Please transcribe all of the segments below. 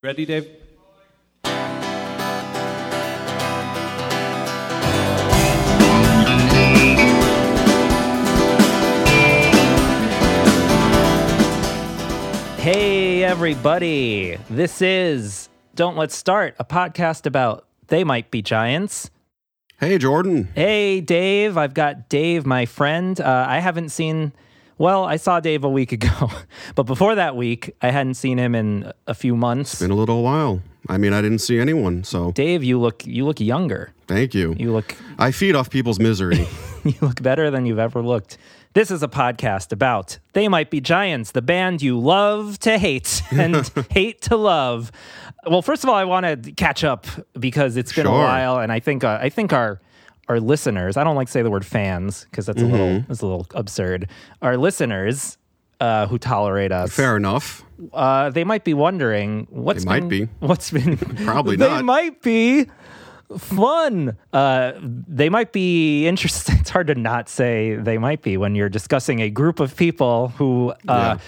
Ready, Dave? Hey, everybody. This is Don't Let's Start, a podcast about They Might Be Giants. Hey, Jordan. Hey, Dave. I've got Dave, my friend. Uh, I haven't seen, well, I saw Dave a week ago, but before that week, I hadn't seen him in a few months. It's Been a little while. I mean, I didn't see anyone, so Dave, you look you look younger. thank you. You look I feed off people's misery. you look better than you've ever looked. This is a podcast about They Might Be Giants, the band you love to hate and hate to love. Well, first of all, I want to catch up because it's been a while, and I think uh, I think our our listeners. I don't like to say the word fans because that's a little that's a little absurd. Our listeners uh, who tolerate us, Fair enough. uh, they might be wondering what's They might been- be. what's been Probably they not. might be fun. Uh, they might be interesting. It's hard to not say they might be when you're discussing a group of people who uh, Yeah.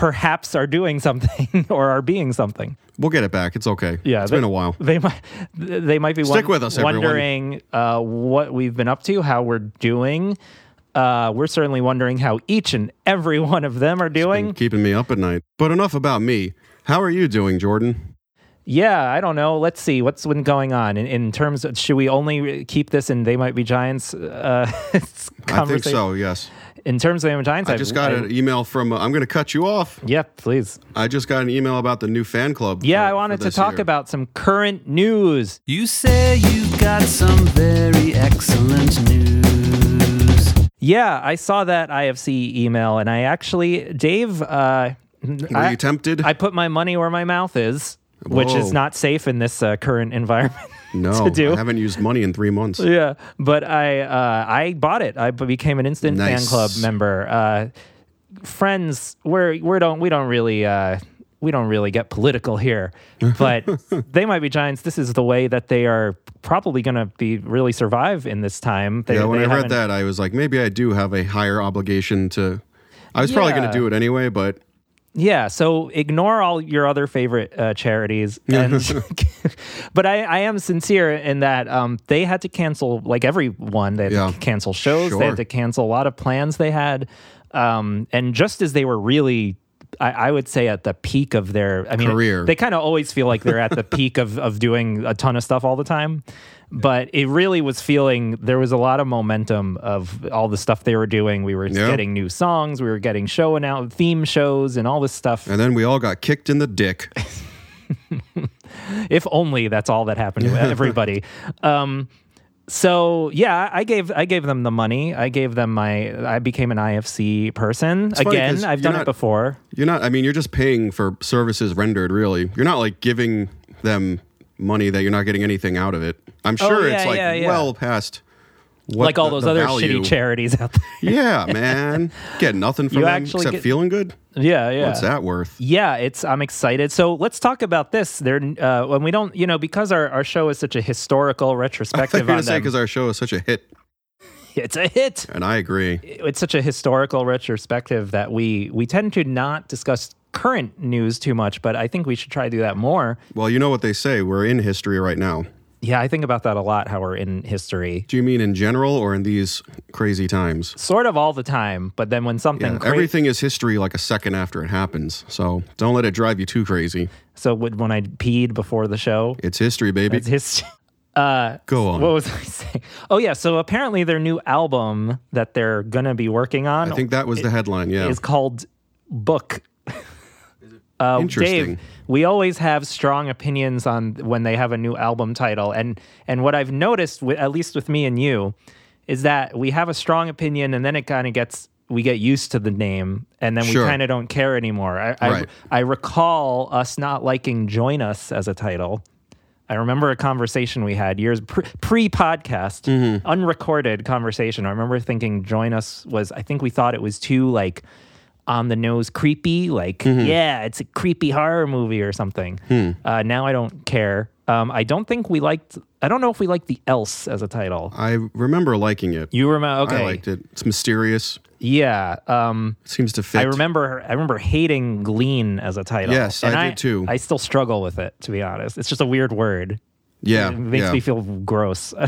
Perhaps are doing something or are being something. We'll get it back. It's okay. Yeah, it's they- been a while. They might they might be Stick with us, everyone. wondering uh, what we've been up to, how we're doing. Uh, we're certainly wondering how each and every one of them are doing. Keeping me up at night. But enough about me. How are you doing, Jordan? Yeah, I don't know. Let's see what's been going on in, in terms. Of, should we only keep this in "They Might Be Giants"? Uh, I think so. Yes. In terms of "They Might Be I just got an email from. Uh, I'm going to cut you off. Yeah, please. I just got an email about the new fan club. Yeah, for- I wanted to talk year. about some current news. You say you got some very excellent news. Yeah, I saw that IFC email, and I actually, Dave, uh, Were I, you tempted? I put my money where my mouth is, which is not safe in this uh, current environment. no, to do. I haven't used money in three months. Yeah, but I uh, I bought it. I became an instant fan club member. Uh, friends, we're we don't we don't really uh, we don't really get political here, but they might be giants. This is the way that they are probably going to be really survive in this time. They, yeah, when I read that, I was like, maybe I do have a higher obligation to. I was probably going to do it anyway, but Yeah, so ignore all your other favorite uh, charities, and but I, I am sincere in that um, they had to cancel like everyone. They had Yeah. to cancel shows. They had to cancel a lot of plans they had, um, and just as they were really. I, I would say at the peak of their, I mean, Career. they kind of always feel like they're at the peak of, of doing a ton of stuff all the time. But it really was feeling there was a lot of momentum of all the stuff they were doing. We were Yeah. getting new songs, we were getting show and out theme shows and all this stuff. and then we all got kicked in the dick. if only that's all that happened to everybody. Um, so yeah, I gave I gave them the money. I gave them my. I became an IFC person funny again. I've done not- it before. You're not. I mean, you're just paying for services rendered. Really, you're not like giving them money that you're not getting anything out of it. I'm sure Oh, yeah, it's like yeah, yeah. well past what like all the- those the other value. shitty charities out there. Yeah, man, get nothing from You them except get- feeling good. yeah, yeah. What's that worth? Yeah, it's I'm excited. So let's talk about this. There, uh, when we don't, you know, because our, our show is such a historical retrospective. I thought you going to say because our show is such a hit, it's a hit. and I agree. it's such a historical retrospective that we we tend to not discuss current news too much, but I think we should try to do that more. Well, you know what they say. We're in history right now. Yeah, I think about that a lot. How we're in history, Do you mean in general or in these crazy times? sort of all the time. But then when something Yeah, cra- everything is history like a second after it happens. So don't let it drive you too crazy. so when when I peed before the show, It's history, baby. it's history. Uh, Go on. what was I saying? Oh yeah, so apparently their new album that they're gonna be working on I think that was the headline. Yeah. is called Book. Uh, Interesting. Dave, we always have strong opinions on when they have a new album title, and and what I've noticed, with, at least with me and you, is that we have a strong opinion, and then it kind of gets we get used to the name, and then Sure. we kind of don't care anymore. I, I I recall us not liking "Join Us" as a title. I remember a conversation we had years pre podcast, Mm-hmm. unrecorded conversation. I remember thinking "Join Us" was. I think we thought it was too like on the nose Mm-hmm. Hmm. creepy, like yeah, it's a creepy horror movie or something. Uh, now I don't care. Um, I don't think we liked. I don't know if we liked the Else as a title. I remember liking it. You remember? Okay. I liked it. It's mysterious. Yeah. Um, It seems to fit. I remember. I remember hating Glean as a title. Yes, I did too. I still struggle with it, to be honest. It's just a weird word. Yeah, It makes yeah. me feel gross.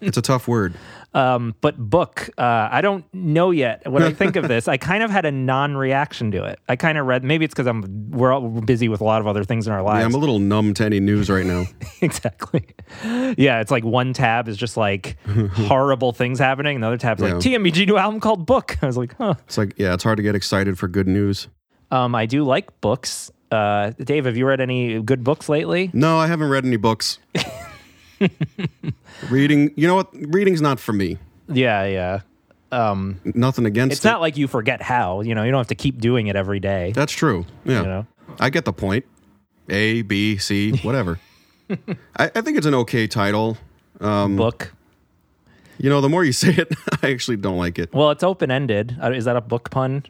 It's a tough word. Um, but book, uh, I don't know yet. When I think of this, I kind of had a non-reaction to it. I kind of read. Maybe it's because I'm we're all busy with a lot of other things in our lives. Yeah, I'm a little numb to any news right now. exactly. Yeah, it's like one tab is just like horrible things happening. Another tab's like TMBG new album called Book. I was like, huh. It's like, yeah, it's hard to get excited for good news. Um, I do like books. Uh, Dave, have you read any good books lately? No, I haven't read any books. Reading, you know what? Reading's not for me. Yeah, yeah. Um, Nothing against it's it. not like you forget how. You know, you don't have to keep doing it every day. That's true. Yeah. You know? I get the point. A, B, C, whatever. I, I think it's an okay title. Um, Book. You know, the more you say it, I actually don't like it. Well, it's open ended. Is that a book pun?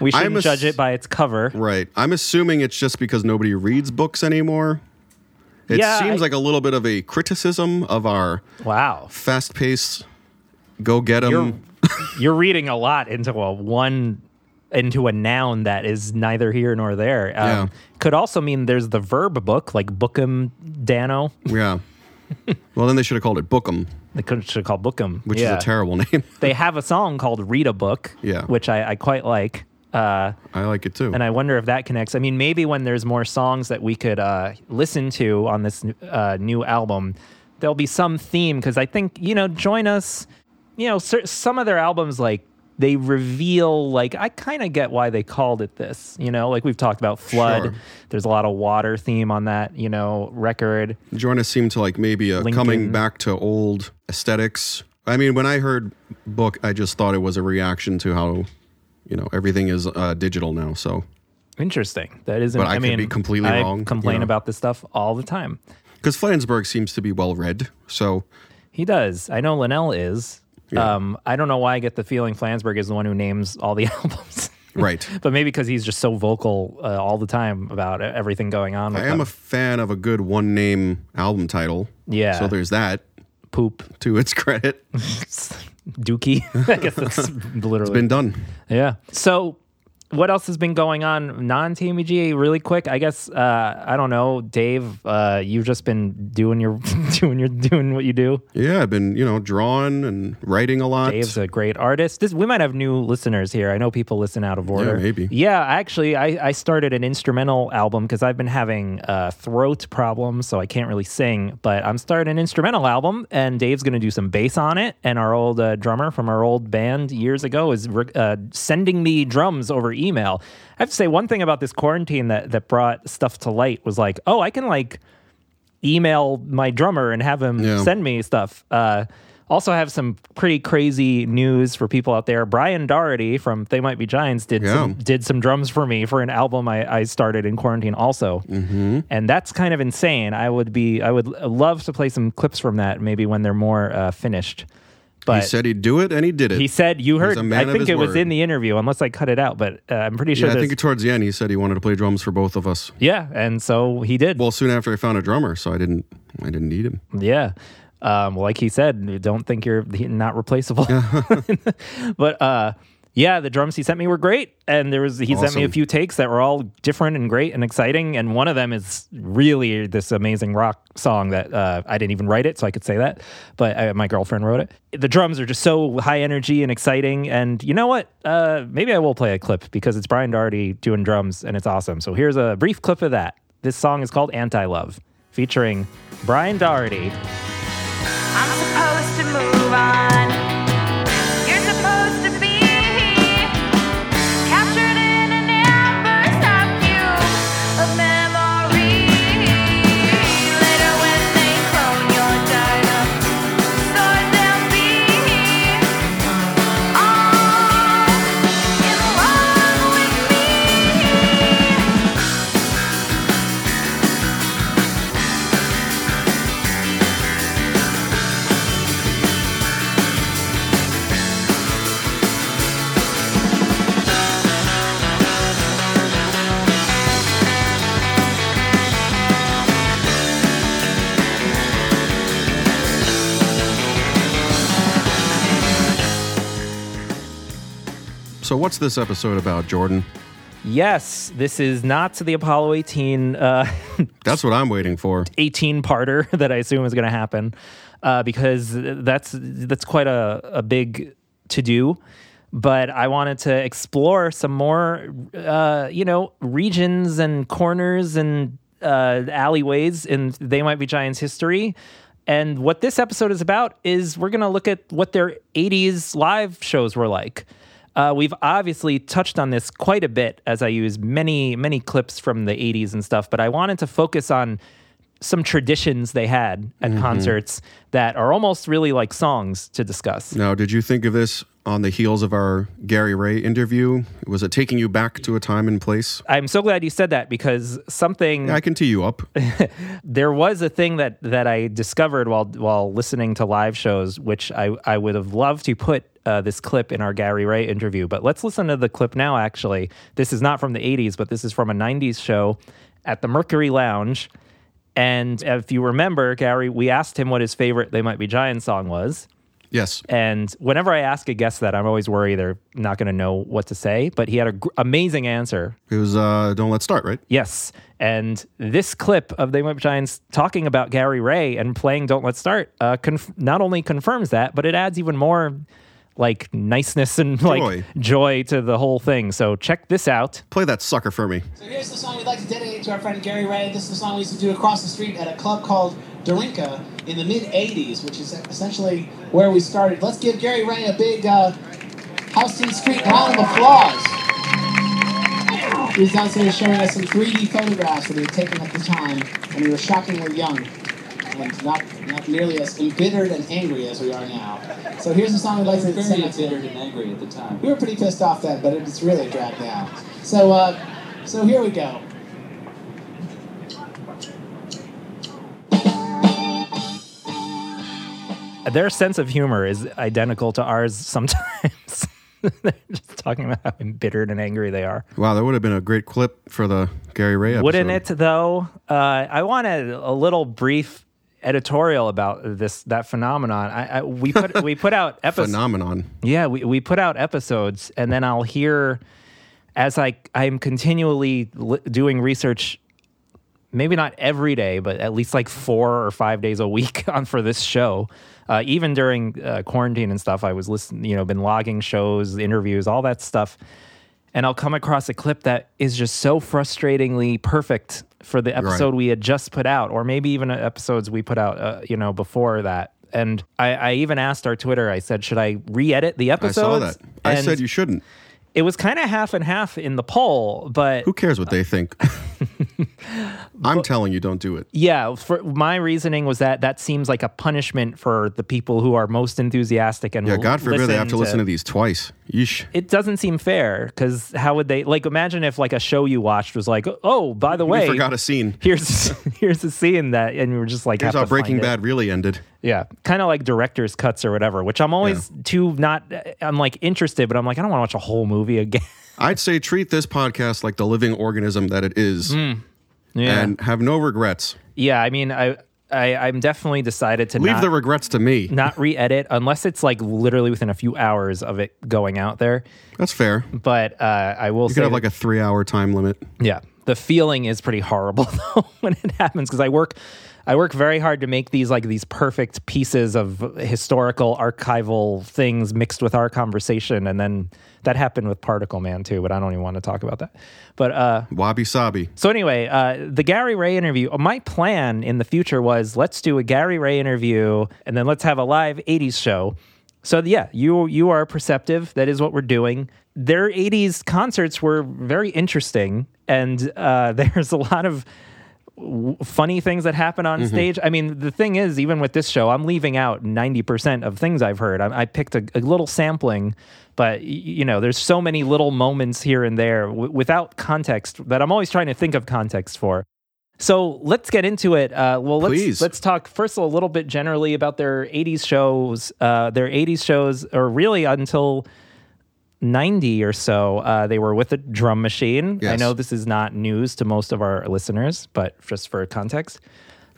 we shouldn't I'm ass- judge it by its cover. Right. I'm assuming it's just because nobody reads books anymore. It Yeah, seems I- like a little bit of a criticism of our Wow. fast paced, go get 'em. You're you're reading a lot into a one into a noun that is neither here nor there. Um, Yeah. Could also mean there's the verb book, like bookum Danno. Yeah. well, then they should have called it Bookum, They could should have called bookum, which yeah. is a terrible name. They have a song called "Read a Book," Yeah. which I, I quite like. Uh, I like it too. and I wonder if that connects. I mean, maybe when there's more songs that we could uh, listen to on this uh, new album, there'll be some theme because I think you know, join us. You know, cer- some of their albums like they reveal like I kind of get why they called it this. You know, like we've talked about flood. Sure. There's a lot of water theme on that. You know, record. Join us seemed to like maybe a Lincoln. coming back to old aesthetics. I mean, when I heard book, I just thought it was a reaction to how, you know, everything is uh, digital now. So, Interesting. That isn't. But I I could mean, be completely I wrong, you Complain know. about this stuff all the time. because Flansburgh seems to be well read. So, He does. I know Linnell is. Yeah. Um, I don't know why I get the feeling Flansburgh is the one who names all the albums. right. but maybe because he's just so vocal uh, all the time about everything going on. With I am a fan of a good one name album title. Yeah. So there's that poop to its credit. dookie. I guess that's literally It's Been done. Yeah. So, what else has been going on non TMG? Really quick, I guess. Uh, I don't know, Dave. Uh, you've just been doing your doing your doing what you do. Yeah, I've been, you know, drawing and writing a lot. Dave's a great artist. This, we might have new listeners here. I know people listen out of order. Yeah, maybe. Yeah, actually, I, I started an instrumental album because I've been having uh, throat problems, so I can't really sing. But I'm starting an instrumental album, and Dave's going to do some bass on it. And our old uh, drummer from our old band years ago is uh, sending me drums over email. I have to say one thing about this quarantine that that brought stuff to light was like, oh, I can like email my drummer and have him Yeah. send me stuff. Uh, also have some pretty crazy news for people out there. Brian Doherty from They Might Be Giants did some, did some drums for me for an album I, I started in quarantine also, mm-hmm. and that's kind of insane. I would be I would love to play some clips from that maybe when they're more uh, finished. But he said he'd do it, and he did it. he said you heard. I think it was in the interview, unless I cut it out. But uh, I'm pretty sure. yeah, I think towards the end he said he wanted to play drums for both of us. yeah, and so he did. Well, soon after I found a drummer, so I didn't, I didn't need him. Yeah. Um, like he said, don't think you're not replaceable. but uh, yeah, the drums he sent me were great, and there was he sent me a few takes that were all different and great and exciting. And one of them is really this amazing rock song that uh, I didn't even write it, so I could say that, but uh, my girlfriend wrote it. The drums are just so high energy and exciting, and you know what? Uh, maybe I will play a clip because it's Brian Doherty doing drums, and it's awesome. So here's a brief clip of that. This song is called "Anti Love," featuring Brian Doherty. So, what's this episode about, Jordan? Yes, this is not the Apollo 18 uh, That's what I'm waiting for. 18 parter that I assume is going to happen uh, because that's that's quite a, a big to do. But I wanted to explore some more, uh, you know, regions and corners and uh, alleyways in They Might Be Giants history. And what this episode is about is we're going to look at what their 80s live shows were like. Uh, we've obviously touched on this quite a bit as I use many, many clips from the 80s and stuff, but I wanted to focus on some traditions they had at concerts that are almost really like songs to discuss. Now, did you think of this on the heels of our Gary Ray interview? Was it taking you back to a time and place? I'm so glad you said that because something I can tee you up. there was a thing that that I discovered while while listening to live shows, which I I would have loved to put uh, this clip in our Gary Ray interview. But let's listen to the clip now. Actually, this is not from the '80s, but this is from a '90s show at the Mercury Lounge. And if you remember, Gary, we asked him what his favorite "They Might Be Giants" song was. Yes. And whenever I ask a guest that, I'm always worried they're not going to know what to say. But he had an gr- amazing answer. It was uh, Don't Let's Start, right? Yes. And this clip of the Be Giants talking about Gary Ray and playing Don't Let's Start uh, conf- not only confirms that, but it adds even more like niceness and like Joy. joy to the whole thing. So check this out. Play that sucker for me. So here's the song we'd like to dedicate to our friend Gary Ray. This is the song we used to do across the street at a club called Darinka in the mid 80s, which is essentially where we started. Let's give Gary Ray a big uh, Houston Street round of applause. He was downstairs showing us some 3D photographs that he had taken at the time when we were shockingly young and not, not nearly as embittered and angry as we are now. So here's a song we'd like to very send out to embittered and angry at the time. we were pretty pissed off then, but it's really dragged out. So, uh, so here we go. Their sense of humor is identical to ours sometimes. They're just talking about how embittered and angry they are. Wow, that would have been a great clip for the Gary Ray episode. Wouldn't it though? Uh, I wanted a little brief editorial about this that phenomenon. I, I we put we put out episodes. Phenomenon. Yeah, we, we put out episodes, and then I'll hear as I I'm continually doing research. Maybe not every day, but at least like four or five days a week on for this show. Uh, even during uh, quarantine and stuff, I was listening. You know, been logging shows, interviews, all that stuff, and I'll come across a clip that is just so frustratingly perfect for the episode we had just put out, or maybe even episodes we put out, uh, you know, before that. And I, I even asked our Twitter. I said, "Should I re-edit the I saw that. I And said you shouldn't. It was kind of half and half in the poll, but Who cares what they think? I'm telling you, don't do it. yeah, for my reasoning was that that seems like a punishment for the people who are most enthusiastic and Yeah, God forbid they have to listen to these twice. Yeesh. It doesn't seem fair because how would they like? Imagine if like a show you watched was like, oh, by the way, We forgot a scene. here's here's a scene that, and you were just like, Here's how to Breaking it. Bad really ended. Yeah, kind of like director's cuts or whatever. Which I'm always too not. I'm like interested, but I'm like I don't want to watch a whole movie again. I'd say treat this podcast like the living organism that it is Mm. yeah, and have no regrets. yeah. I mean, I, I I'm definitely decided to Leave not, the regrets to me. not re-edit unless it's like literally within a few hours of it going out there. That's fair. But uh, I will You say, could have like a three hour time limit. yeah, the feeling is pretty horrible though when it happens because I work. I work very hard to make these like these perfect pieces of historical archival things mixed with our conversation, and then that happened with Particle Man too. But I don't even want to talk about that. But uh, Wabi sabi. so anyway, uh, the Gary Ray interview. My plan in the future was let's do a Gary Ray interview, and then let's have a live '80s show. So yeah, you you are perceptive. That is what we're doing. Their '80s concerts were very interesting, and uh, there's a lot of w- funny things that happen on stage. I mean, the thing is, even with this show, I'm leaving out 90% of things I've heard. I, I picked a, a little sampling, but y- you know, there's so many little moments here and there w- without context that I'm always trying to think of context for. So let's get into it. Uh, well, let's Please. let's talk first a little bit generally about their '80s shows. Uh, their '80s shows, or really until 90 or so, uh, they were with a drum machine. I know this is not news to most of our listeners, but just for context.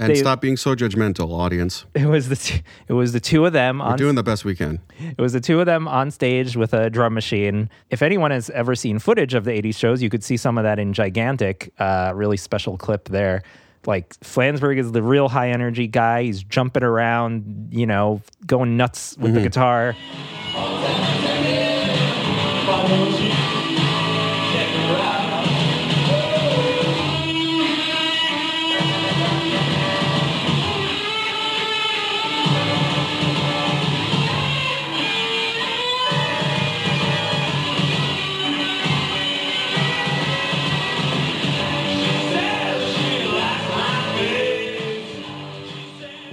And They- stop being so judgmental, audience. It was the t- it was the two of them We're doing the best we can. It was the two of them on stage with a drum machine. If anyone has ever seen footage of the 80s shows, you could see some of that in Gigantic, uh, really special clip there. Like Flansburgh is the real high energy guy. He's jumping around, you know, going nuts with the guitar. Thank you.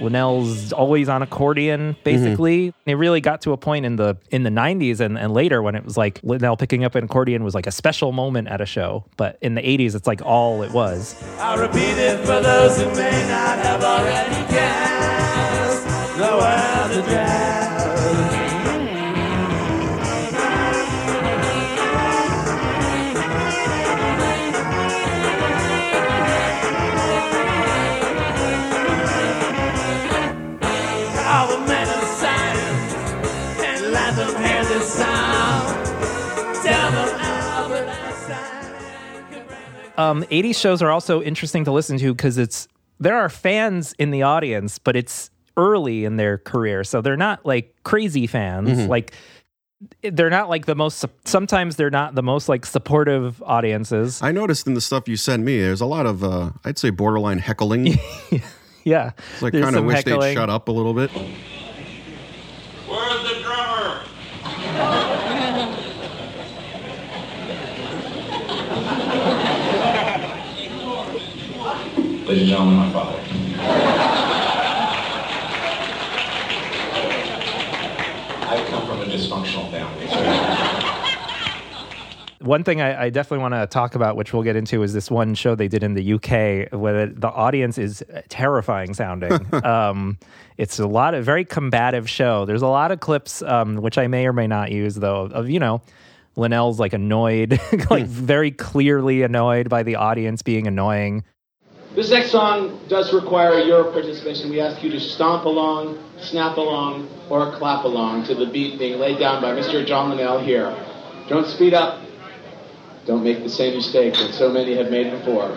Linnell's always on accordion, basically. Mm-hmm. It really got to a point in the in the 90s and, and later when it was like Linnell picking up an accordion was like a special moment at a show. But in the 80s, it's like all it was. I'll repeat it for those who may not have already guessed. The world of jazz. Um, 80s shows are also interesting to listen to because it's there are fans in the audience, but it's early in their career, so they're not like crazy fans. Like they're not like the most. Sometimes they're not the most like supportive audiences. I noticed in the stuff you send me, there's a lot of, uh, I'd say, borderline heckling. Yeah, It's like kind of wish heckling. they'd shut up a little bit. Ladies and gentlemen, my father. I come from a dysfunctional family. One thing I, I definitely want to talk about, which we'll get into, is this one show they did in the UK where the audience is terrifying sounding. um, it's a lot of very combative show. There's a lot of clips, um, which I may or may not use, though, of you know. Linnell's like annoyed, like very clearly annoyed by the audience being annoying. This next song does require your participation. We ask you to stomp along, snap along, or clap along to the beat being laid down by Mr. John Linnell here. Don't speed up. Don't make the same mistake that so many have made before.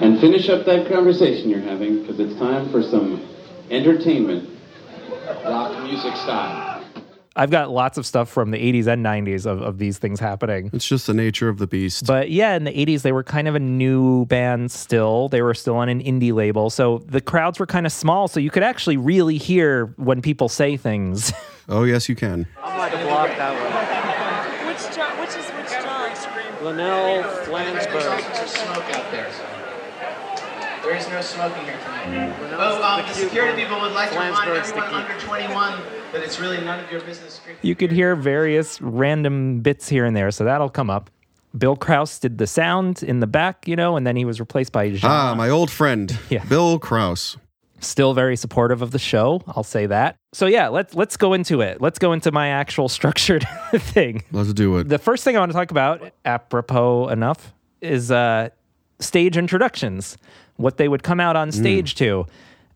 And finish up that conversation you're having because it's time for some entertainment. Rock music style. I've got lots of stuff from the 80s and 90s of, of these things happening. It's just the nature of the beast. But yeah, in the 80s, they were kind of a new band still. They were still on an indie label. So the crowds were kind of small. So you could actually really hear when people say things. oh, yes, you can. I'm like a block that way. Which John? Which is which John? Linnell There's smoke out there. There is no smoking here tonight. Oh, um, the security people would like to remind everyone under 21 that it's really none of your business. you could hear various random bits here and there. So that'll come up. Bill Krauss did the sound in the back, you know, and then he was replaced by Jean. Ah, my old friend, Yeah. Bill Krauss. Still very supportive of the show. I'll say that. So yeah, let's let's go into it. Let's go into my actual structured thing. Let's do it. The first thing I want to talk about, apropos enough, is uh, stage introductions. What they would come out on stage to.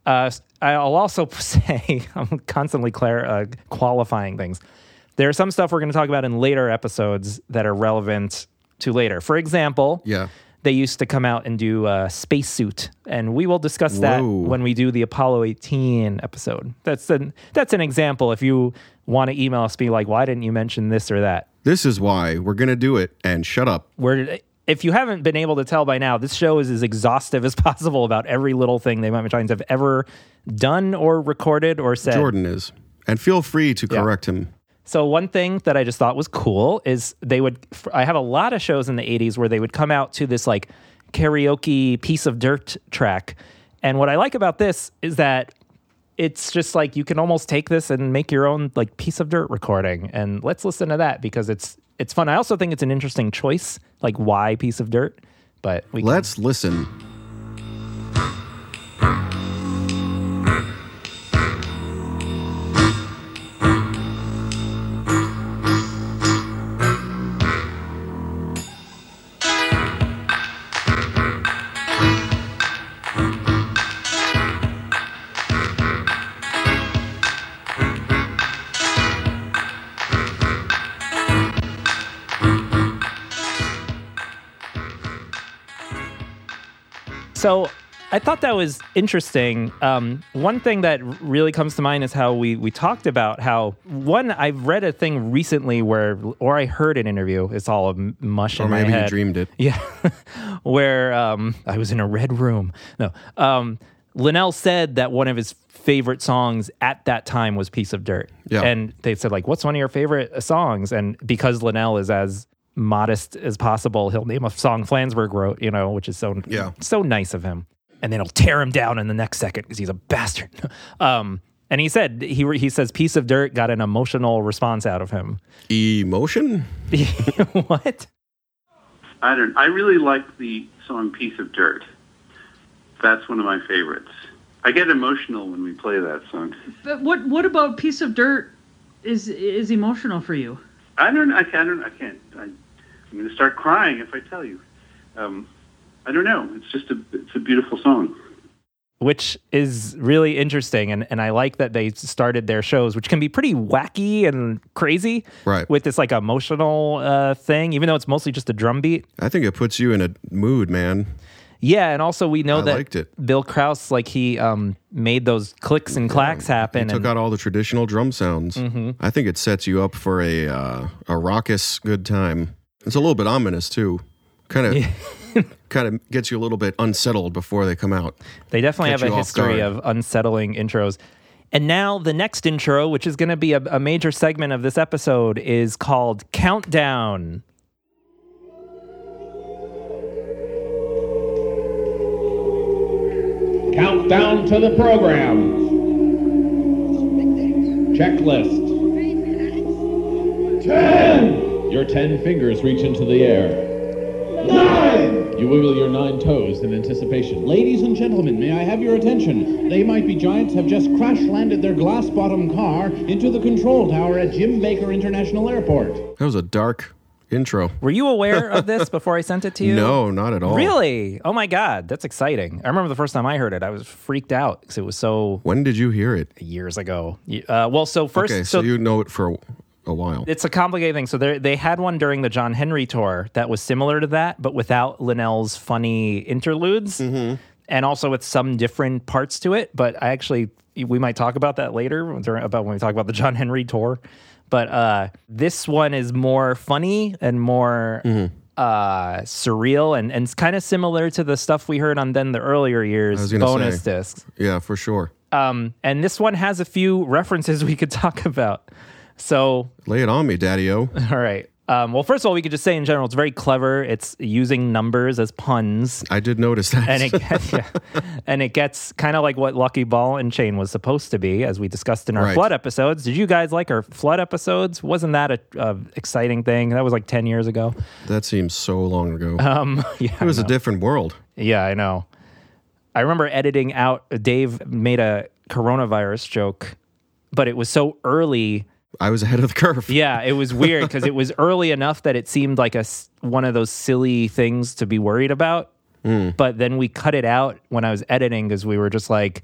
Uh, I'll also say I'm constantly clar- uh, qualifying things. There's some stuff we're going to talk about in later episodes that are relevant to later. For example, Yeah. they used to come out and do a spacesuit, and we will discuss that when we do the Apollo 18 episode. That's an that's an example. If you want to email us, be like, why didn't you mention this or that? This is why we're going to do it. And shut up. Where if you haven't been able to tell by now, this show is as exhaustive as possible about every little thing they Might Be Giants have ever done or recorded or said. Jordan is. And feel free to Yeah. correct him. So one thing that I just thought was cool is they would. I have a lot of shows in the '80s where they would come out to this like karaoke piece of dirt track, and what I like about this is that it's just like you can almost take this and make your own like piece of dirt recording. And let's listen to that because it's it's fun. I also think it's an interesting choice, like why piece of dirt. But we Let's listen. So I thought that was interesting. Um, one thing that really comes to mind is how we we talked about how one I've read a thing recently where or I heard an interview. It's all a mush Or in my maybe you dreamed it. Yeah, where um, I was in a red room. No, um, Linnell said that one of his favorite songs at that time was "Piece of Dirt." Yeah. and they said like, "What's one of your favorite uh, songs?" And because Linnell is as modest as possible, he'll name a song Flansburgh wrote, you know, which is so Yeah. so nice of him. And then he'll tear him down in the next second because he's a bastard. um, and he said he he says "Piece of Dirt" got an emotional response out of him. Emotion? what? I don't. I really like the song "Piece of Dirt." That's one of my favorites. I get emotional when we play that song. But what what about piece of dirt is is emotional for you? I don't. I can't. I, don't, I can't. I, I'm going to start crying if I tell you. Um, I don't know. It's just a. It's a beautiful song. which is really interesting and, and i like that they started their shows which can be pretty wacky and crazy Right. with this like emotional uh, thing even though it's mostly just a drum beat I think it puts you in a mood, man. yeah and also we know I that liked it. bill krauss like he um, made those clicks and clacks happen He Took and out all the traditional drum sounds. Mhm. I think it sets you up for a uh, a raucous good time. It's a little bit ominous too. Kind of kind of gets you a little bit unsettled before they come out. they definitely Catch have a history guard. of unsettling intros and now the next intro which is going to be a, a major segment of this episode is called countdown Countdown to the program. Checklist. Ten. Your ten fingers reach into the air. Nine. You wiggle your nine toes in anticipation. Ladies and gentlemen, may I have your attention? They Might Be Giants have just crash landed their glass bottom car into the control tower at Jim Bakker International Airport. That was a dark intro. were you aware of this before i sent it to you No, not at all. Really? Oh my God, that's exciting. I remember the first time I heard it, I was freaked out because it was so When did you hear it? years ago. Uh, well, so first, okay, so, you know it for a, while. it's a complicated thing. So they they had one during the John Henry tour that was similar to that, but without Linnell's funny interludes, Mm-hmm. and also with some different parts to it. But I actually we might talk about that later during, about when we talk about the John Henry tour. But uh, this one is more funny and more. Mm-hmm. Uh, surreal and, and it's kind of similar to the stuff we heard on then the earlier years bonus say. discs. Yeah, for sure. Um, and this one has a few references we could talk about. So Lay it on me, Daddy O. all right. Um, well, first of all, we could just say in general, it's very clever. It's using numbers as puns, I did notice that. and it gets, yeah, and it gets kind of like what Lucky Ball and Chain was supposed to be, as we discussed in our Right. flood episodes. Did you guys like our flood episodes? Wasn't that a, a exciting thing? That was like ten years ago. that seems so long ago. Um, yeah, it was a different world. Yeah, I know. I remember editing out. Dave made a coronavirus joke, but it was so early. I was ahead of the curve. Yeah, it was weird because it was early enough that it seemed like a one of those silly things to be worried about. But then we cut it out when I was editing because we were just like,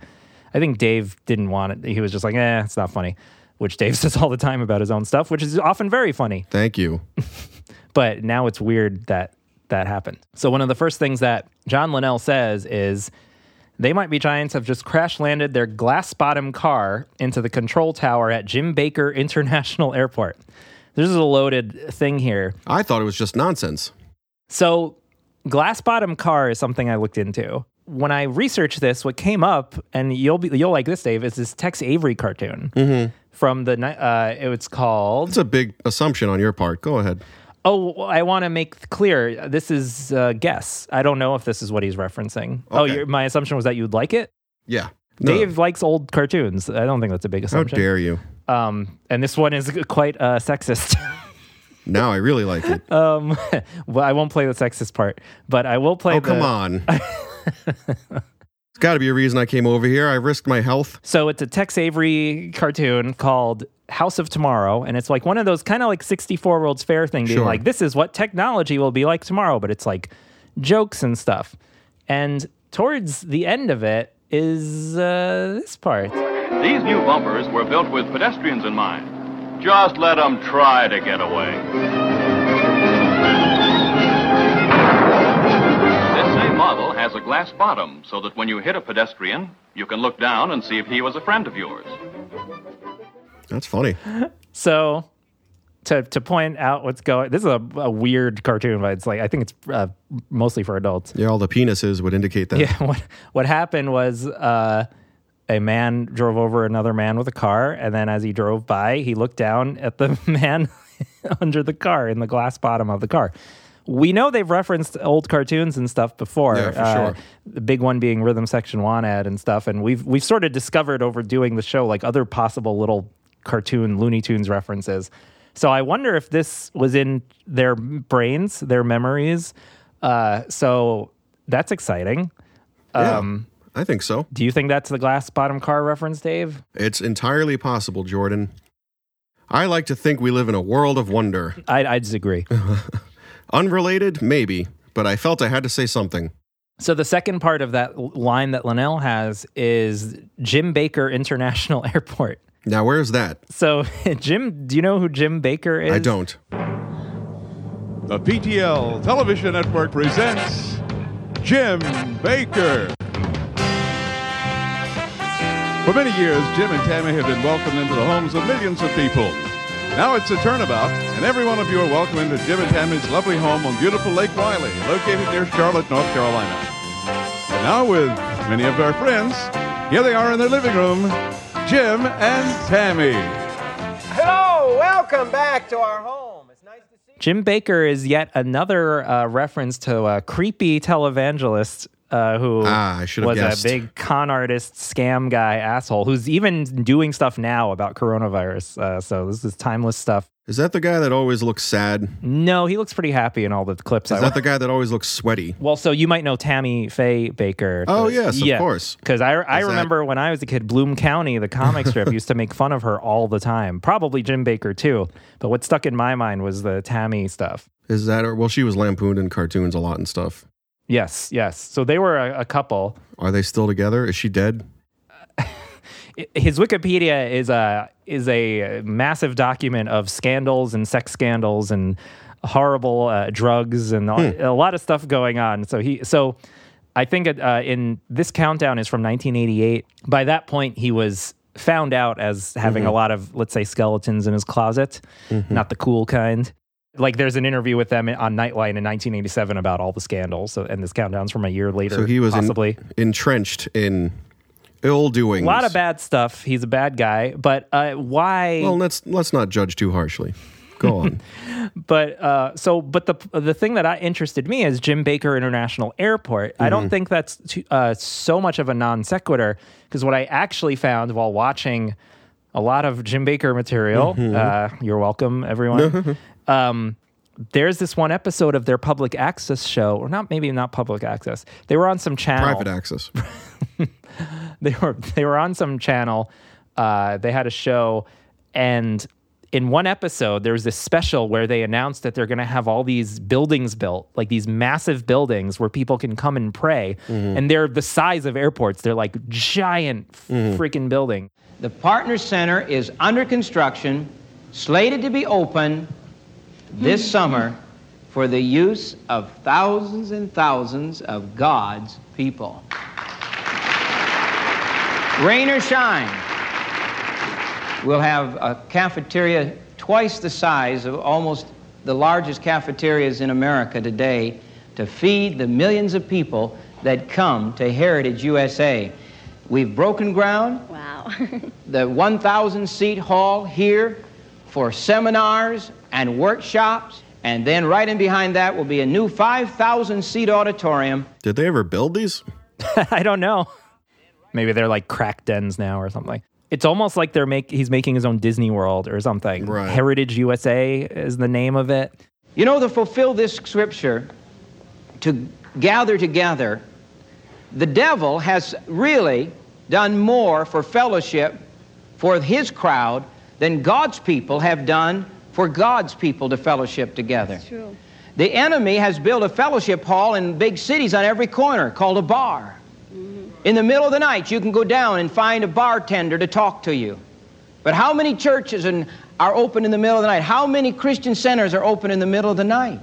I think Dave didn't want it. He was just like, eh, it's not funny, which Dave says all the time about his own stuff, which is often very funny Thank you. but now it's weird that that happened. So one of the first things that John Linnell says is they might be giants have just crash landed their glass bottom car into the control tower at Jim Bakker International Airport. This is a loaded thing here. I thought it was just nonsense. So, glass bottom car is something I looked into. When I researched this, what came up, and you'll be you'll like this, Dave, is this Tex Avery cartoon from the uh, it's called It's a big assumption on your part. Go ahead. Oh, I want to make clear this is a guess. I don't know if this is what he's referencing. Oh, Okay. your, my assumption was that you'd like it. Yeah. No. Dave likes old cartoons. I don't think that's a big assumption. How dare you? Um, and this one is quite uh, sexist. Now I really like it. um, well, I won't play the sexist part, but I will play. oh, come on. It's got to be a reason I came over here. I risked my health. So it's a Tex Avery cartoon called House of Tomorrow, and it's like one of those kind of like 64 World's Fair thing, being Sure. like, this is what technology will be like tomorrow, but it's like jokes and stuff. And towards the end of it is uh, this part. These new bumpers were built with pedestrians in mind. Just let them try to get away. This same model has has a glass bottom so that when you hit a pedestrian, you can look down and see if he was a friend of yours. That's funny. So, to to point out what's going, this is a, a weird cartoon, but it's like I think it's uh, mostly for adults. Yeah, all the penises would indicate that. Yeah, what what happened was uh, a man drove over another man with a car, and then as he drove by, he looked down at the man under the car in the glass bottom of the car. We know they've referenced old cartoons and stuff before. Yeah, for uh, sure. The big one being Rhythm Section Want Ad and stuff, and we've we've sort of discovered over doing the show like other possible little cartoon Looney Tunes references. So I wonder if this was in their brains, their memories. Uh, so that's exciting. Yeah, Um, I think so. do you think that's the glass bottom car reference, Dave? It's entirely possible, Jordan. I like to think we live in a world of wonder. I, I disagree. Unrelated, maybe, but I felt I had to say something. so the second part of that line that Linnell has is Jim Bakker International Airport. Now, where's that? So Jim, do you know who Jim Bakker is? I don't. The PTL Television Network presents Jim Baker. For many years, Jim and Tammy have been welcomed into the homes of millions of people. Now it's a turnabout, and every one of you are welcome into Jim and Tammy's lovely home on beautiful Lake Wylie, located near Charlotte, North Carolina. And now, with many of our friends, here they are in their living room, Jim and Tammy. Hello, welcome back to our home. It's nice to see Jim Bakker is yet another uh, reference to a creepy televangelist uh, who Ah, I was guessed. a big con artist, scam guy, asshole, who's even doing stuff now about coronavirus. Uh, so this is timeless stuff. Is that the guy that always looks sad? No, he looks pretty happy in all the clips. Is I that the guy that always looks sweaty? Well, so you might know Tammy Faye Bakker. Oh, yes, of course. Because I, I Is that- remember when I was a kid, Bloom County, the comic strip, used to make fun of her all the time. Probably Jim Bakker too. But what stuck in my mind was the Tammy stuff. Is that, or, well, she was lampooned in cartoons a lot and stuff. Yes, yes. So they were a, a couple. Are they still together? Is she dead? His Wikipedia is a is a massive document of scandals and sex scandals and horrible uh, drugs and all- Hmm. a lot of stuff going on. So he so I think uh, in this countdown is from 1988. By that point, he was found out as having Mm-hmm. a lot of let's say skeletons in his closet, not the cool kind. Like there's an interview with them on Nightline in 1987 about all the scandals. So, and this countdown's from a year later. So he was in- possibly. entrenched in ill doing. A lot of bad stuff. He's a bad guy, but uh, why? Well, let's let's not judge too harshly. Go on. but uh, so, but the the thing that I interested me is Jim Bakker International Airport. I don't Mhm. think that's too, uh, so much of a non sequitur because what I actually found while watching a lot of Jim Bakker material. Mhm. Uh, you're welcome, everyone. um, there's this one episode of their public access show, or not maybe not public access. They were on some channel. Private access. they were they were on some channel. Uh, they had a show, and in one episode, there was this special where they announced that they're going to have all these buildings built, like these massive buildings where people can come and pray, and they're the size of airports. They're like giant freaking building. The Partner Center is under construction, slated to be open this summer for the use of thousands and thousands of God's people. Rain or shine, we'll have a cafeteria twice the size of almost the largest cafeterias in America today to feed the millions of people that come to Heritage USA. We've broken ground Wow. the 1,000 seat hall here for seminars and workshops. And then right in behind that will be a new 5,000 seat auditorium. Did they ever build these? I don't know. Maybe they're like crack dens now or something. It's almost like they're make he's making his own Disney World or something. Right. Heritage USA is the name of it. You know, to fulfill this scripture, to gather together, the devil has really done more for fellowship for his crowd than God's people have done for God's people to fellowship together. True. The enemy has built a fellowship hall in big cities on every corner called a bar. Mm-hmm. In the middle of the night, you can go down and find a bartender to talk to you. But how many churches in, are open in the middle of the night? How many Christian centers are open in the middle of the night?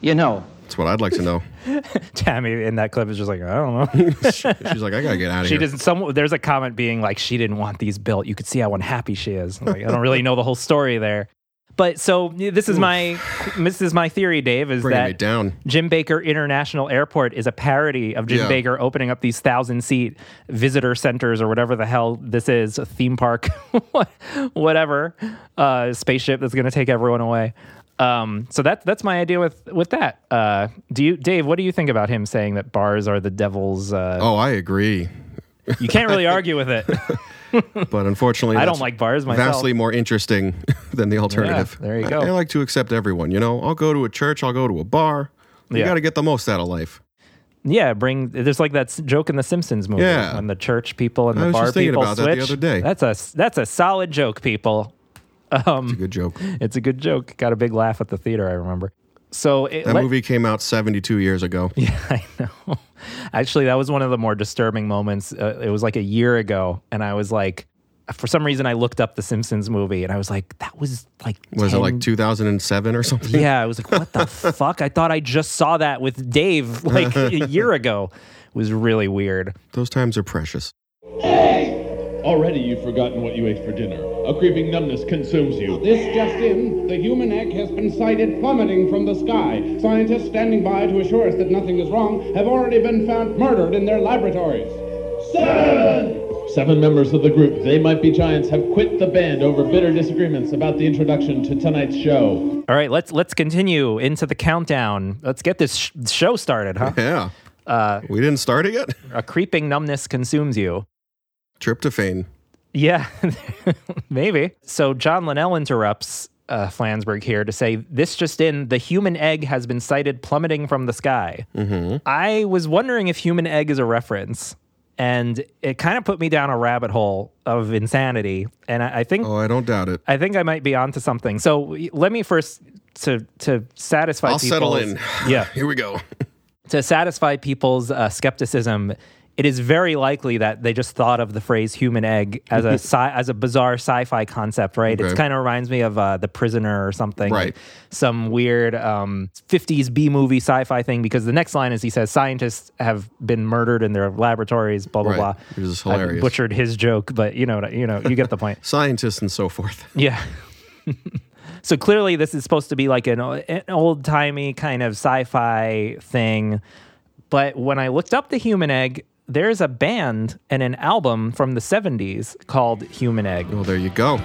You know, That's what I'd like to know. Tammy in that clip is just like, I don't know. She's like, I gotta get out of here. she here. doesn't. Some there's a comment being like, she didn't want these built. You could see how unhappy she is. Like, I don't really know the whole story there. But so this is my this is my theory, Dave, is Bringing that down. Jim Bakker International Airport is a parody of Jim Yeah. Bakker opening up these thousand seat visitor centers or whatever the hell this is, a theme park, whatever, uh, spaceship that's going to take everyone away. Um, so that's that's my idea with with that. Uh, do you, Dave? What do you think about him saying that bars are the devil's? Uh, Oh, I agree. You can't really argue with it. But unfortunately, I don't like bars myself. Vastly more interesting than the alternative. there you I- go. I, like to accept everyone. You know, I'll go to a church. I'll go to a bar. You Yeah. got to get the most out of life. Yeah, bring. There's like that joke in the Simpsons movie Yeah. when the church people and I the was bar just thinking people about that switch. the other day. That's a that's a solid joke, people. Um, it's a good joke. It's a good joke. Got a big laugh at the theater. I remember. So it, That let- movie came out 72 years ago. Yeah, I know. Actually, that was one of the more disturbing moments. Uh, it was like a year ago, and I was like, for some reason, I looked up the Simpsons movie, and I was like, that was like, Was it like 2007 or something? Yeah, I was like, what the fuck? I thought I just saw that with Dave like a year ago. It was really weird. Those times are precious. Already you've forgotten what you ate for dinner. A creeping numbness consumes you. This just in, the human egg has been sighted plummeting from the sky. Scientists standing by to assure us that nothing is wrong have already been found murdered in their laboratories. Seven! Seven members of the group, They Might Be Giants, have quit the band over bitter disagreements about the introduction to tonight's show. All right, let's let's continue into the countdown. Let's get this sh- show started, huh? Yeah. Uh, we didn't start it yet. A creeping numbness consumes you. Tryptophan. Yeah, maybe. So John Linnell interrupts uh, Flansburgh here to say, "This just in: the human egg has been sighted plummeting from the sky." Mm-hmm. I was wondering if human egg is a reference, and it kind of put me down a rabbit hole of insanity. And I, I think, Oh, I don't doubt it. I think I might be onto something. So let me first to to satisfy. I'll settle in. Yeah, Here we go. to satisfy people's uh, skepticism, it is very likely that they just thought of the phrase "human egg" as a sci- as a bizarre sci-fi concept, right? It kind of reminds me of uh, The Prisoner or something, Right. some weird um, '50s B movie sci-fi thing. Because the next line is he says scientists have been murdered in their laboratories, blah blah Right. blah. Is I hilarious. butchered his joke, but you know, you know, you get the point. Scientists and so forth. Yeah. so clearly, this is supposed to be like an, an old timey kind of sci fi thing. But when I looked up the Human Egg, there's a band and an album from the 70s called Human Egg. Well, there you go.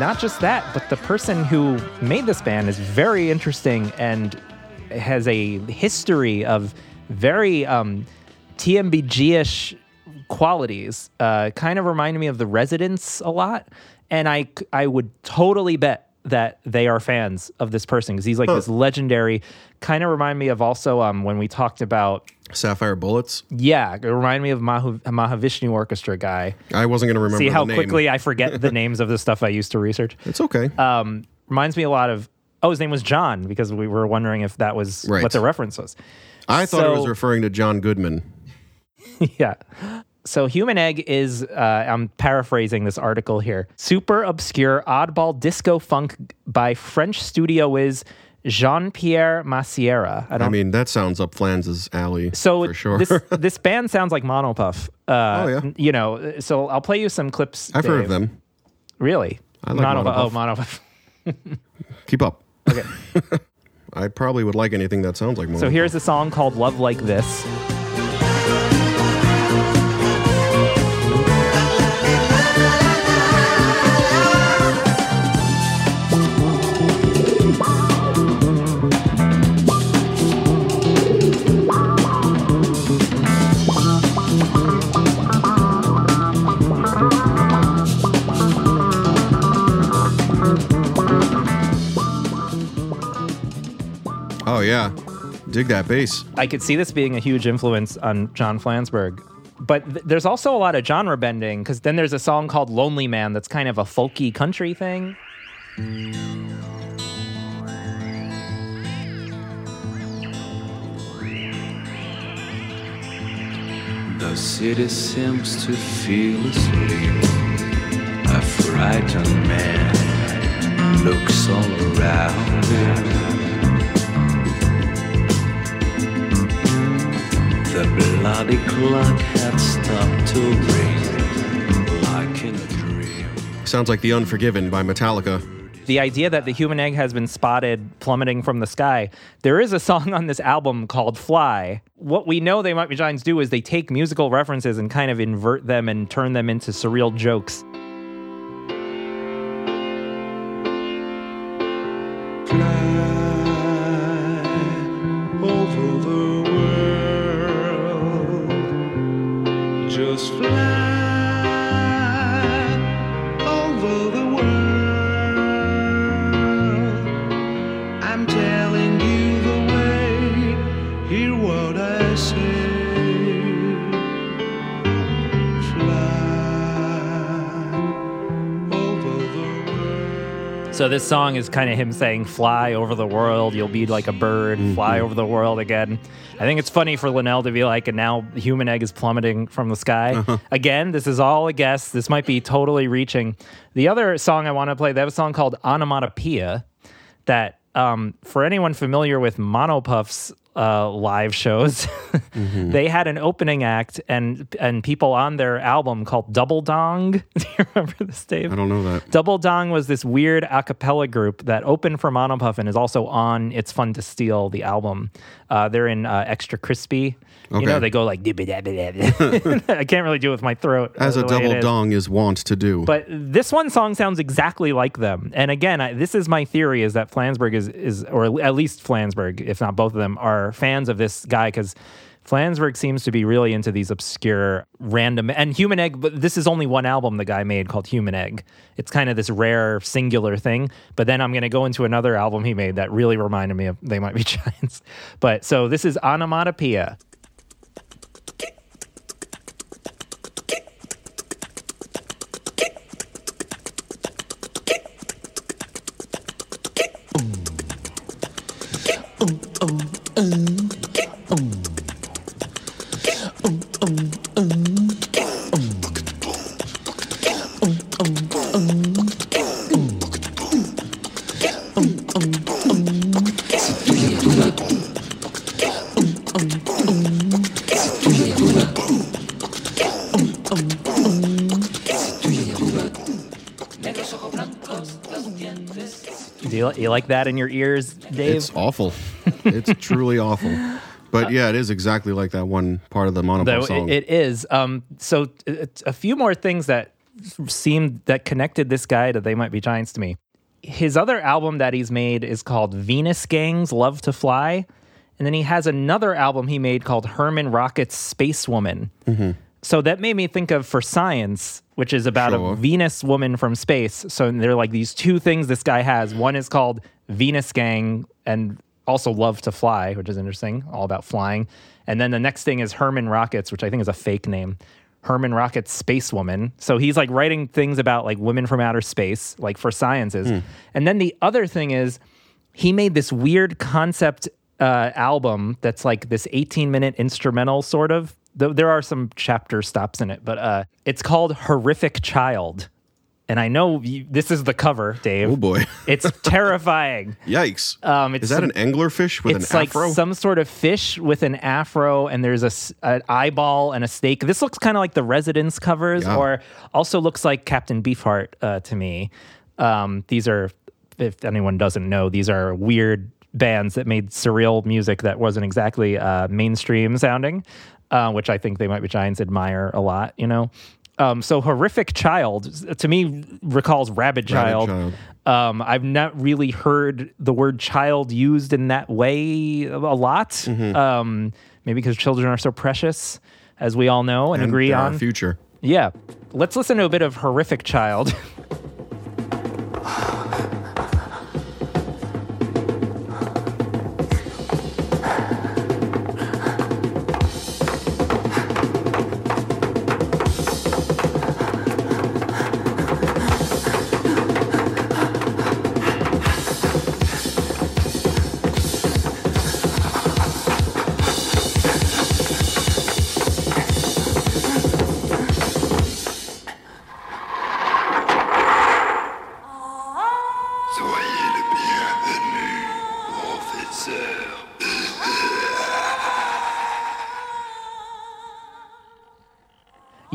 Not just that, but the person who made this band is very interesting and has a history of very um, TMBG ish qualities. Uh, kind of reminded me of the Residents a lot. And I, I would totally bet that they are fans of this person because he's like Huh. this legendary. Kind of remind me of also um, when we talked about. Sapphire Bullets. Yeah, it reminded me of Maha, Mahavishnu Orchestra guy. I wasn't going to remember See how quickly I forget the names of the stuff I used to research. It's okay. Um, reminds me a lot of. Oh, his name was John because we were wondering if that was Right. what the reference was. I thought it was So- referring to John Goodman. yeah. So, Human Egg is, uh, I'm paraphrasing this article here, super obscure oddball disco funk by French studio whiz Jean Pierre Massiera. I I, mean, that sounds up Flans's alley So for sure. this this band sounds like Monopuff. Uh, Oh, yeah. You know, so I'll play you some clips. I've heard of them. Really? I like Monopuff. Oh, Monopuff. Monopuff. Keep up. Okay. I probably would like anything that sounds like more. So here's a song called Love Like This. Oh yeah, dig that bass. I could see this being a huge influence on John Flansburgh. but th- there's also a lot of genre bending because then there's a song called Lonely Man that's kind of a folky country thing. The city seems to feel asleep. A frightened man looks all around him. The bloody clock had stopped to ring like in a dream. Sounds like The Unforgiven by Metallica. the idea that the human egg has been spotted plummeting from the sky. There is a song on this album called Fly. What we know they might be giants do is they take musical references and kind of invert them and turn them into surreal jokes. over So this song is kind of him saying, "Fly over the world, you'll be like a bird, fly over the world again." I think it's funny for Linnell to be like, "And now human egg is plummeting from the sky." Again, this is all a guess. This might be totally reaching. The other song I want to play, they have a song called "Onomatopoeia," that um, for anyone familiar with Monopuff's uh, live shows, they had an opening act and and people on their album called Double Dong. Do you remember this, Dave? I don't know that. Double Dong was this weird a cappella group that opened for Monopuff and is also on It's Fun to Steal, the album. Uh, they're in uh, Extra Crispy. You know, they go like, I can't really do it with my throat. As a double is. dong is wont to do. But this one song sounds exactly like them. And again, I, this is my theory: is that Flansburgh is is, or at least Flansburgh, if not both of them, are fans of this guy because. Flansburgh seems to be really into these obscure, random, and Human Egg. But this is only one album the guy made called Human Egg. It's kind of this rare, singular thing. But then I'm going to go into another album he made that really reminded me of They Might Be Giants. But so this is Onomatopoeia. Like that in your ears, Dave? It's awful. it's truly awful. But yeah, it is exactly like that one part of the Monopuff song. it, it is. Um, so uh, a few more things that seemed that connected this guy to They Might Be Giants to me. His other album that he's made is called Venus Gangs Love to Fly. And then he has another album he made called Herman Rocket's Space Woman. Mm-hmm. So that made me think of For Science, which is about Sure. a Venus woman from space. So they're like these two things this guy has. One is called Venus Gang and also Love to Fly, which is interesting, all about flying. And then the next thing is Herman Rockets, which I think is a fake name. Herman Rockets Space Woman. So he's like writing things about like women from outer space, like for sciences. Hmm. And then the other thing is he made this weird concept uh, album that's like this 18 minute instrumental sort of. Though there are some chapter stops in it, but uh, it's called Horrific Child. And I know you, this is the cover, Dave. Oh boy. It's terrifying. Yikes. Um, it's is that some- an anglerfish with it's an like afro? some sort of fish with an afro, and there's a an eyeball and a snake. This looks kind of like the Residents covers, Yeah. or also looks like Captain Beefheart uh, to me. Um, these are, if anyone doesn't know, these are weird bands that made surreal music that wasn't exactly uh, mainstream sounding, uh, which I think they might be Giants admire a lot. You know. Um, so horrific child to me recalls rabid child. Child. Um, I've not really heard the word child used in that way a lot. Mm-hmm. Um, maybe because children are so precious, as we all know and, And agree on. future. Yeah. Let's listen to a bit of horrific child.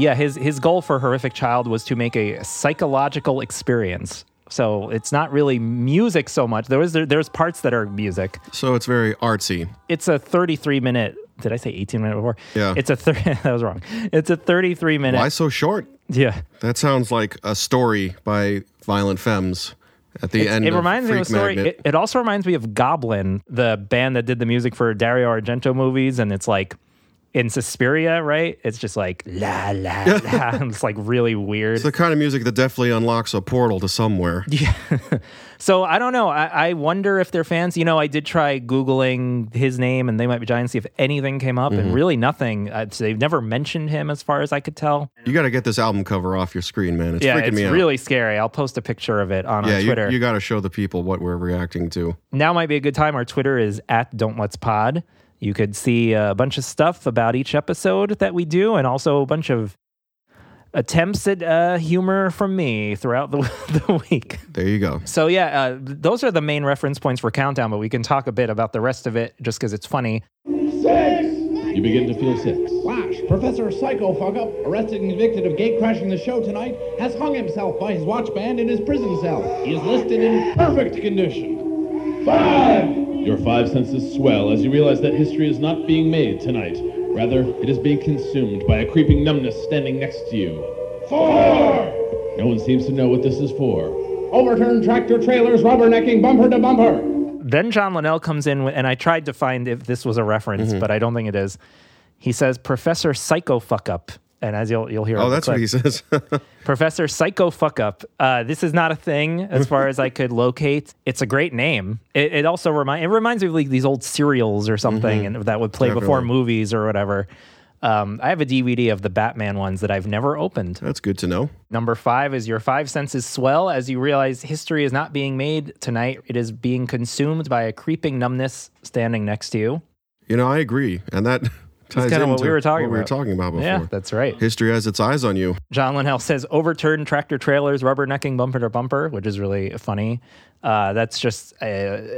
Yeah, his his goal for Horrific Child was to make a psychological experience. So it's not really music so much. There was there, there's parts that are music. So it's very artsy. It's a 33 minute. Did I say 18 minute before? Yeah. It's a thir- that was wrong. It's a 33 minute. Why so short? Yeah. That sounds like a story by Violent Femmes at the It's- end it reminds me of a story. It, it also reminds me of Goblin, the band that did the music for Dario Argento movies, and it's like in Suspiria, right? It's just like la la la. it's like really weird. It's the kind of music that definitely unlocks a portal to somewhere. Yeah. so I don't know. I, I wonder if they're fans. You know, I did try Googling his name and They Might Be Giants, see if anything came up, and Mhm. really nothing. Uh, they've never mentioned him as far as I could tell. You got to get this album cover off your screen, man. It's yeah, freaking it's me out. It's really scary. I'll post a picture of it on yeah, our you, Twitter. you got to show the people what we're reacting to. now might be a good time. Our Twitter is at Don't Let's Pod. You could see a bunch of stuff about each episode that we do, and also a bunch of attempts at uh, humor from me throughout the, the week. There you go. So yeah, uh, those are the main reference points for Countdown, but we can talk a bit about the rest of it just because it's funny. Six! You begin to feel sick. Flash, Professor Psycho Fuckup, arrested and convicted of gate crashing the show tonight, has hung himself by his watch band in his prison cell. He is listed in perfect condition. Five! Your five senses swell as you realize that history is not being made tonight. Rather, it is being consumed by a creeping numbness standing next to you. Four! No one seems to know what this is for. Overturned tractor trailers rubbernecking bumper to bumper. Then John Linnell comes in, and I tried to find if this was a reference, Mm-hmm. but I don't think it is. He says Professor Psycho Fuck Up, and as you'll you'll hear, Oh, that's what he says. Professor Psycho Fuck Up. Uh, this is not a thing as far as I could locate. It's a great name. It, it also remind it reminds me of like these old serials or something, Mhm. and that would play before movies or whatever. Um, I have a DVD of the Batman ones that I've never opened. That's good to know. Number five is your five senses swell as you realize history is not being made tonight. It is being consumed by a creeping numbness standing next to you. You know, I agree, and that ties kinda what we were talking what we were about. talking about before. Yeah, that's right. History has its eyes on you. John Linnell says overturned tractor trailers, rubbernecking bumper to bumper, which is really funny. Uh, that's just, uh,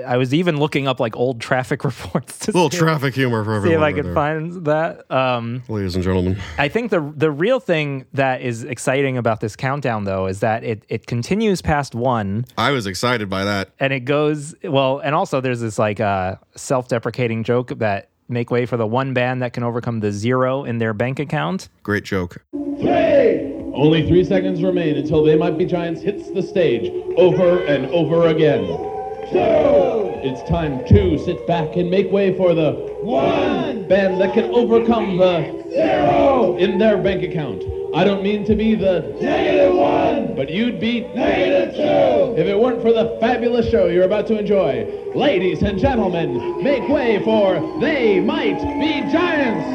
I was even looking up like old traffic reports to little traffic humor for everyone. see if. I could there. find that. Um, Ladies and gentlemen, I think the the real thing that is exciting about this countdown, though, is that it it continues past one, I was excited by that. and it goes well. And also, there's this like uh, self-deprecating joke that make way for the one band that can overcome the zero in their bank account. Great joke. Three! Only three seconds remain until They Might Be Giants hits the stage over and over again. Two! It's time to sit back and make way for the one band that can overcome the zero in their bank account. I don't mean to be the negative one, but you'd be negative two if it weren't for the fabulous show you're about to enjoy. Ladies and gentlemen, make way for They Might Be Giants!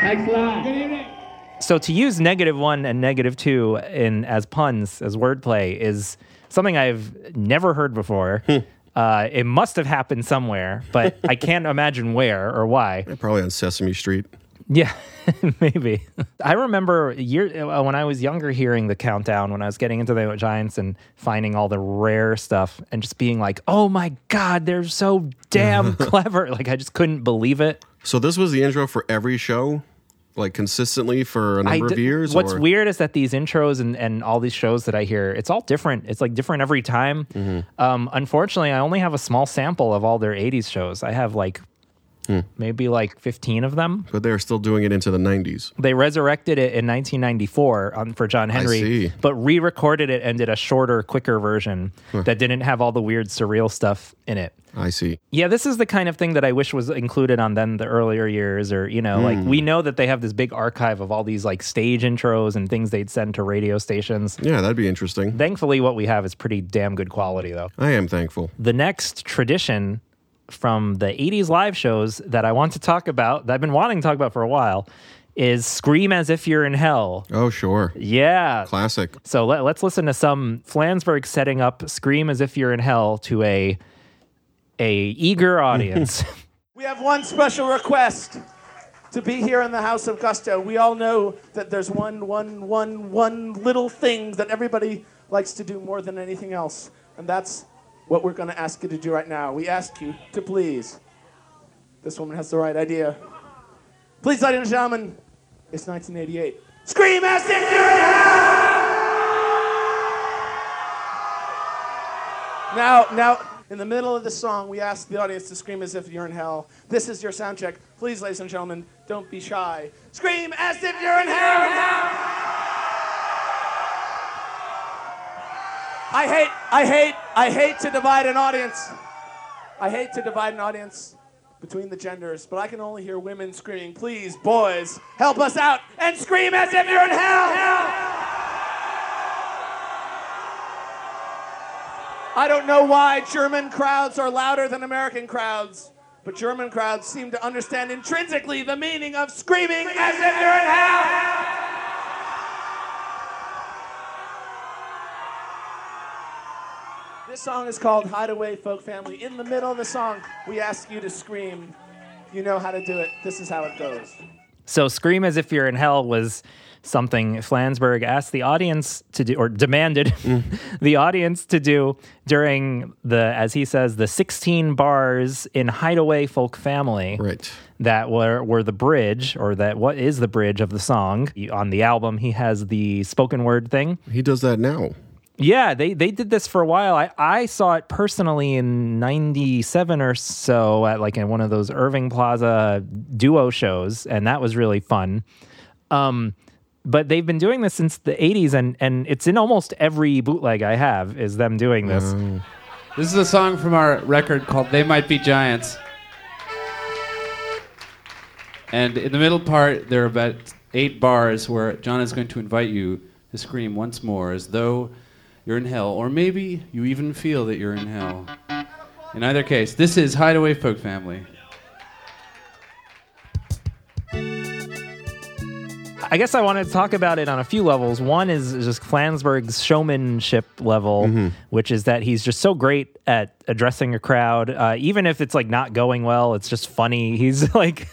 Thanks a lot. Good evening. So to use negative one and negative two in as puns as wordplay is something I've never heard before. uh, it must have happened somewhere, but I can't imagine where or why. Probably on Sesame Street. Yeah, maybe. I remember year uh, when I was younger hearing the countdown when I was getting into the Giants and finding all the rare stuff and just being like, "Oh my god, they're so damn clever!" Like I just couldn't believe it. So this was the intro for every show, like consistently for a number of years. What's or? weird is that these intros and, and all these shows that I hear, it's all different. It's like different every time. Mm-hmm. Um, unfortunately, I only have a small sample of all their 80s shows. I have like Hmm. maybe like 15 of them. But they're still doing it into the 90s. They resurrected it in 1994 um, for John Henry, but re recorded it and did a shorter, quicker version Huh. that didn't have all the weird, surreal stuff in it. I see. Yeah, this is the kind of thing that I wish was included on then the earlier years, or you know, like Mm. we know that they have this big archive of all these like stage intros and things they'd send to radio stations. Yeah, that'd be interesting. Thankfully, what we have is pretty damn good quality, though. I am thankful. The next tradition from the 80s live shows that I want to talk about, that I've been wanting to talk about for a while, is Scream as If You're in Hell. Oh, sure. Yeah. Classic. So let, let's listen to some Flansburgh setting up Scream as If You're in Hell to a a eager audience. We have one special request. to be here in the House of Gusto. We all know that there's one, one, one, one little thing that everybody likes to do more than anything else, and that's what we're going to ask you to do right now. We ask you to please. This woman has the right idea. Please, ladies and gentlemen, it's 1988. Scream as if you're in hell! Now, now, in the middle of the song, we ask the audience to scream as if you're in hell. This is your sound check. Please, ladies and gentlemen, don't be shy. Scream as if you're in hell! I hate, I hate, I hate to divide an audience. I hate to divide an audience between the genders, but I can only hear women screaming, please, boys, help us out and scream as if you're in hell! I don't know why German crowds are louder than American crowds, but German crowds seem to understand intrinsically the meaning of screaming as if you're in hell! This song is called Hideaway Folk Family. In the middle of the song, we ask you to scream. You know how to do it. This is how it goes. So scream as if you're in hell was something Flansburgh asked the audience to do or demanded the audience to do during the as he says the 16 bars in Hideaway Folk Family. Right. That were were the bridge or that what is the bridge of the song. On the album he has the spoken word thing. He does that now. Yeah, they they did this for a while. I, I saw it personally in '97 or so at like in one of those Irving Plaza duo shows, and that was really fun. Um, but they've been doing this since the '80s, and and it's in almost every bootleg I have is them doing this. Mm. This is a song from our record called They Might Be Giants. And in the middle part, there are about eight bars where John is going to invite you to scream once more as though you're in hell, or maybe you even feel that you're in hell. In either case, this is Hideaway Folk Family. I guess I wanted to talk about it on a few levels. One is just Flansburgh's showmanship level, which is that he's just so great at addressing a crowd, uh, even if it's like not going well. It's just funny. He's like.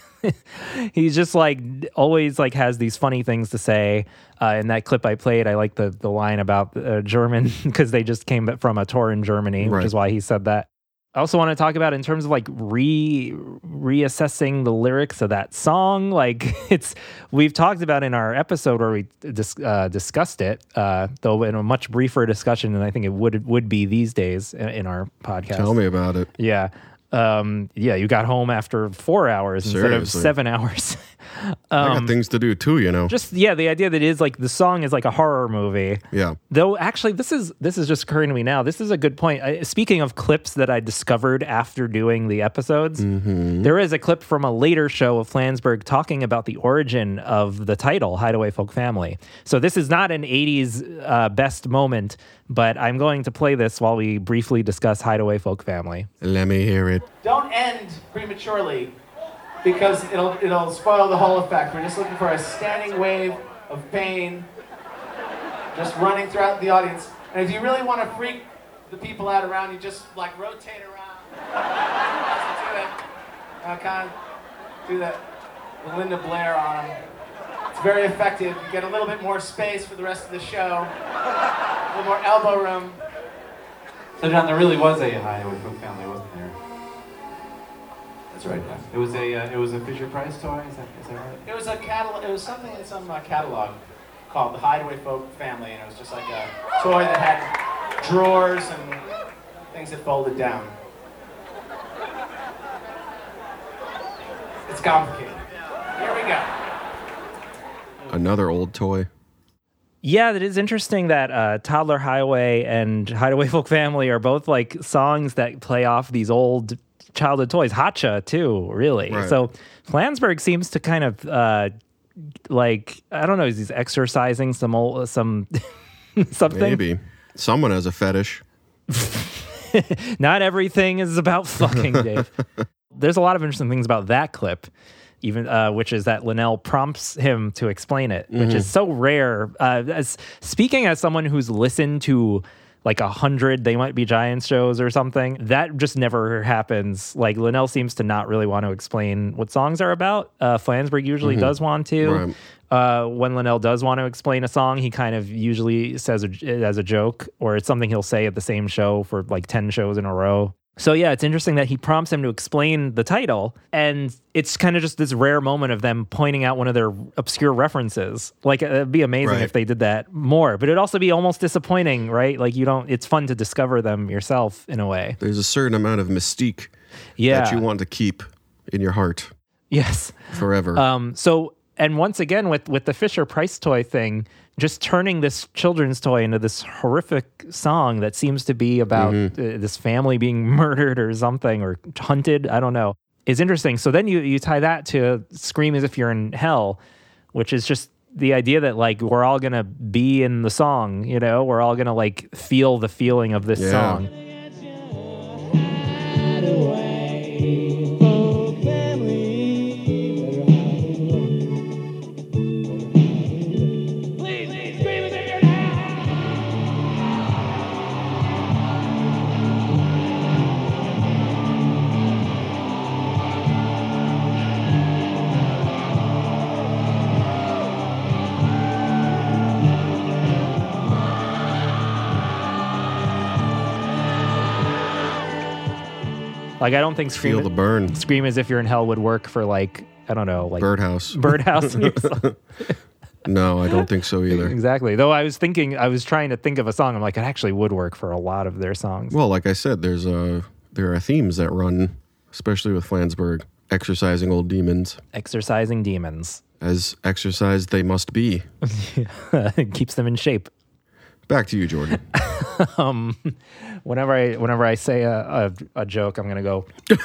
he's just like always like has these funny things to say uh, in that clip i played i like the the line about uh, german because they just came from a tour in germany which is why he said that I also want to talk about in terms of like re reassessing the lyrics of that song. Like it's we've talked about in our episode where we dis- uh, discussed it, uh, though in a much briefer discussion than I think it would would be these days in, in our podcast. Tell me about it. Yeah. Um, yeah, you got home after four hours instead of seven hours. I um, got things to do too, you know. just yeah, the idea that it is like the song is like a horror movie. yeah. Though actually, this is this is just occurring to me now. This is a good point. I, speaking of clips that I discovered after doing the episodes, there is a clip from a later show of Flansburgh talking about the origin of the title Hideaway Folk Family. So this is not an '80s uh, best moment, but I'm going to play this while we briefly discuss Hideaway Folk Family. Let me hear it. Don't end prematurely because it'll it'll spoil the whole effect. We're just looking for a standing wave of pain just running throughout the audience. And if you really want to freak the people out around you, just like rotate around. Uh, kind of do that Linda Blair on them. It's very effective. You get a little bit more space for the rest of the show. A little more elbow room. So John, there really was a Hideaway Folk Family, wasn't? That's right. It was a uh, it was a Fisher Price toy. Is that is that right? It was a catalog. It was something in some uh, catalog called the Hideaway Folk Family, and it was just like a toy that had drawers and things that folded down. It's complicated. Here we go. Another old toy. Yeah, it is interesting that uh, Toddler Highway and Hideaway Folk Family are both like songs that play off these old childhood toys. Hotcha too, really. Right. So Flansburgh seems to kind of uh, like I don't know, he's exercising some old some something. Maybe. Someone has a fetish. Not everything is about fucking, Dave. There's a lot of interesting things about that clip, even uh, which is that Linnell prompts him to explain it, which Mhm. is so rare. Uh, as speaking as someone who's listened to like a hundred they might be giants shows or something that just never happens like linnell seems to not really want to explain what songs are about uh flansburgh usually Mhm. does want to Right. uh, when Linnell does want to explain a song, he kind of usually says it as a joke, or it's something he'll say at the same show for like 10 shows in a row. So, yeah, it's interesting that he prompts him to explain the title, and it's kind of just this rare moment of them pointing out one of their obscure references. Like, it'd be amazing Right. if they did that more, but it'd also be almost disappointing, right? Like, you don't, it's fun to discover them yourself in a way. There's a certain amount of mystique Yeah. that you want to keep in your heart Yes. forever. Um, so, and once again with with the Fisher Price toy thing, just turning this children's toy into this horrific song that seems to be about uh, this family being murdered or something or hunted. I don't know. Is interesting. So then you you tie that to "Scream as if you're in hell," which is just the idea that like we're all gonna be in the song. You know, we're all gonna like feel the feeling of this Yeah. song. Like I don't think scream Feel the burn. scream as if you're in hell would work for like I don't know like Birdhouse. birdhouse. in your song. no, I don't think so either. exactly. Though I was thinking, I was trying to think of a song. I'm like, it actually would work for a lot of their songs. Well, like I said, there's uh there are themes that run, especially with Flansburgh, exercising old demons, Exercising demons as exercised they must be. It keeps them in shape. Back to you, Jordan. um, whenever I whenever I say a, a, a joke, I'm gonna go.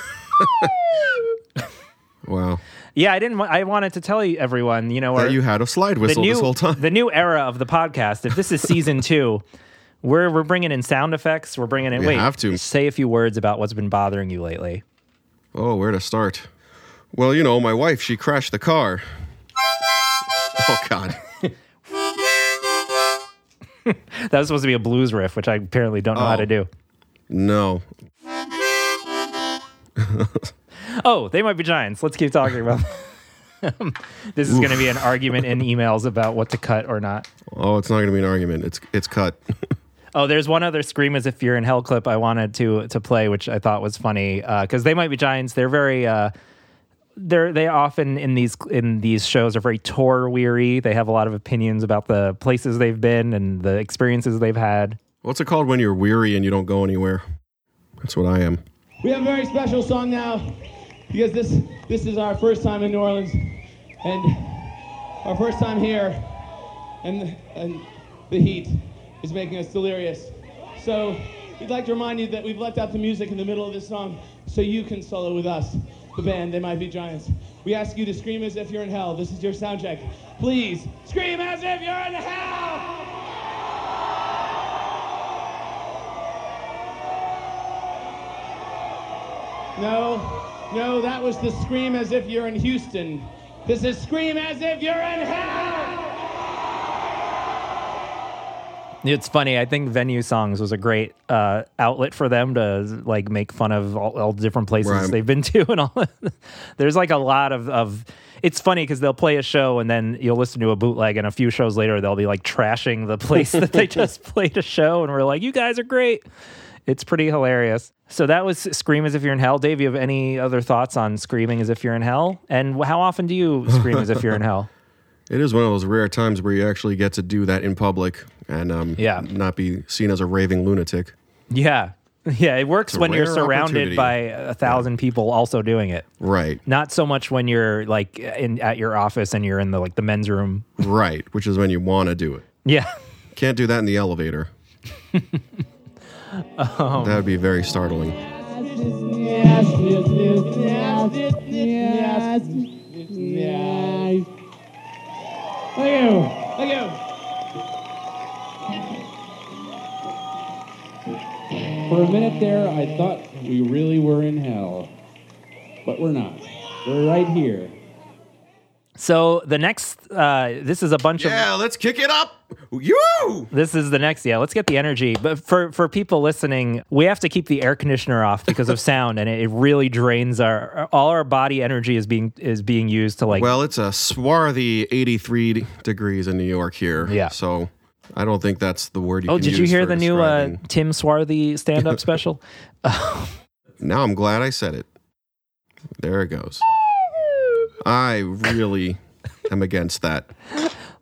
Wow. Yeah, I didn't. I wanted to tell you everyone, you know, That you had a slide whistle new, this whole time. The new era of the podcast. If this is season two, we're we're bringing in sound effects. We're bringing in. We wait, have to. say a few words about what's been bothering you lately. Oh, where to start? Well, you know, my wife, she crashed the car. Oh God. That was supposed to be a blues riff, which I apparently don't know how Oh. to do. No. Oh, they might be giants. Let's keep talking about. this is going to be an argument in emails about what to cut or not. Oh, it's not going to be an argument. It's it's cut. Oh, there's one other "Scream as if you're in hell" clip I wanted to to play, which I thought was funny because they might be giants. They're very. Uh, they're they often in these in these shows are very tour weary. They have a lot of opinions about the places they've been and the experiences they've had. What's it called when you're weary and you don't go anywhere? That's what I am. We have a very special song now because this this is our first time in New Orleans and our first time here and and the heat is making us delirious. So we'd like to remind you that we've left out the music in the middle of this song so you can solo with us, the band They Might Be Giants. We ask you to scream as if you're in hell. This is your sound check. Please scream as if you're in hell! No, no, that was the scream as if you're in Houston. This is scream as if you're in hell! It's funny. I think venue songs was a great uh, outlet for them to like make fun of all, all different places Right. they've been to, and all. There's like a lot of of. It's funny because they'll play a show and then you'll listen to a bootleg, and a few shows later they'll be like trashing the place that they just played a show, and we're like, "You guys are great." It's pretty hilarious. So that was "Scream as if you're in hell." Dave, you have any other thoughts on "Screaming as if you're in hell"? And how often do you scream as if you're in hell? It is one of those rare times where you actually get to do that in public and um, Yeah. not be seen as a raving lunatic. Yeah. Yeah, it works when you're surrounded by a thousand people also doing it. Right. Not so much when you're like in at your office and you're in the like the men's room. Right. Which is when you want to do it. Yeah. Can't do that in the elevator. Um, that would be very startling. Thank you. Thank you. For a minute there, I thought we really were in hell. But we're not. We're right here. So the next, uh, this is a bunch of Yeah, let's kick it up. You. This is the next. Yeah, let's get the energy. But for for people listening, we have to keep the air conditioner off because of sound, and it, it really drains our all our body energy is being is being used to like. Well, it's a swarthy 83 degrees in New York here. Yeah. So I don't think that's the word you oh, did you hear the new uh, Tim Swarthy stand up special? Now I'm glad I said it. There it goes. I really am against that.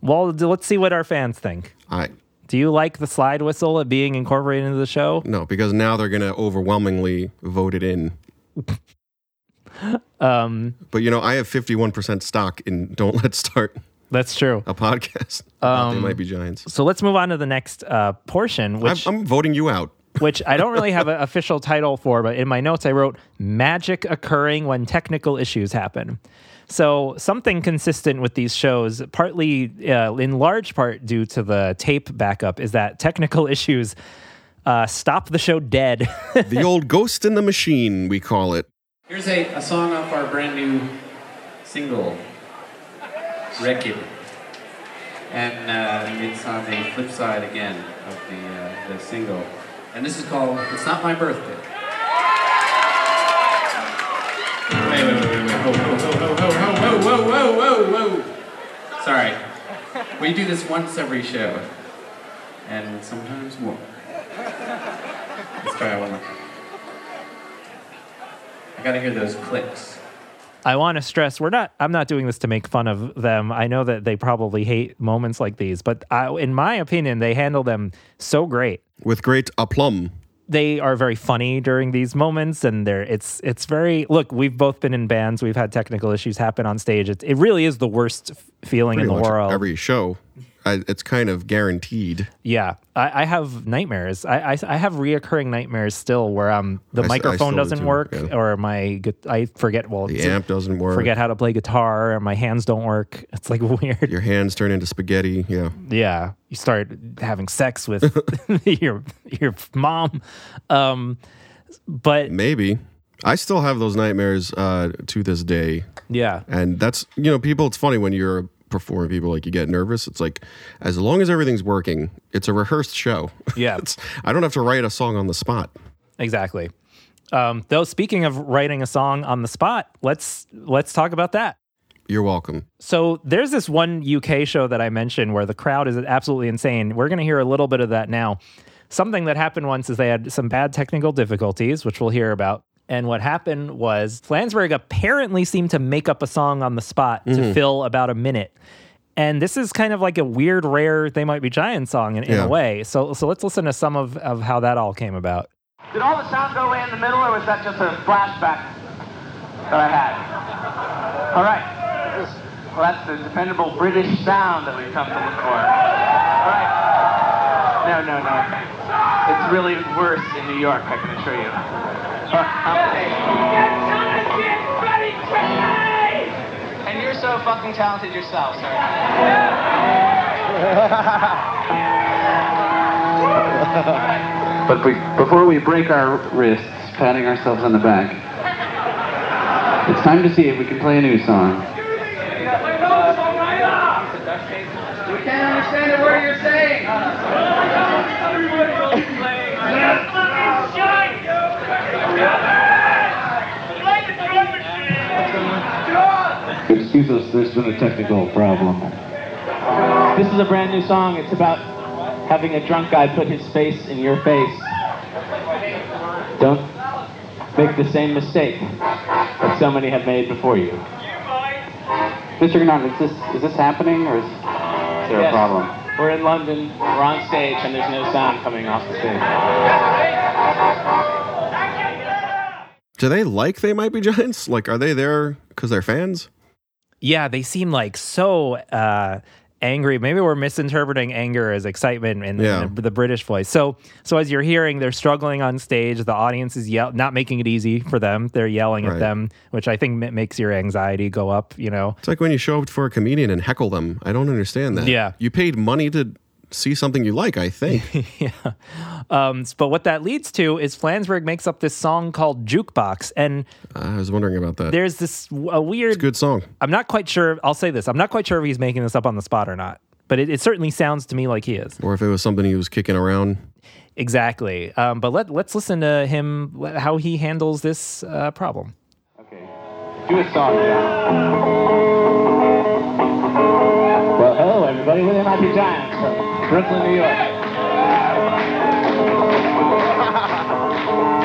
well, let's see what our fans think. I Do you like the slide whistle at being incorporated into the show? no, because now they're going to overwhelmingly vote it in. Um, But you know, I have 51% stock in Don't Let's Start that's true. a podcast. about they Um, might be giants. So let's move on to the next uh, portion, I'm, which I'm voting you out. which I don't really have an official title for, but in my notes I wrote magic occurring when technical issues happen. So something consistent with these shows, partly uh, in large part due to the tape backup, is that technical issues uh, stop the show dead. The old ghost in the machine, we call it. Here's a, a song off our brand new single, Record. And uh, it's on the flip side again of the, uh, the single. And this is called It's Not My Birthday. Wait, wait, wait, wait, wait. Whoa, whoa, whoa, whoa, whoa. Sorry. We do this once every show. And sometimes more. Let's try one more. I gotta hear those clicks. I want to stress we're not I'm not doing this to make fun of them. I know that they probably hate moments like these, but I, in my opinion they handle them so great. With great aplomb they are very funny during these moments and they're it's it's very look we've both been in bands we've had technical issues happen on stage it, it really is the worst f- feeling in the world Every show. I, it's kind of guaranteed. yeah I, I have nightmares I, I i have reoccurring nightmares still where um the I s- I microphone do doesn't too, work yeah. or my gu- i forget well The it's- amp doesn't work. forget how to play guitar or my hands don't work it's like weird Your hands turn into spaghetti. Yeah. yeah you start having sex with your your mom um but Maybe. I still have those nightmares uh, to this day. yeah And that's, you know, people, it's funny when you're performing people, like you get nervous. It's like, as long as everything's working, it's a rehearsed show. Yeah. it's, I don't have to write a song on the spot. Exactly. Um, though speaking of writing a song on the spot, let's let's talk about that. You're welcome. So there's this one UK show that I mentioned where the crowd is absolutely insane. We're going to hear a little bit of that now. Something that happened once is they had some bad technical difficulties, which we'll hear about. And what happened was Flansburgh apparently seemed to make up a song on the spot to Mhm. fill about a minute. And this is kind of like a weird, rare They Might Be Giant song in, in Yeah. a way. So so let's listen to some of, of how that all came about. Did all the sound go away in the middle, or was that just a flashback that I had? All right. Well, that's the dependable British sound that we've come to look for. All right. No, no, no. It's really worse in New York, I can assure you. And you're so fucking talented yourself, sir. But we, before we break our wrists patting ourselves on the back, it's time to see if we can play a new song. We can't understand a word you're saying. Excuse us, there's been a technical problem. This is a brand new song. It's about having a drunk guy put his face in your face. Don't make the same mistake that so many have made before you. Mr. Gannard, is this, is this happening or is, is there Yes. a problem? We're in London. We're on stage, and there's no sound coming off the stage. Do they like They Might Be Giants? Like, are they there because they're fans? Yeah, they seem like so uh, angry. Maybe we're misinterpreting anger as excitement in, in Yeah. the, the British voice. So, so as you're hearing, they're struggling on stage. The audience is yell, not making it easy for them. They're yelling at them, which I think makes your anxiety go up. You know, It's like when you show up for a comedian and heckle them. I don't understand that. Yeah. You paid money to see something you like. I think. yeah. Um, but what that leads to is Flansburgh makes up this song called Jukebox. And I was wondering about that. there's this w- a weird. Good song. I'm not quite sure. I'll say this. I'm not quite sure if he's making this up on the spot or not. But it, it certainly sounds to me like he is. Or if it was something he was kicking around. Exactly. Um, but let, let's listen to him, how he handles this uh, problem. Okay. Do a song, Well, hello, everybody. We're the Mighty Giants from Brooklyn, New York.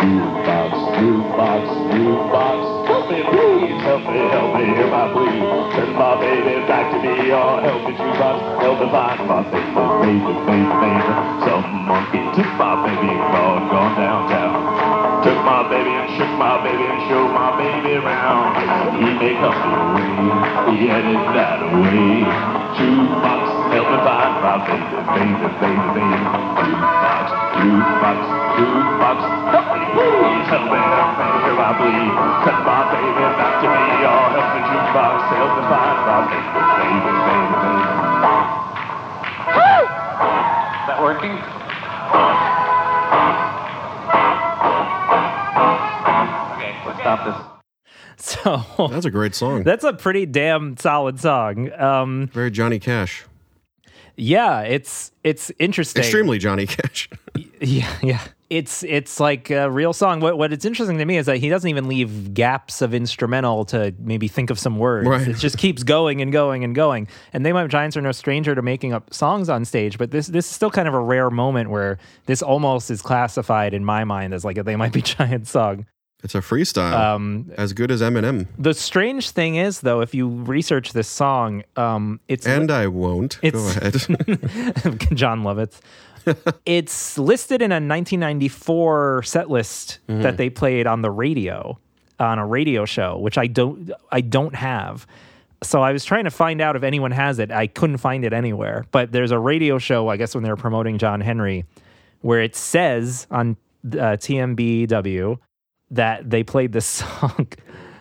Jukebox, jukebox, jukebox. Help me, please. Help me, help me, hear my plea. Turn my baby back to me. Oh, help me, jukebox. Help me find my baby, baby, baby, baby. Some monkey took my baby gone, gone downtown. My baby showed my baby around. He may come your way, he headed that way. Jukebox, help me find my baby, baby, baby, baby. Jukebox, jukebox, jukebox, help please, help me, help me, hear my plea. Send my baby back to me, oh, help me, jukebox, help me find my baby, baby, baby, baby. Is that working? So That's a great song. that's a pretty damn solid song. Um, Very Johnny Cash. yeah, it's it's interesting. Extremely Johnny Cash. Yeah, yeah. It's it's like a real song. What what it's interesting to me is that he doesn't even leave gaps of instrumental to maybe think of some words. Right. It just keeps going and going and going. And They Might Giants are no stranger to making up songs on stage, but this this is still kind of a rare moment where this almost is classified in my mind as like a They Might Be Giants song. It's a freestyle. Um, as good as Eminem. The strange thing is, though, if you research this song, um, it's And I won't. Go ahead. Jon Lovitz. it's listed in a 1994 set list Mhm. that they played on the radio on a radio show, which I don't I don't have. So I was trying to find out if anyone has it. I couldn't find it anywhere. But there's a radio show, I guess, when they were promoting John Henry, where it says on uh, TMBW that they played this song.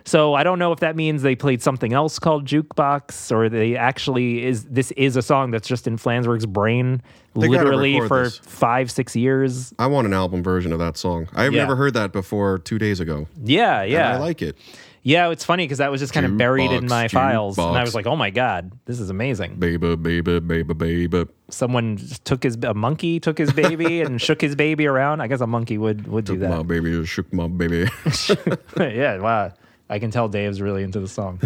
So I don't know if that means they played something else called jukebox, or they actually is this is a song that's just in Flansburgh's brain, They literally for this. five six years. I want an album version of that song. I've Yeah. never heard that before two days ago. Yeah, And yeah, I like it. Yeah, it's funny because that was just kind of buried in my files, and I was like, "Oh my god, this is amazing!" Baby, baby, baby, baby. Someone took his a monkey took his baby and shook his baby around. I guess a monkey would would do that. my baby, shook my baby. yeah, wow. I can tell Dave's really into the song.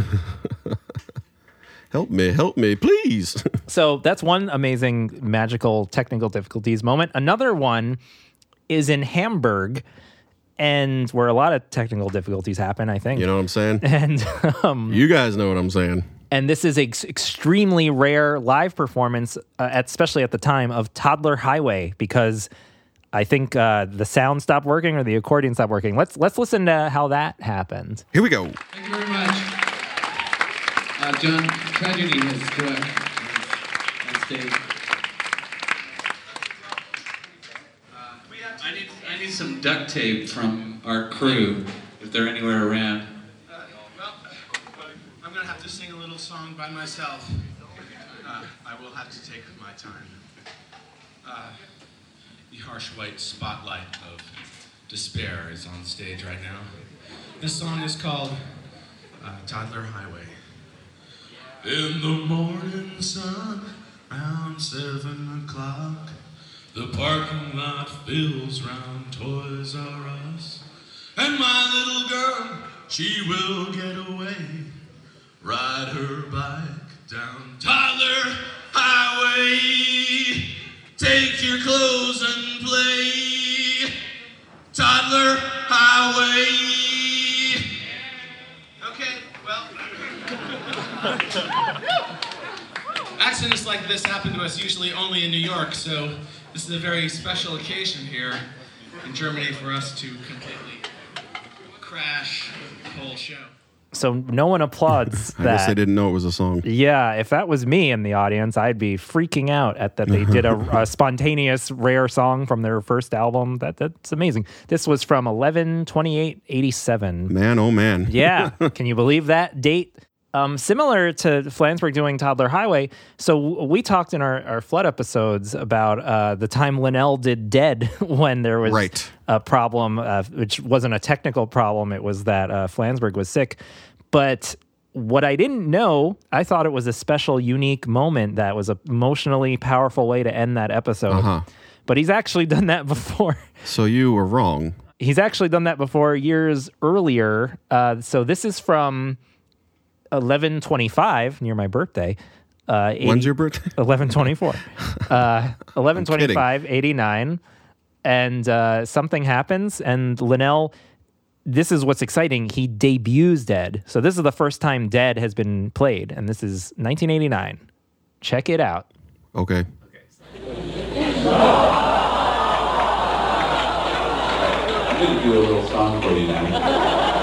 help me, help me, please. So that's one amazing magical technical difficulties moment. Another one is in Hamburg, and where a lot of technical difficulties happen, I think. You know what I'm saying? And um, you guys know what I'm saying. and this is an ex- extremely rare live performance, uh, at, especially at the time of Toddler Highway, because I think uh, the sound stopped working or the accordion stopped working. Let's let's listen to how that happened. Here we go. Thank you very much. Uh, John, tragedy has struck on stage. Uh, I need, I need some duct tape from our crew, if they're anywhere around. Well, I'm gonna have to sing a little song by myself. Uh, I will have to take my time. Uh, the harsh white spotlight of despair is on stage right now. This song is called uh, Toddler Highway. In the morning sun, around seven o'clock, the parking lot fills round Toys R Us. And my little girl, she will get away, ride her bike down Toddler Highway. Take your clothes and play, Toddler Highway. Okay, well. Accidents like this happen to us usually only in New York, so this is a very special occasion here in Germany for us to completely crash the whole show. So no one applauds I that. guess they didn't know it was a song. Yeah, if that was me in the audience, I'd be freaking out at that they did a, a spontaneous rare song from their first album. That that's amazing. This was from 11 28 87. Man, oh man. Yeah, can you believe that date? Um, similar to Flansburgh doing Toddler Highway. So w- we talked in our, our flood episodes about uh, the time Linnell did Dead when there was Right. a problem, uh, which wasn't a technical problem. It was that uh, Flansburgh was sick. But what I didn't know, I thought it was a special, unique moment that was a emotionally powerful way to end that episode. Uh-huh. But he's actually done that before. So you were wrong. He's actually done that before years earlier. Uh, so this is from 1125, near my birthday. Uh, When's your birthday? 1124. Uh, 1125, 89. And uh, something happens, and Linnell, this is what's exciting. He debuts Dead. So this is the first time Dead has been played, and this is 1989. Check it out. Okay. I'm going to do a little song for you now.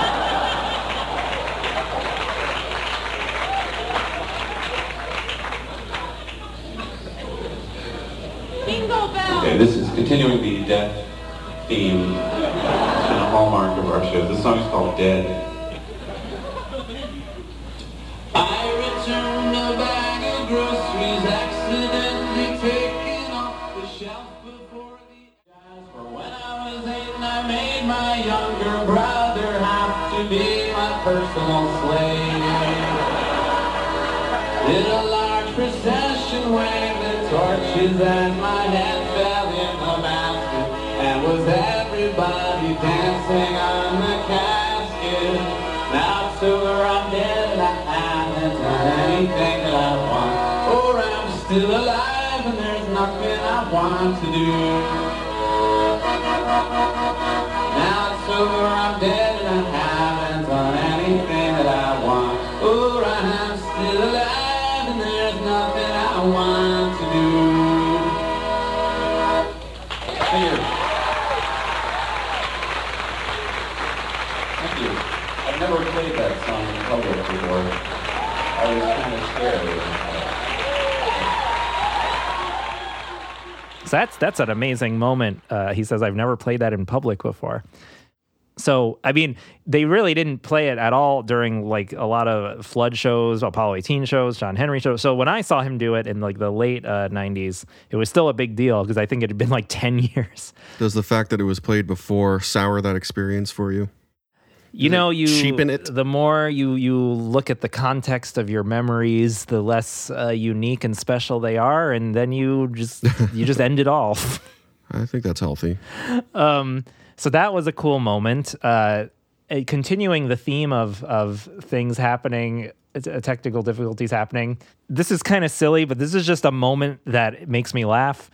Bingo bell. Okay, this is continuing the death theme. It's been a hallmark of our show. This song is called Dead. I returned a bag of groceries accidentally taken off the shelf before the guys. For when I was eight I made my younger brother have to be my personal slave. Did a large procession the torches and my head still alive and there's nothing I want to do. Now it's over, I'm dead So that's that's an amazing moment. Uh, he says, "I've never played that in public before." So I mean, they really didn't play it at all during like a lot of flood shows, Apollo 18 shows, John Henry shows. So when I saw him do it in like the late uh, 90s, it was still a big deal because I think it had been like 10 years. Does the fact that it was played before sour that experience for you? You Does know, you cheapen it. The more you you look at the context of your memories, the less uh, unique and special they are, and then you just you just end it all. I think that's healthy. um, so that was a cool moment. Uh, uh, continuing the theme of of things happening, uh, technical difficulties happening. This is kind of silly, but this is just a moment that makes me laugh.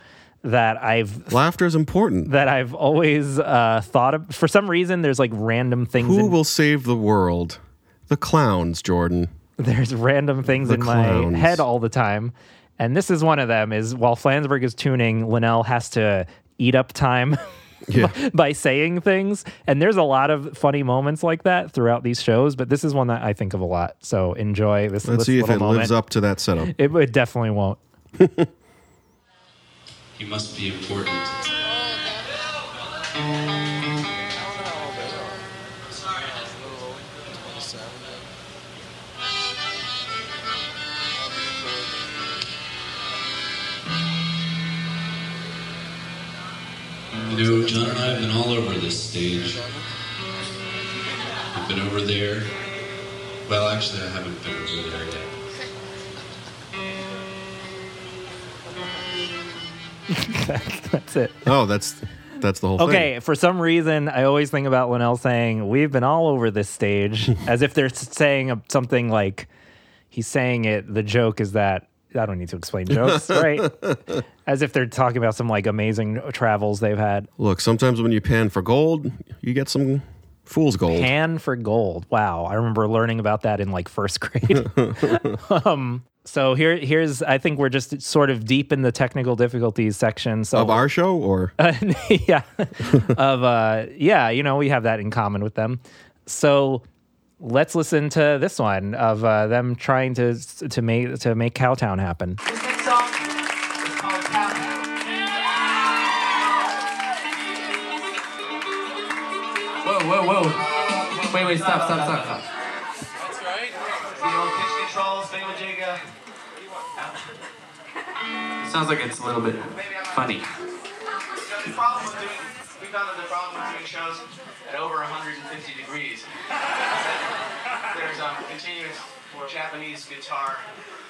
That I've Laughter is important. that I've always uh, thought of. For some reason, there's like random things. Who in, will save the world? The clowns, Jordan. there's random things The in my head all the time. And this is one of them is while Flansburgh is tuning, Linnell has to eat up time Yeah. by, by saying things. And there's a lot of funny moments like that throughout these shows, but this is one that I think of a lot. So enjoy this. Let's this see if it lives up to that setup. It, it definitely won't. You must be important. You know, John and I have been all over this stage. We've been over there. Well, actually, I haven't been over there yet. That's it. Oh, that's that's the whole thing. Okay, for some reason, I always think about Linnell saying, We've been all over this stage, as if they're saying something like, he's saying it, the joke is that, I don't need to explain jokes, right? As if they're talking about some like amazing travels they've had. Look, sometimes when you pan for gold, you get some fool's gold. Pan for gold. Wow. I remember learning about that in like first grade. um, so here, here's, I think we're just sort of deep in the technical difficulties section. So of our show, or Uh, yeah. of uh yeah, you know, we have that in common with them. So let's listen to this one of uh, them trying to to make to make Cowtown happen. This next song is called Cowtown. Whoa, whoa, whoa. Wait, wait, stop, stop, stop, stop. Sounds like it's a little bit funny. The problem with doing, we found that the problem with doing shows at over 150 degrees there's a continuous Japanese guitar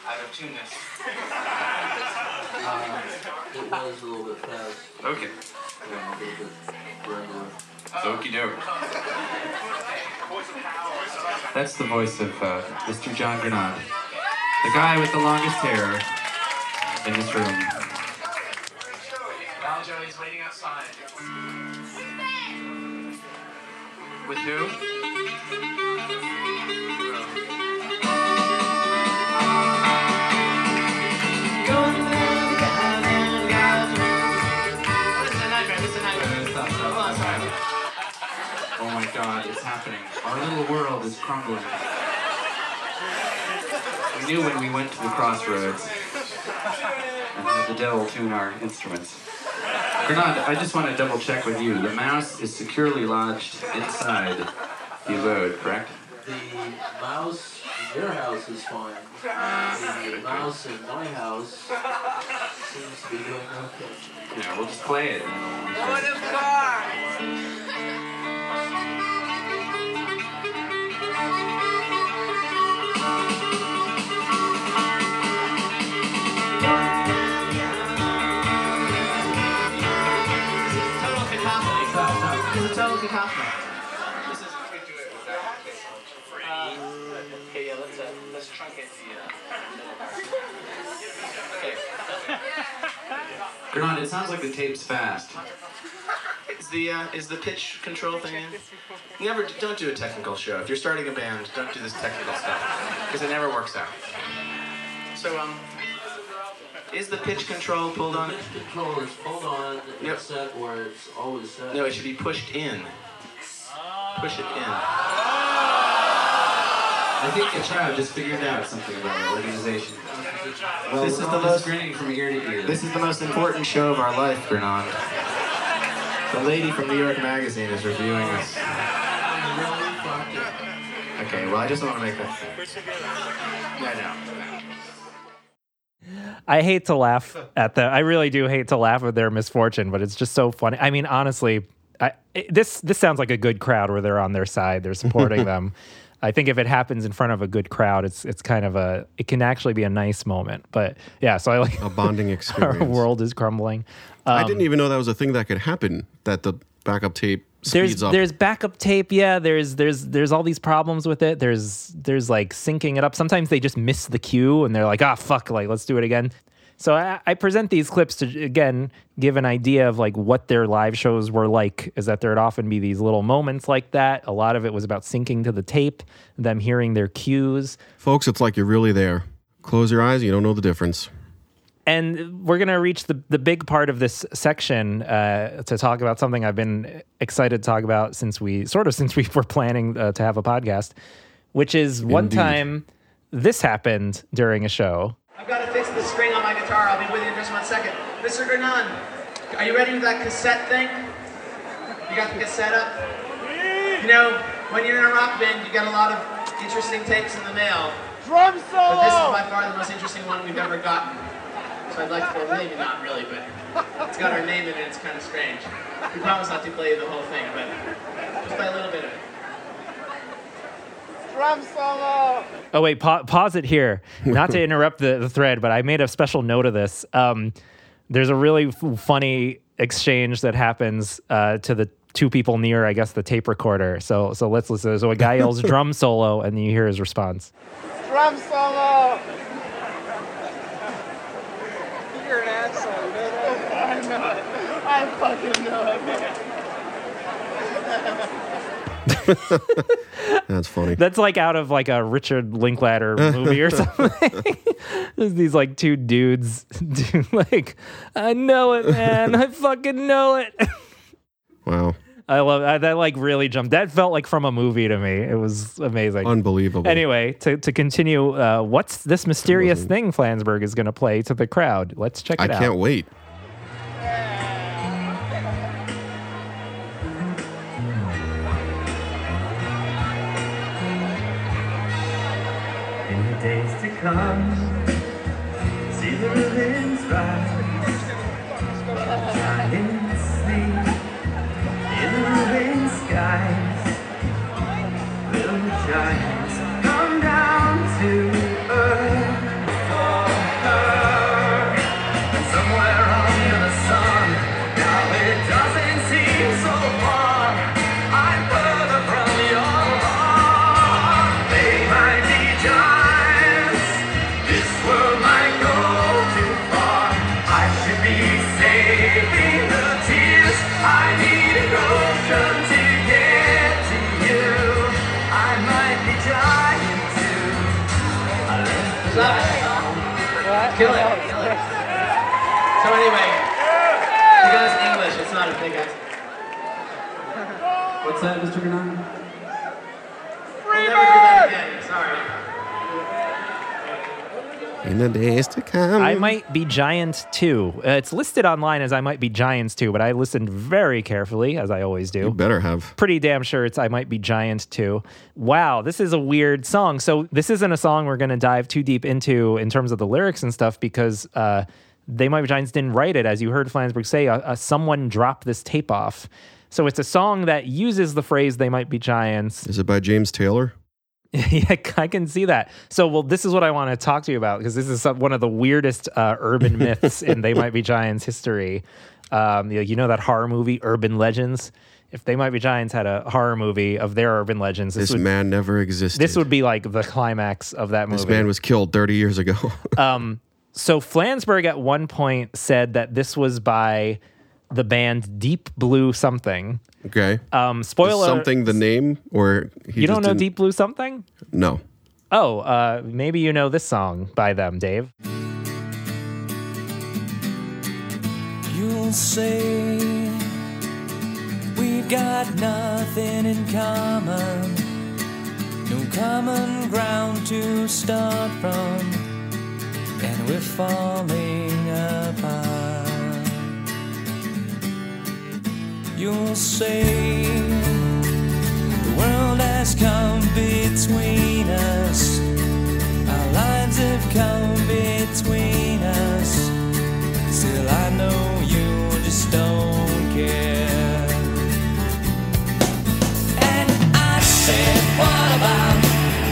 out of tuneness. Uh, it was a little bit fast. Okay. Yeah, a little bit regular. Okie doke. That's the voice of uh, Mr. John Grenade, the guy with the longest hair in this room. Joey's waiting outside. With who? Oh my god, it's happening. Our little world is crumbling. We knew when we went to the crossroads the devil tune our instruments. Grenade, I just want to double check with you. The mouse is securely lodged inside the abode, correct? The mouse in your house is fine. The mouse in my house seems to be doing okay. Yeah, we'll just play it. Total Grenade, it sounds like the tape's fast. Is the uh, is the pitch control thing in? Never don't do a technical show. If you're starting a band, don't do this technical stuff because it never works out. So um, is the pitch control pulled on? Pitch control is pulled on, Yep. it's set where it's always set. No, it should be pushed in. Push it in. I think the crowd just figured out something about our organization. Well, This is the all most- grinning from ear to ear. This is the most important show of our life, Grenade. The lady from New York Magazine is reviewing us. Okay, well, I just want to make that clear. No, no. I hate to laugh at the. I really do hate to laugh at their misfortune, but it's just so funny. I mean, honestly, I, it- this this sounds like a good crowd where they're on their side, they're supporting them. I think if it happens in front of a good crowd, it's it's kind of a it can actually be a nice moment. But yeah, so I like A bonding experience. Our world is crumbling. I Um, didn't even know that was a thing that could happen. That the backup tape there's speeds up. there's backup tape yeah there's there's there's all these problems with it there's there's like syncing it up sometimes they just miss the cue and they're like ah fuck like let's do it again so I, I present these clips to again give an idea of like what their live shows were like is that there'd often be these little moments like that a lot of it was about syncing to the tape them hearing their cues Folks, it's like you're really there. Close your eyes, you don't know the difference. and we're going to reach the, the big part of this section uh, to talk about something I've been excited to talk about since we sort of since we were planning uh, to have a podcast, which is one Indeed. time this happened during a show. I've got to fix the string on my guitar. I'll be with you in just one second. Mr. Grenade, are you ready with that cassette thing? You got the cassette up? You know, when you're in a rock band, you get a lot of interesting tapes in the mail. Drum solo! But this is by far the most interesting one we've ever gotten. So I'd like to, well, maybe not really, but it's got our name in it. It's kind of strange. We promise not to play the whole thing, but just play a little bit of it. Drum solo! Oh wait, pa- pause it here. Not to interrupt the, the thread, but I made a special note of this. Um, there's a really f- funny exchange that happens uh, to the two people near, I guess, the tape recorder. So so let's listen. So a guy yells drum solo, and then you hear his response. Drum solo! You're an asshole, you? I know it. I fucking know it, man. That's funny. That's like out of like a Richard Linklater movie or something. There's these like two dudes, dude, like I know it, man. I fucking know it. Wow. I love I, that. Like really jumped. That felt like from a movie to me. It was amazing, Unbelievable. Anyway, to to continue, uh, what's this mysterious thing Flansburgh is going to play to the crowd? Let's check I it out. I can't wait. In the days to come, see the ribbons rise. In the days to come. I might be giant too. Uh, it's listed online as I might be giants too, but I listened very carefully, as I always do. You better have. Pretty damn sure it's I might be giant too. Wow, this is a weird song. So this isn't a song we're going to dive too deep into in terms of the lyrics and stuff because uh, they might be giants didn't write it, as you heard Flansburgh say. Uh, uh, someone dropped this tape off. So it's a song that uses the phrase "they might be giants." Is it by James Taylor? yeah, I can see that. So, well, this is what I want to talk to you about because this is some, one of the weirdest uh, urban myths in They Might Be Giants history. Um, you, know, you know that horror movie, Urban Legends? If They Might Be Giants had a horror movie of their urban legends, This, would, man never existed. this would be like the climax of that movie. This man was killed 30 years ago. um, so Flansburgh at one point said that this was by the band Deep Blue something. okay. Um, Is spoiler: something the name or he you just don't know didn't- Deep Blue something? No. Oh, uh, maybe you know this song by them, Dave. You'll say we've got nothing in common, no common ground to start from, and we're falling apart. You'll say the world has come between us, our lines have come between us. Still, I know you just don't care. And I said, What about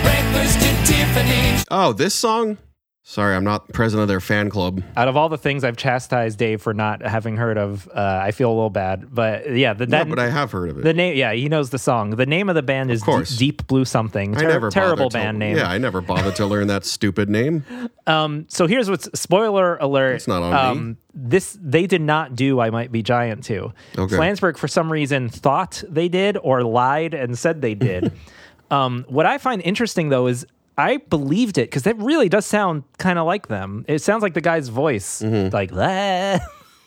breakfast at Tiffany's? Oh, this song? Sorry, I'm not president of their fan club. Out of all the things I've chastised Dave for not having heard of, uh, I feel a little bad. But yeah, the, that, no, but I have heard of it. the name, yeah, he knows the song. The name of the band is course. Deep, Blue something. I never terrible bothered to- band name. Yeah, I never bothered to learn that stupid name. Um, so here's what's spoiler alert. It's not on me. um, This they did not do. I might be giant too. Okay. Flansburgh for some reason thought they did or lied and said they did. um, what I find interesting though is I believed it because that really does sound kind of like them. It sounds like the guy's voice, Mm-hmm. like that.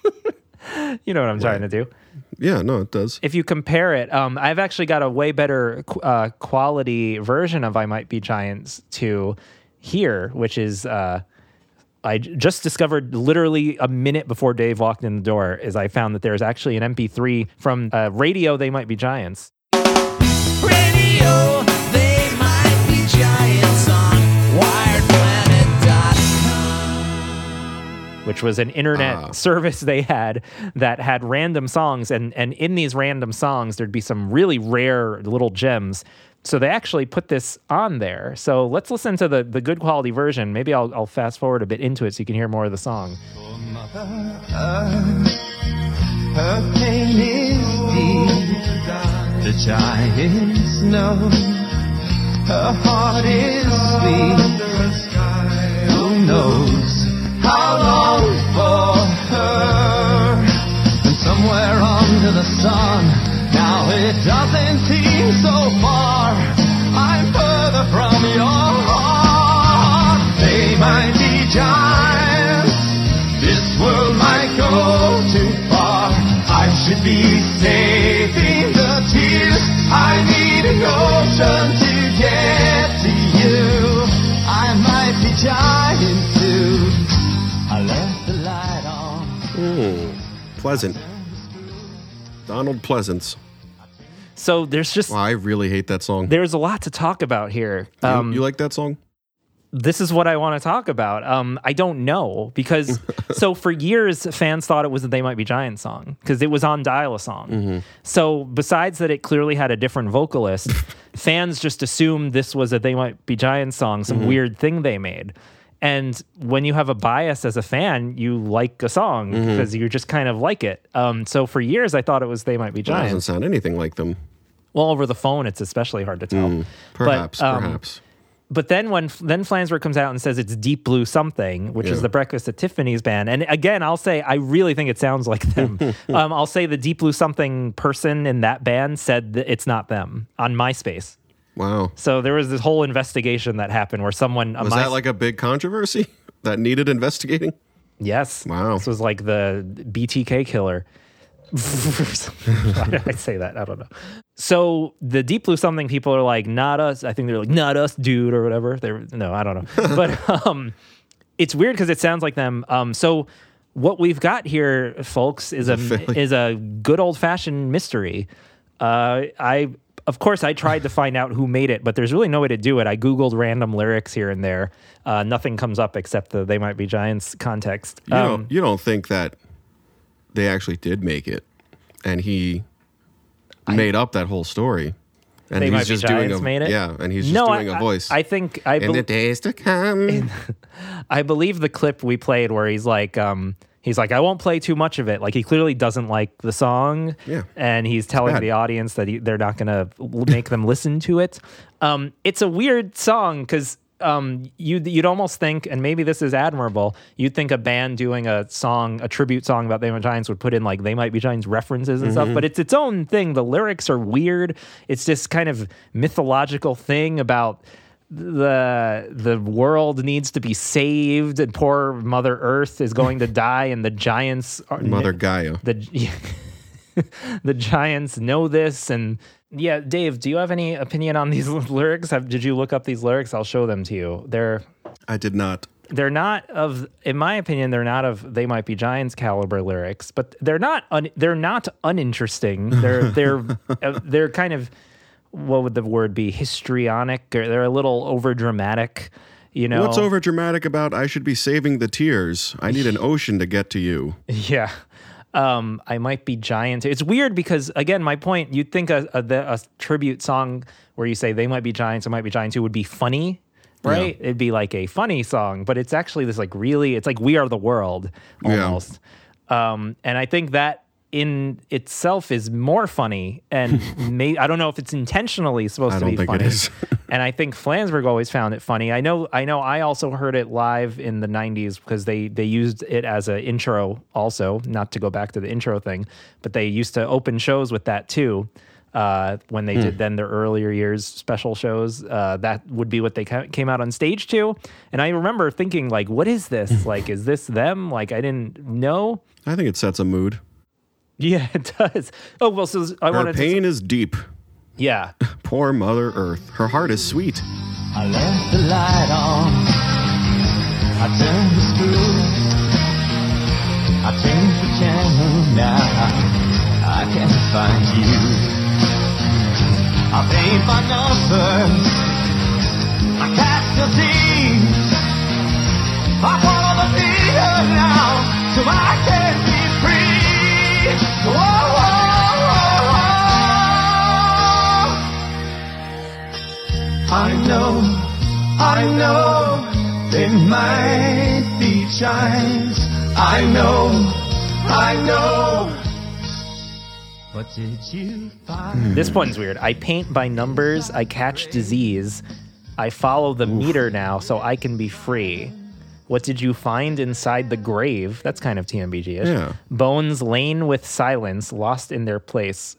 you know what I'm trying to do. Yeah, no, it does. If you compare it, um, I've actually got a way better uh, quality version of "I Might Be Giants" to here, which is uh, I j- just discovered literally a minute before Dave walked in the door. Is I found that there's actually an MP3 from uh, Radio "They Might Be Giants." Radio, which was an internet Ah. service they had that had random songs. And and in these random songs there'd be some really rare little gems. So they actually put this on there. So let's listen to the the good quality version. Maybe i'll, I'll fast forward a bit into it so you can hear more of the song. Her pain is deep. The giants know her heart is sweet. Who knows how long for her? And somewhere under the sun, now it doesn't seem so far. I'm further from your heart. They might be giants. This world might go too far. I should be saving the tears. I need an ocean to get to you. I might be giant Pleasant. Donald Pleasence. so there's just Wow, I really hate that song. there's a lot to talk about here You- um, you, like that song? this is what I want to talk about. Um, I don't know because so for years fans thought it was a They Might Be Giants song because it was on Dial a Song. Mm-hmm. So besides that, it clearly had a different vocalist. fans just assumed this was a They Might Be Giants song, some Mhm. weird thing they made. And when you have a bias as a fan, you like a song Mhm. because you just kind of like it. Um, so for years, I thought it was They Might Be It doesn't Giants. sound anything like them. Well, over the phone, it's especially hard to tell. Mm, perhaps, But, um, perhaps. But then when then Flansburgh comes out and says it's Deep Blue something, which Yeah. is the Breakfast at Tiffany's band, and again I'll say I really think it sounds like them. um, I'll say the Deep Blue something person in that band said that it's not them on MySpace. Wow. So there was this whole investigation that happened where someone Was My- that like a big controversy that needed investigating? Yes. Wow. This was like the BTK killer. I say that? I don't know. So the Deep Blue something people are like, not us. I think they're like, not us, dude, or whatever. They're no, I don't know. but um, it's weird because it sounds like them. Um, so what we've got here, folks, is a is a good old fashioned mystery. Uh, I of course I tried to find out who made it, but there's really no way to do it. I googled random lyrics here and there. Uh, nothing comes up except the "They Might Be Giants" context. You Um, don't you don't think that they actually did make it and he made up that whole story. And They he's Be just doing a made it? yeah, and he's just No, doing I- a voice. I think I in the days to come. I believe the clip we played where he's like, um, he's like, I won't play too much of it. Like he clearly doesn't like the song, Yeah. and he's telling the audience that he, they're not going to make them listen to it. Um, it's a weird song because um, you'd you'd almost think, and maybe this is admirable. You'd think a band doing a song, a tribute song about They Might Be Giants, would put in like They Might Be Giants references and stuff. Mhm. But it's its own thing. The lyrics are weird. It's this kind of mythological thing about the the world needs to be saved. And poor mother earth is going to die and the giants are Mother Gaia. the the giants know this and yeah dave do you have any opinion on these lyrics? Have, did you look up these lyrics? I'll show them to you. They're I did not. they're not of in my opinion they're not of they might be giants caliber lyrics but they're not un, they're not uninteresting. They're they're uh, they're kind of what would the word be histrionic or they're a little over dramatic you know What's over dramatic about I should be saving the tears? I need an ocean to get to you. Yeah. Um, I might be giant. It's weird because again, my point. You'd think a, a, the- a tribute song where you say they might be giants, it might be giants, who would be funny, right? It'd be like a funny song, but it's actually this like really. It's like we are the world Yeah. almost. Um, and I think that in itself is more funny, and may, I don't know if it's intentionally supposed I to don't be think funny. it is. and I think Flansburgh always found it funny. I know, I know, I also heard it live in the '90s because they they used it as an intro. Also, not to go back to the intro thing, but they used to open shows with that too. Uh, when they Hmm. did then their earlier years special shows, uh, that would be what they ca- came out on stage to. And I remember thinking, like, what is this? like, is this them? Like, I didn't know. I think it sets a mood. Yeah, it does. Oh well, so I Her wanted to. pain is deep. Yeah. Poor Mother Earth. Her heart is sweet. I left the light on. I turned the screw. I changed the channel now. I can't find you. I paint my numbers. I cast the thieves. I follow the leader now, so I can I know, I know, they might be giants. I know, I know. What did you find? Hmm. This one's weird. I paint by numbers. I catch disease. I follow the meter now so I can be free. What did you find inside the grave? That's kind of TMBG ish. Yeah. Bones lain with silence, lost in their place.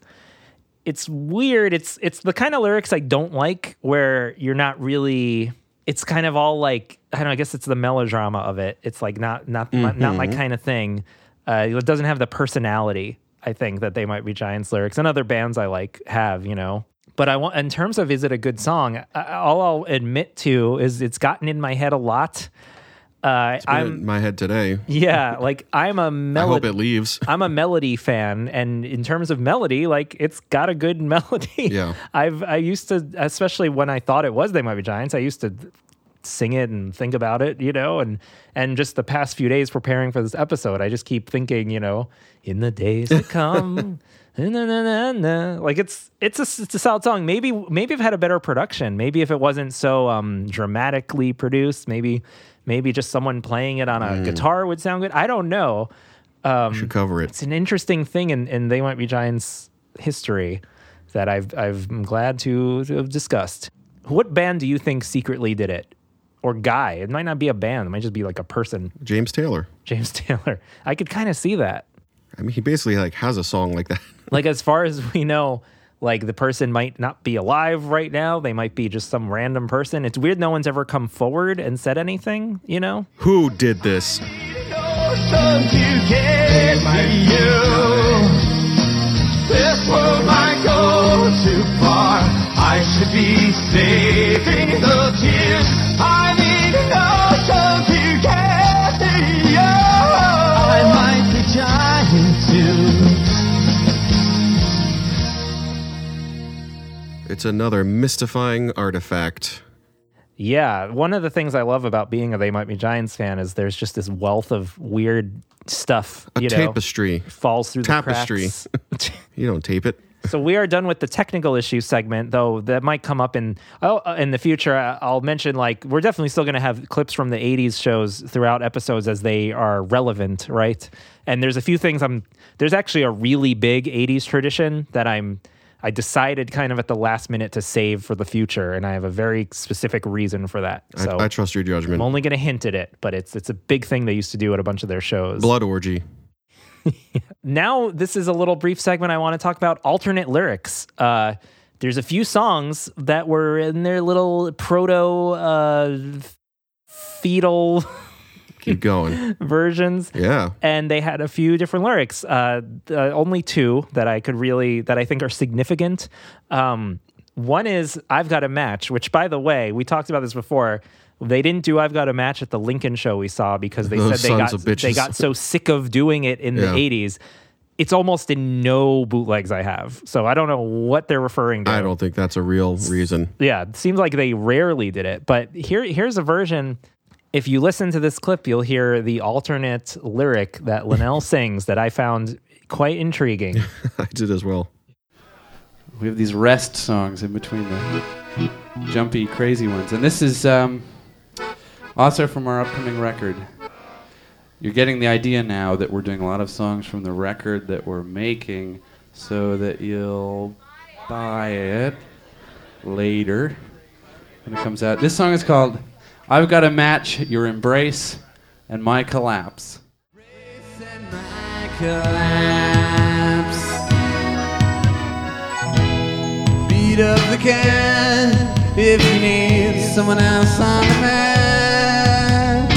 It's weird. It's it's the kind of lyrics I don't like where you're not really it's kind of all like I don't know, I guess it's the melodrama of it. It's like not not my, not my Mhm. kind of thing. Uh, it doesn't have the personality I think that they might be Giants lyrics and other bands I like have, you know. But I want in terms of is it a good song? I, all I'll admit to is it's gotten in my head a lot. Uh, I'm my head today. yeah, like I'm a I hope it leaves. I'm a melody fan, and in terms of melody, like it's got a good melody. Yeah. I've I used to, especially when I thought it was They Might Be Giants. I used to sing it and think about it, you know, and and just the past few days preparing for this episode, I just keep thinking, you know, in the days to come. na, na, na, na. Like it's it's a it's a solid song. Maybe maybe it had a better production. Maybe if it wasn't so um dramatically produced. Maybe maybe just someone playing it on a Mm. guitar would sound good. I don't know. Um, should cover it. It's an interesting thing in, in They Might Be Giants history that I've I've I'm glad to, to have discussed. What band do you think secretly did it? Or guy? It might not be a band. It might just be like a person. James Taylor. James Taylor. I could kind of see that. I mean, he basically like has a song like that. Like as far as we know, like the person might not be alive right now. They might be just some random person. It's weird no one's ever come forward and said anything, you know? Who did this? This world might go too far. I should be saving the tears. I need an It's another mystifying artifact. Yeah, one of the things I love about being a They Might Be Giants fan is there's just this wealth of weird stuff. A you know, tapestry. falls through Tapestry. the cracks. You don't tape it. so we are done with the technical issue segment, though that might come up in oh, uh, in the future. I'll mention like we're definitely still going to have clips from the '80s shows throughout episodes as they are relevant, right? And there's a few things I'm. There's actually a really big '80s tradition that I'm. I decided kind of at the last minute to save for the future, and I have a very specific reason for that. I- So I, trust your judgment. I'm only going to hint at it, but it's it's a big thing they used to do at a bunch of their shows. Blood orgy. Now, this is a little brief segment I want to talk about alternate lyrics. Uh, there's a few songs that were in their little proto uh, fetal Keep going. versions. Yeah. And they had a few different lyrics. Uh, uh, only two that I could really, that I think are significant. Um, one is I've Got a Match, which, by the way, we talked about this before. They didn't do I've Got a Match at the Lincoln show we saw because they Those said they got, they got so sick of doing it in Yeah. the 80s. It's almost in no bootlegs I have. So I don't know what they're referring to. I don't think that's a real reason. Yeah, it seems like they rarely did it. But here, here's a version. If you listen to this clip, you'll hear the alternate lyric that Linnell sings that I found quite intriguing. I did as well. We have these rest songs in between the jumpy, crazy ones. And this is um, also from our upcoming record. You're getting the idea now that we're doing a lot of songs from the record that we're making so that you'll buy it later when it comes out. This song is called I've Got to Match Your Embrace and My Collapse. collapse. Beat up the can if you need someone else on the mat.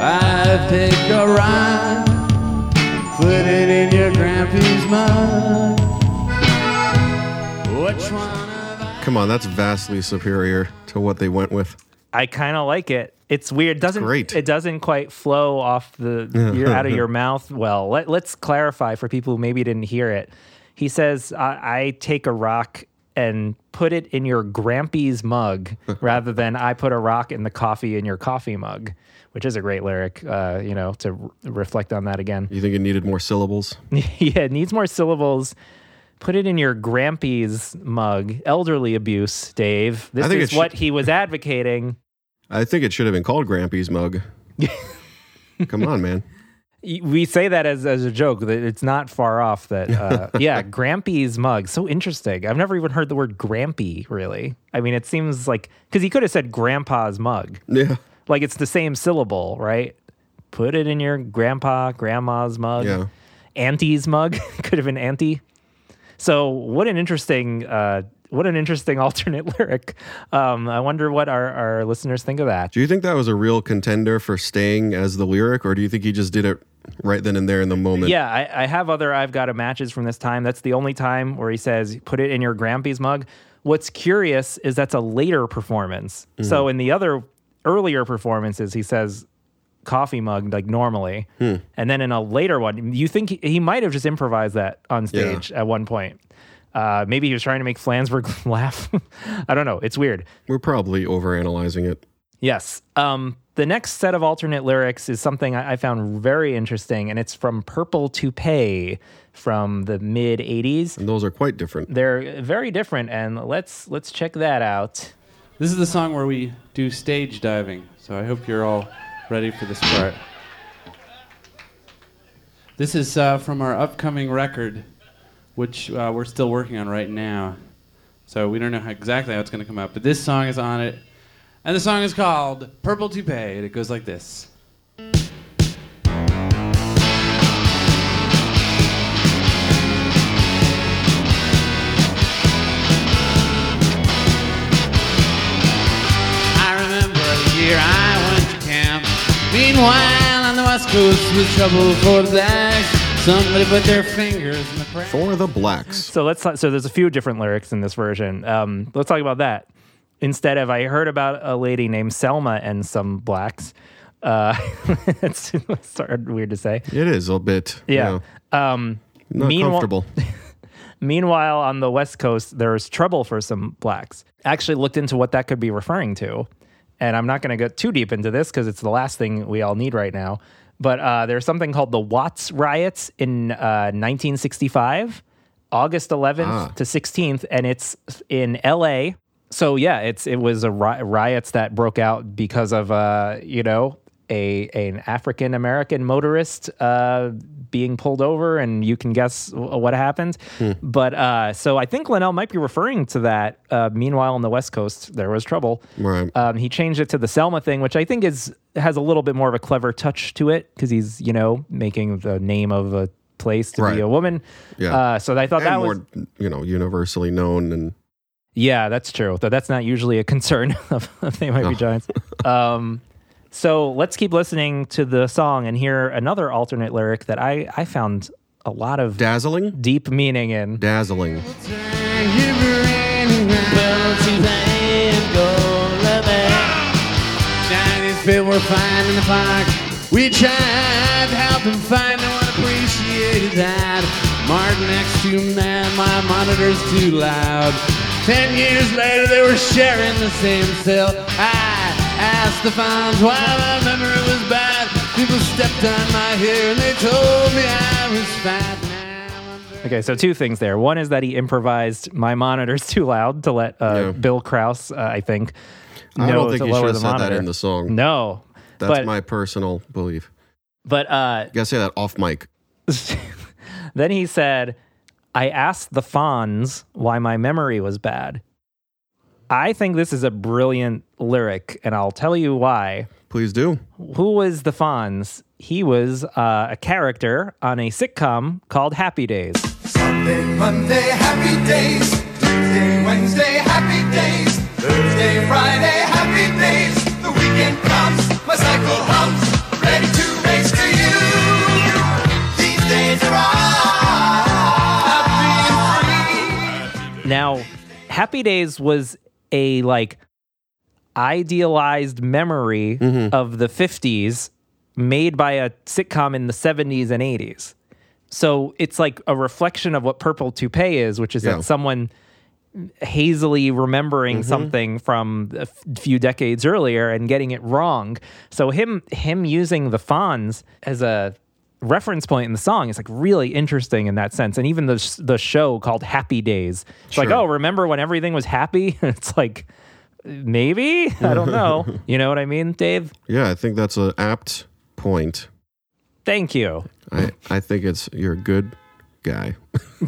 I've picked a rock, put it in your grandpa's mug. Which one? Come on, that's vastly superior to what they went with. I kind of like it. It's weird. Doesn't great. it doesn't quite flow off the your, out of your mouth well. Let, let's clarify for people who maybe didn't hear it. He says, I, "I take a rock and put it in your Grampy's mug, rather than I put a rock in the coffee in your coffee mug," which is a great lyric. Uh, you know, to r- reflect on that again. You think it needed more syllables? yeah, it needs more syllables. Put it in your Grampy's mug. Elderly abuse, Dave. This is what he was advocating. I think it should have been called Grampy's mug. Come on, man. We say that as, as a joke that it's not far off. That uh, yeah, Grampy's mug. So interesting. I've never even heard the word Grampy. Really. I mean, it seems like because he could have said Grandpa's mug. Yeah. Like it's the same syllable, right? Put it in your grandpa, grandma's mug. Yeah. Auntie's mug could have been auntie. So what an interesting, uh, what an interesting alternate lyric. Um, I wonder what our, our listeners think of that. Do you think that was a real contender for staying as the lyric, or do you think he just did it right then and there in the moment? Yeah, I, I have other I've got a matches from this time. That's the only time where he says, put it in your Grampy's mug. What's curious is that's a later performance. So in the other earlier performances, he says coffee mug like normally. Hmm. And then in a later one, you think he, he might have just improvised that on stage at one point. Uh, maybe he was trying to make Flansburgh laugh. I don't know. It's weird. We're probably overanalyzing it. Yes. Um, the next set of alternate lyrics is something I, I found very interesting, and it's from Purple Toupee from the mid '80s. And those are quite different. They're very different, and let's let's check that out. This is the song where we do stage diving, so I hope you're all ready for this part. This is uh, from our upcoming record, which uh, we're still working on right now. So we don't know how, exactly how it's going to come out, but this song is on it. And the song is called Purple Toupee, and it goes like this. I remember the year I went to camp. Meanwhile, on the west coast was trouble for the blacks. Somebody put their fingers in the crack. For the blacks. So let's so there's a few different lyrics in this version. Um, let's talk about that. Instead of I heard about a lady named Selma and some blacks. Uh, it's started weird to say. It is a bit. Yeah. You Um, not meanwhile- comfortable. Meanwhile, on the West Coast, there's trouble for some blacks. Actually, looked into what that could be referring to, and I'm not going to get too deep into this because it's the last thing we all need right now. But uh, there's something called the Watts riots in uh, 1965, August 11th Ah. to 16th, and it's in L.A. So yeah, it's it was a ri- riots that broke out because of uh, you know a an African American motorist uh, being pulled over, and you can guess w- what happened. But uh, so I think Linnell might be referring to that. Uh, meanwhile, on the West Coast, there was trouble. Right. Um, he changed it to the Selma thing, which I think is has a little bit more of a clever touch to it because he's you know making the name of a place to Right. be a woman. Yeah. Uh, so I thought and that more, was you know, universally known and yeah, that's true. Though that's not usually a concern of, of they might be No. giants. Um, so let's keep listening to the song and hear another alternate lyric that I I found a lot of dazzling, deep meaning in. dazzling. Chinese people fine in the park. We tried to help them find no one appreciated that. Martin next to man, my monitor's too loud. Ten years later, they were sharing the same cell. I asked the fans why my memory was bad. People stepped on my hair and they told me I was fat. Now. Okay, so two things there. One is that he improvised "My monitor's too loud" to let uh, Bill Krauss, uh, I think, I know don't think to you lower should the have said that monitor. in the song. No, That's but my personal belief. but uh, You gotta say that off mic. Then he said, I asked the Fonz why my memory was bad. I think this is a brilliant lyric, and I'll tell you why. Please do. Who was the Fonz? He was uh, a character on a sitcom called Happy Days. Sunday, Monday, happy days. Tuesday, Wednesday, happy days. Thursday, Friday, happy days. The weekend comes, my cycle hums, ready to race to you. These days are all happy and free. Now, Happy Days was a like idealized memory mm-hmm. of the 50s made by a sitcom in the 70s and 80s. So it's like a reflection of what Purple Toupee is, which is Yeah. that someone hazily remembering mm-hmm. something from a f- few decades earlier and getting it wrong. So him him using the Fonz as a reference point in the song is like really interesting in that sense. And even the the show called Happy Days, it's like, oh, remember when everything was happy? it's like maybe I don't know. you know what I mean, Dave? Yeah, I think that's an apt point. Thank you. I, I think it's you're a good guy.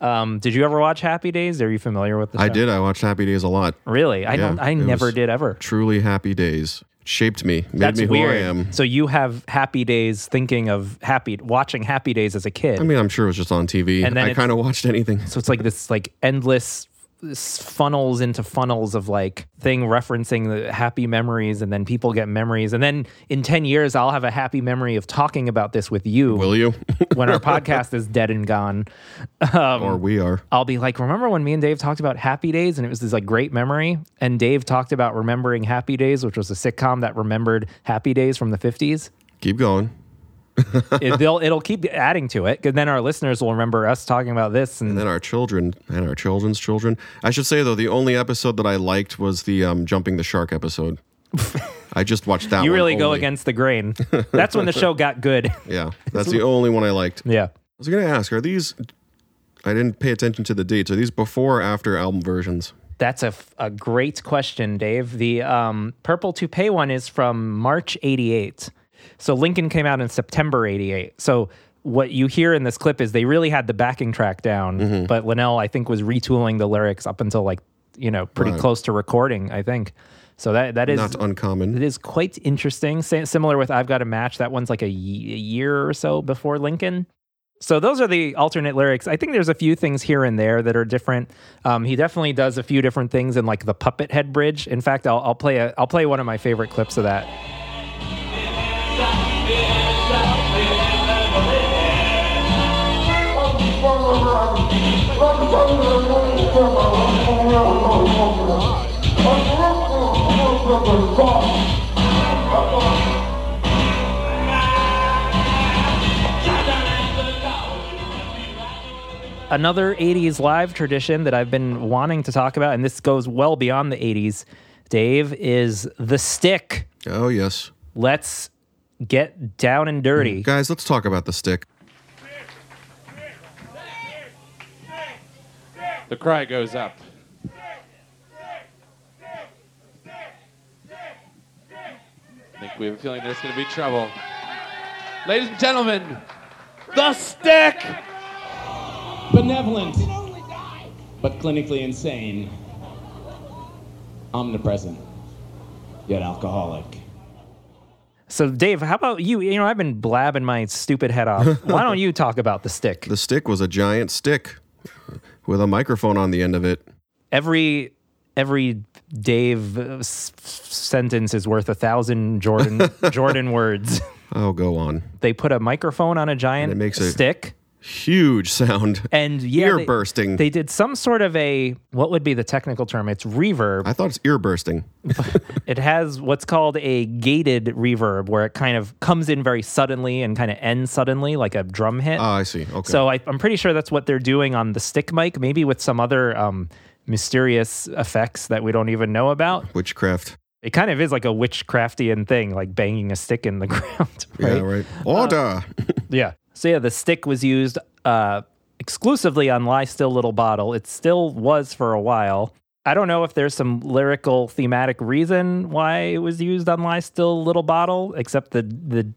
Um, did you ever watch Happy Days? Are you familiar with the I did. I watched Happy Days a lot. Really? I don't. I never did ever. Truly happy days. Shaped me, made That's me who weird. I am. So you have Happy Days thinking of happy watching Happy Days as a kid. I mean, I'm sure it was just on TV. And then I kind of watched anything. so it's like this like endless funnels into funnels of like thing referencing the happy memories and then people get memories and then in 10 years I'll have a happy memory of talking about this with you Will you? when our podcast is dead and gone um, or we are. I'll be like, remember when me and Dave talked about Happy Days and it was this like great memory? And Dave talked about remembering Happy Days, which was a sitcom that remembered Happy Days from the 50s. Keep going. It, they'll, it'll keep adding to it And then our listeners will remember us talking about this. And, And then our children and our children's children. I should say though, the only episode that I liked was the um, jumping the shark episode. I just watched that you really go only. against the grain. That's when the show got good. Yeah, that's the only one I liked. Yeah. I was going to ask, are these. I didn't pay attention to the dates. Are these before or after album versions? That's a, f- a great question, Dave. The um, Purple Toupee one is from March 88. So Lincoln came out in September 88. So what you hear in this clip is they really had the backing track down, Mm-hmm. but Linnell, I think, was retooling the lyrics up until like, you know, pretty Right. close to recording, I think. So that that is Not uncommon. It is quite interesting. Similar with I've Got a Match. That one's like a, year or so before Lincoln. So those are the alternate lyrics. I think there's a few things here and there that are different. Um, he definitely does a few different things in like the puppet head bridge. In fact, I'll, I'll play a I'll play one of my favorite clips of that. Another 80s live tradition that I've been wanting to talk about, and this goes well beyond the 80s, Dave, is the stick. Oh, yes. Let's get down and dirty. Mm, guys, let's talk about the stick. The cry goes up. I think we have a feeling there's going to be trouble. Ladies and gentlemen, the stick! Benevolent, but clinically insane. Omnipresent, yet alcoholic. So, Dave, how about you? You know, I've been blabbing my stupid head off. Why don't you talk about the stick? The stick was a giant stick with a microphone on the end of it. Every every Dave uh, s- sentence is worth a thousand Jordan Jordan words. Oh, go on. They put a microphone on a giant And it makes a stick. Huge sound. And yeah, ear they- bursting. They did some sort of a what would be the technical term? It's reverb. I thought it's ear bursting. it has what's called a gated reverb, where it kind of comes in very suddenly and kind of ends suddenly, like a drum hit. Ah, I see. Okay. So I, I'm pretty sure that's what they're doing on the stick mic, maybe with some other um, mysterious effects that we don't even know about. Witchcraft. It kind of is like a witchcraftian thing, like banging a stick in the ground. Right? Yeah, right. Order. Yeah. So yeah, the stick was used uh, exclusively on "Lie Still, Little Bottle." It still was for a while. I don't know if there's some lyrical thematic reason why it was used on "Lie Still, Little Bottle," except the the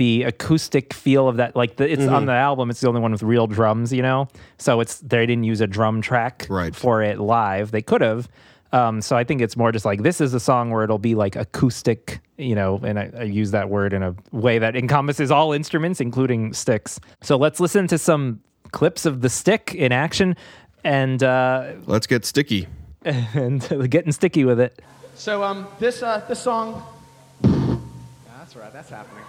the acoustic feel of that. Like the, it's on Mhm. the album, it's the only one with real drums, you know. So it's they didn't use a drum track Right. for it live. They could have. Um, so I think it's more just like this is a song where it'll be like acoustic, you know, and I, I use that word in a way that encompasses all instruments, including sticks. So let's listen to some clips of the stick in action, and uh, Let's get sticky. and getting sticky with it. So um, this uh, this song. Yeah, that's right. That's happening.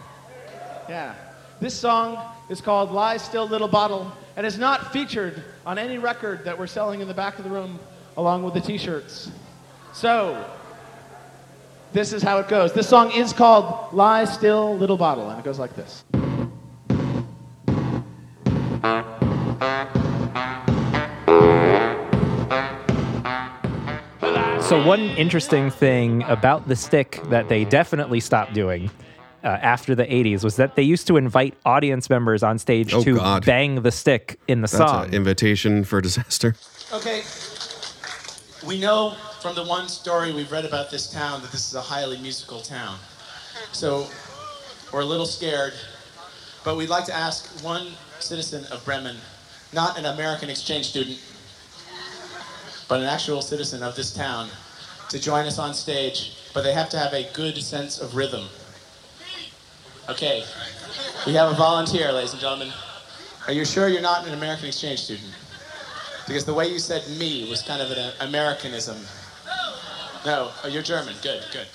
Yeah, this song is called "Lie Still, Little Bottle" and is not featured on any record that we're selling in the back of the room, along with the T-shirts. So this is how it goes. This song is called "Lie Still, Little Bottle," and it goes like this. So one interesting thing about the stick that they definitely stopped doing uh, after the 80s was that they used to invite audience members on stage Oh, to God. bang the stick in the That's song. an invitation for disaster. Okay, we know from the one story we've read about this town that this is a highly musical town. So we're a little scared, but we'd like to ask one citizen of Bremen, not an American exchange student, but an actual citizen of this town, to join us on stage, but they have to have a good sense of rhythm. Okay, we have a volunteer, ladies and gentlemen. Are you sure you're not an American exchange student? Because the way you said me was kind of an Americanism. No, oh, you're German. Good, good.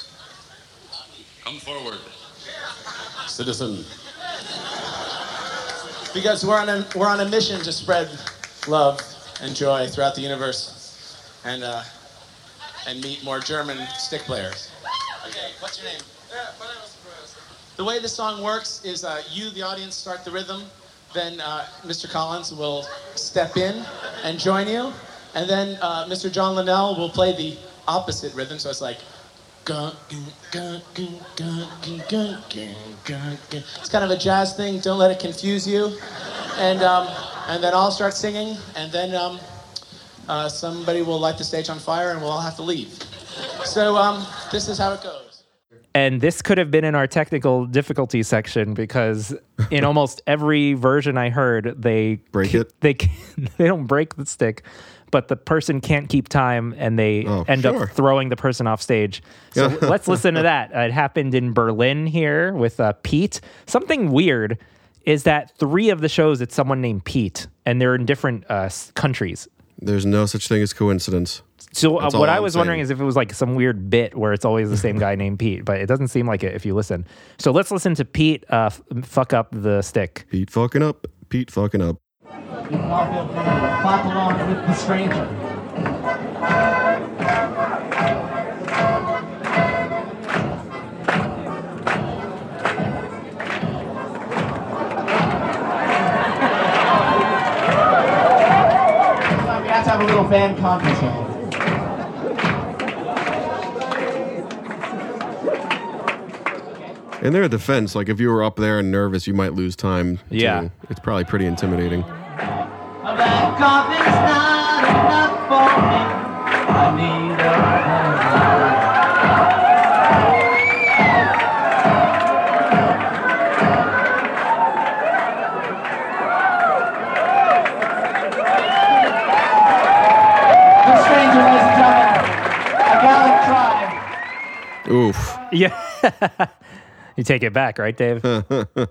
Come forward. Citizen. Because we're on a, we're on a mission to spread love and joy throughout the universe and, uh, and meet more German stick players. Okay, what's your name? The way the song works is uh, you, the audience, start the rhythm. Then uh, Mr. Collins will step in and join you. And then uh, Mr. John Linnell will play the opposite rhythm. So it's like It's kind of a jazz thing. Don't let it confuse you. And um, and then I'll start singing, and then um, uh, somebody will light the stage on fire, and we'll all have to leave. So um, this is how it goes. And this could have been in our technical difficulty section because in almost every version I heard, they break it. They they don't break the stick, but the person can't keep time and they end sure. up throwing the person off stage. So Yeah. let's listen to that. It happened in Berlin here with uh, Pete. Something weird is that three of the shows it's someone named Pete, and they're in different uh, countries. There's no such thing as coincidence. So uh, what I I'm was wondering is if it was like some weird bit where it's always the same guy named Pete, but it doesn't seem like it if you listen. So let's listen to Pete uh, f- fuck up the stick. Pete fucking up. Pete fucking up. You can all feel free to clap along with the stranger. Have to have a little band contest here. In their defense, like if you were up there and nervous, you might lose time. Yeah. too. It's probably pretty intimidating. Oof. Yeah. you take it back, right, Dave?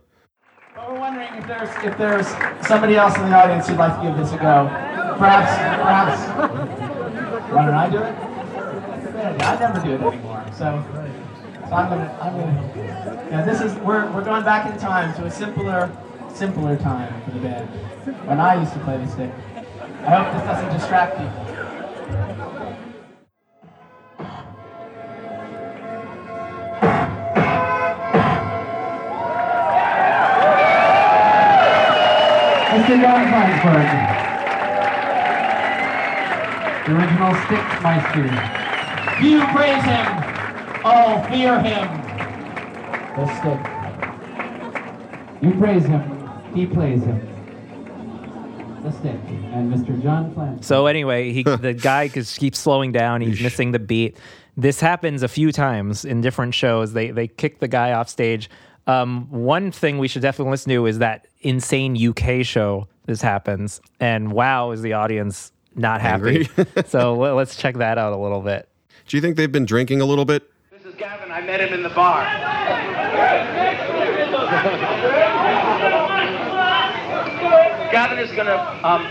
But we're wondering if there's if there's somebody else in the audience who'd like to give this a go. Perhaps, perhaps. Why don't I do it? I never do it anymore. So, so I'm gonna, I'm gonna. Yeah, this is we're we're going back in time to a simpler, simpler time for the band when I used to play the stick. I hope this doesn't distract people. Mr. John Flansburgh. The original Stickmeister. You praise him. Oh, fear him. The stick. You praise him. He plays him. The stick. And Mr. John Flynn. So anyway, he the guy just keeps slowing down. He's missing the beat. This happens a few times in different shows. They they kick the guy off stage. Um, one thing we should definitely listen to is that insane UK show. This happens, and wow, is the audience not happy? so le- let's check that out a little bit. Do you think they've been drinking a little bit? This is Gavin. I met him in the bar. Gavin is gonna. Um,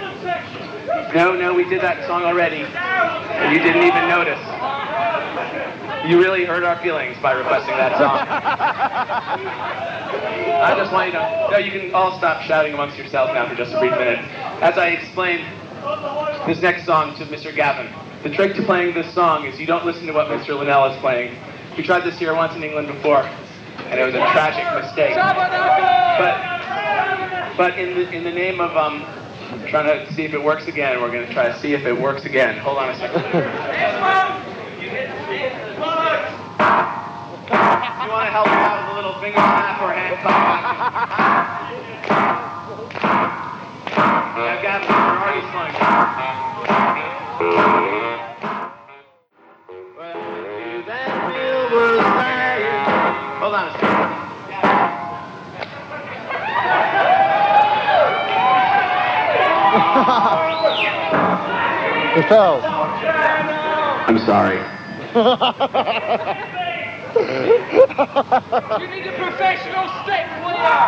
no, no, we did that song already, and you didn't even notice. You really hurt our feelings by requesting that song. I just want you to. No, you can all stop shouting amongst yourselves now for just a brief minute. As I explain this next song to Mr. Gavin, the trick to playing this song is you don't listen to what Mr. Linnell is playing. We tried this here once in England before, and it was a tragic mistake. But but in the in the name of um trying to see if it works again, we're gonna try to see if it works again. Hold on a second. You want to help him out with a little finger snap or hand clap? Yeah, Gavin, you're already slowing down. Hold on a second. I'm sorry. You need a professional stick player.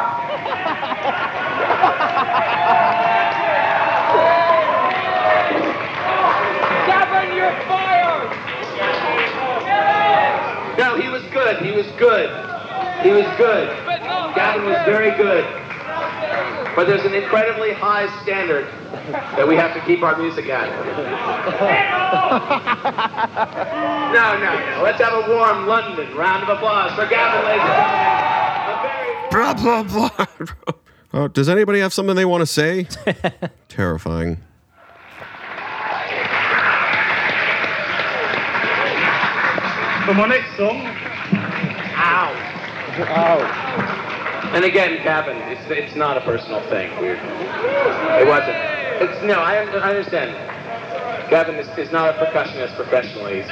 Gavin, you're fired. No, he was good. He was good. He was good. Gavin was very good. But there's an incredibly high standard that we have to keep our music at. No, no, no. Let's have a warm London round of applause for Gavin, ladies and Blah blah blah. Oh, does anybody have something they want to say? Terrifying. For my next song. Ow. Oh. And again, Gavin, it's, it's not a personal thing. It wasn't. It's no, I, I understand. Gavin is, is not a percussionist professionally.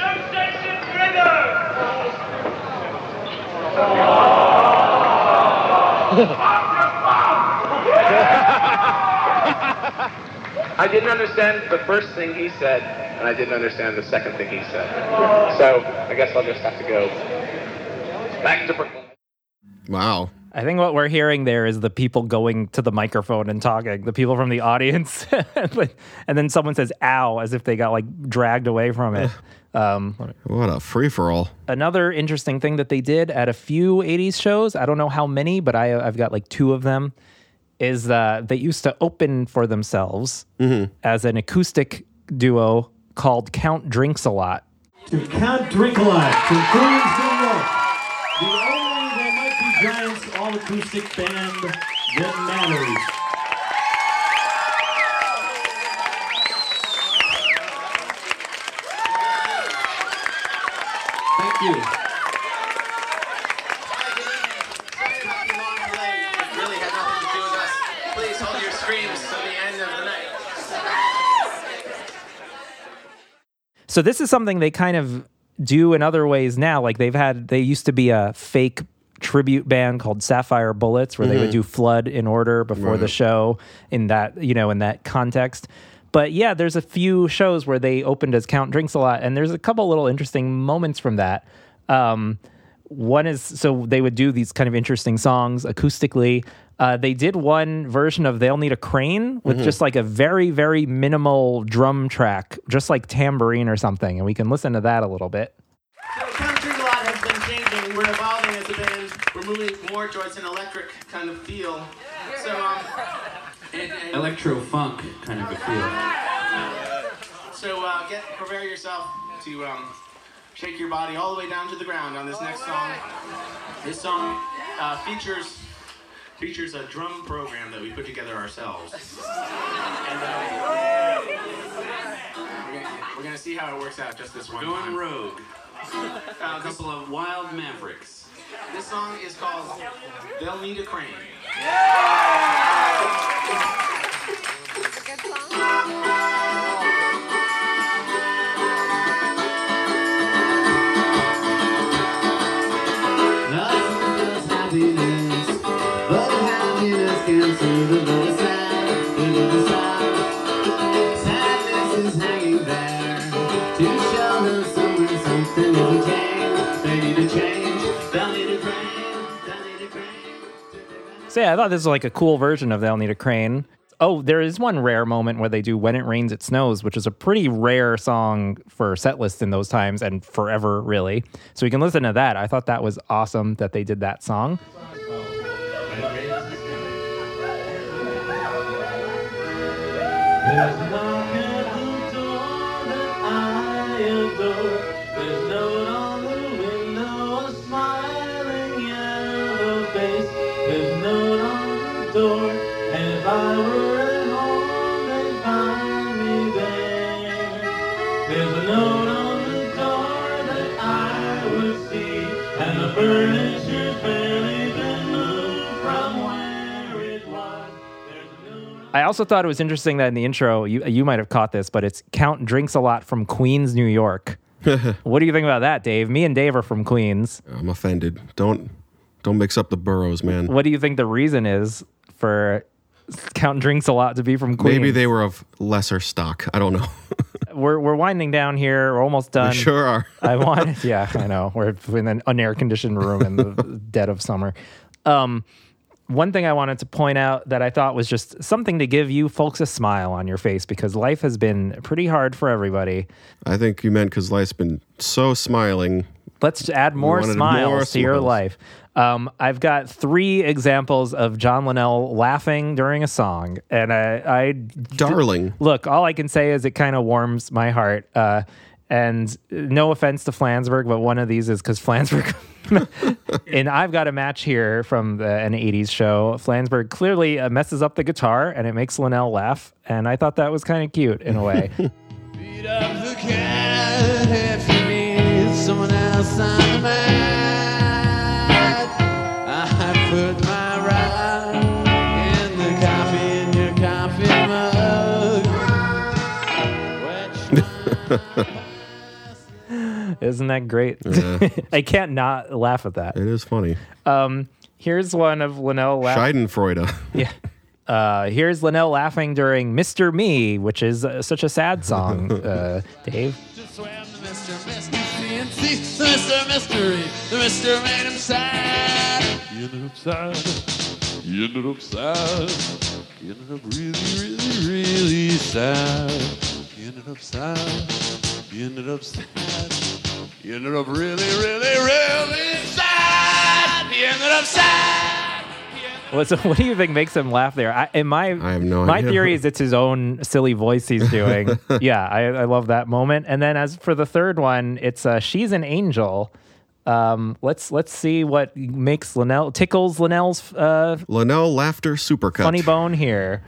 I didn't understand the first thing he said, and I didn't understand the second thing he said. So I guess I'll just have to go back to Brooklyn. Wow. I think what we're hearing there is the people going to the microphone and talking, the people from the audience. And then someone says, ow, as if they got like dragged away from it. Um, What a free for all. another interesting thing that they did at a few 80s shows, I don't know how many, but I, I've got like two of them, is uh, they used to open for themselves as an acoustic duo called Count Drinks a Lot. to Count Drinkalot from Queens, acoustic band that matters. Thank you. really had nothing to do with us. Please hold your screams to the end of the night. So this is something they kind of do in other ways now. Like they've had, they used to be a fake tribute band called Sapphire Bullets, where they would Mhm. do Flood in order before the show in that, you know, in that context. But yeah, there's a few shows where they opened as Count Drinks a Lot, and there's a couple little interesting moments from that. Um, one is so they would do these kind of interesting songs acoustically. Uh, they did one version of "They'll Need a Crane" with Mhm. just like a very, very minimal drum track, just like tambourine or something, and we can listen to that a little bit. So Count Drink a Lot has been changing. We're evolving as a band. Moving more towards an electric kind of feel. So, um, and, and Electro funk kind of a feel. So uh, get prepare yourself to um, shake your body all the way down to the ground on this next song. This song uh, features features a drum program that we put together ourselves. And, uh, we're, gonna, we're gonna see how it works out just this one Going time. rogue. Uh, A couple of wild mavericks. This song is called "They'll Need a Crane." Nothing So yeah, I thought this was like a cool version of "They'll Need a Crane." Oh, there is one rare moment where they do "When It Rains, It Snows," which is a pretty rare song for set lists in those times and forever, really. So we can listen to that. I thought that was awesome that they did that song. I also thought it was interesting that in the intro, you you might have caught this, but it's Count drinks a lot from Queens, New York. what do you think about that, Dave? Me and Dave are from Queens. I'm offended. Don't don't mix up the boroughs, man. What do you think the reason is for Count drinks a lot to be from Queens? Maybe they were of lesser stock. I don't know. we're we're winding down here. We're almost done. We sure are. I want. Yeah, I know. We're in an unair conditioned room in the dead of summer. Um, one thing I wanted to point out that I thought was just something to give you folks a smile on your face because life has been pretty hard for everybody. I think you meant because life's been so smiling. Let's add more smiles more to your life. Um, I've got three examples of John Linnell laughing during a song, and I, I darling. Look, all I can say is it kind of warms my heart. Uh, and no offense to Flansburgh, but one of these is because Flansburgh. and I've got a match here from the, an 80s show. Flansburgh clearly uh, messes up the guitar and it makes Linnell laugh. And I thought that was kind of cute in a way. Isn't that great? Yeah. I can't not laugh at that. It is funny. Um, here's one of Linnell laughing. Schadenfreude. Yeah. Uh, here's Linnell laughing during Mr. Me, which is uh, such a sad song, uh, Dave. CNC, the Mr. Mystery, the Mr. made him sad. He ended up sad. He ended up sad. He ended up really, really, really sad. He ended up sad. He ended up sad. He ended up really, really, really sad. He ended up sad. What's, what do you think makes him laugh there? I, in my, I have no my idea. theory is it's his own silly voice he's doing. yeah, I, I love that moment. And then as for the third one, it's uh, she's an angel. Um, let's let's see what makes Linnell tickles Linnell's uh, Linnell Laughter Supercut. funny bone here.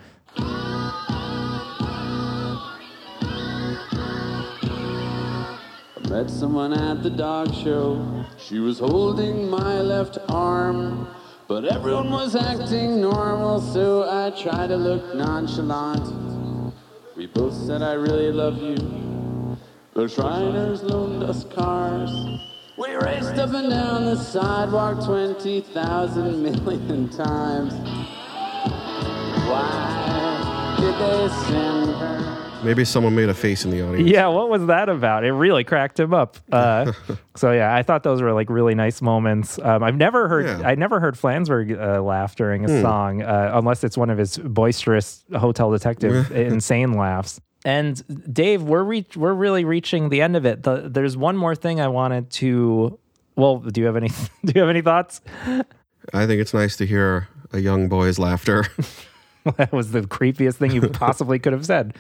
Met someone at the dog show. She was holding my left arm, but everyone was acting normal, so I tried to look nonchalant. We both said, I really love you. The Shriners loaned us cars. We raced up and down the sidewalk 20,000 million times. Why did they send her? Maybe someone made a face in the audience. Yeah, what was that about? It really cracked him up. Uh, so yeah, I thought those were like really nice moments. Um, I've never heard Yeah. I never heard Flansburgh uh, laugh during a Hmm. song uh, unless it's one of his boisterous hotel detective insane laughs. And Dave, we're re- we're really reaching the end of it. The, there's one more thing I wanted to. Well, do you have any do you have any thoughts? I think it's nice to hear a young boy's laughter. that was the creepiest thing you possibly could have said.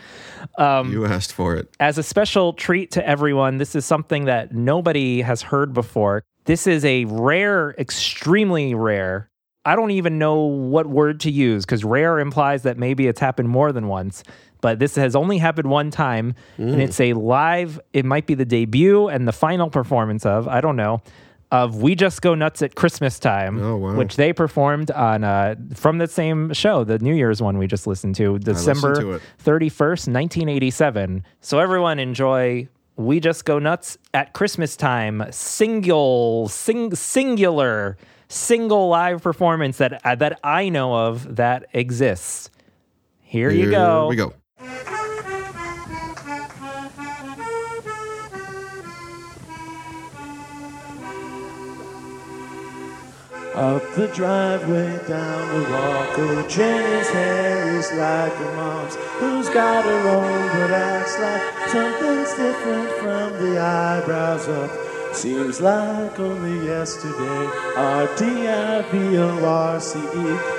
Um, you asked for it. As a special treat to everyone, this is something that nobody has heard before. This is a rare, extremely rare. I don't even know what word to use because rare implies that maybe it's happened more than once. But this has only happened one time, and Mm. it's a live, it might be the debut and the final performance of, I don't know, of We Just Go Nuts at Christmas Time, Oh, wow. which they performed on uh, from the same show, the New Year's one we just listened to, December 31st, 1987. So everyone enjoy We Just Go Nuts at Christmas Time, single, sing, singular, single live performance that uh, that I know of that exists. Here, you Here go. we go. Up the driveway, down the walk, oh, Jenny's hair is like her mom's, who's got her own but acts like something's different from the eyebrows up. Seems like only yesterday, R-D-I-V-O-R-C-E.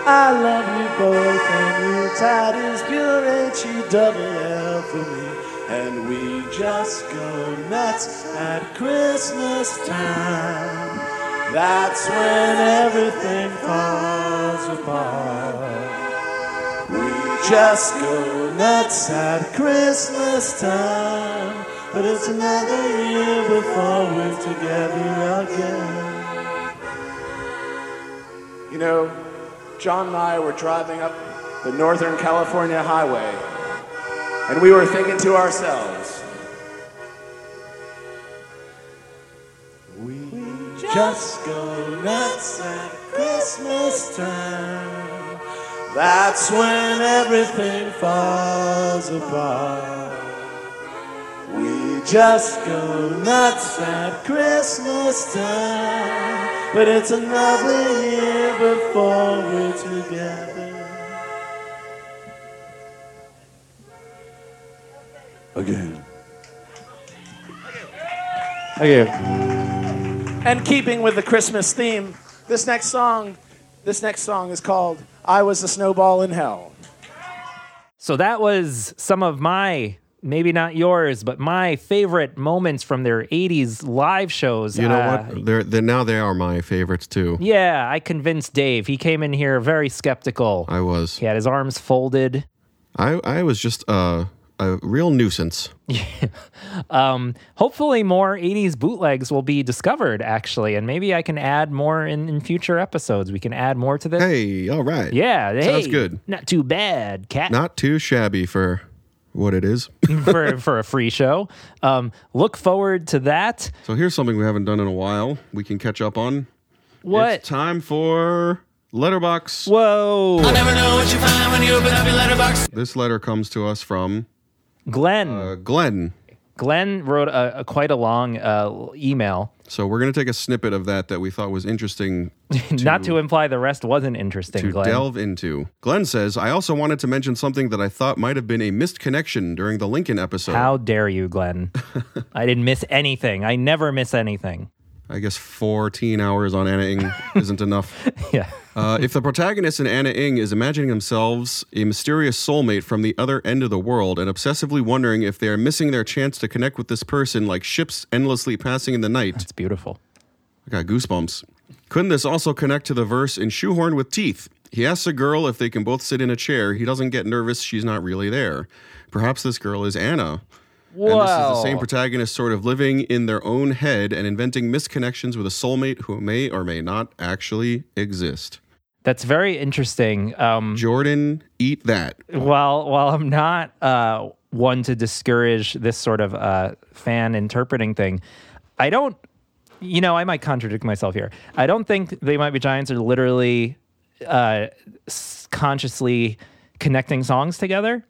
I love you both, and your tide is pure H-E-double-L for me. And we just go nuts at Christmas time. That's when everything falls apart. We just go nuts at Christmas time. But it's another year before we're together again. You know, John and I were driving up the Northern California highway, and we were thinking to ourselves, Just go nuts at Christmas time. That's when everything falls apart. We just go nuts at Christmas time. But it's another year before we're together. Again. And keeping with the Christmas theme, this next song, this next song is called "I Was a Snowball in Hell." So that was some of my, maybe not yours, but my favorite moments from their 80s live shows. You know Uh, what? They're, they're now they are my favorites too. Yeah, I convinced Dave. He came in here very skeptical. I was. He had his arms folded. I I was just uh a real nuisance. Um, hopefully, more 80s bootlegs will be discovered, actually, and maybe I can add more in, in future episodes. We can add more to this. Hey, all right. Yeah, Sounds hey, good. Not too bad, cat. Not too shabby for what it is. for for a free show. Um, look forward to that. so here's something we haven't done in a while. We can catch up on. What? It's time for letterbox. Whoa! I never know what you find when you open up your letterbox. This letter comes to us from Glenn. uh, Glenn. Glenn wrote a, a quite a long uh, email. So we're going to take a snippet of that that we thought was interesting Not to imply the rest wasn't interesting, to Glenn. delve into. Glenn says, I also wanted to mention something that I thought might have been a missed connection during the Lincoln episode. How dare you, Glenn? I didn't miss anything. I never miss anything. I guess 14 hours on Ana isn't enough. Yeah. Uh, if the protagonist in Ana Ng is imagining themselves a mysterious soulmate from the other end of the world and obsessively wondering if they are missing their chance to connect with this person like ships endlessly passing in the night. It's beautiful. I got goosebumps. Couldn't this also connect to the verse in Shoehorn with Teeth? He asks a girl if they can both sit in a chair. He doesn't get nervous. She's not really there. Perhaps this girl is Ana. And this is the same protagonist sort of living in their own head and inventing misconnections with a soulmate who may or may not actually exist. That's very interesting. Um, Jordan, eat that. while while I'm not uh, one to discourage this sort of uh, fan interpreting thing, I don't. You know, I might contradict myself here. I don't think they might be giants are literally uh, consciously connecting songs together.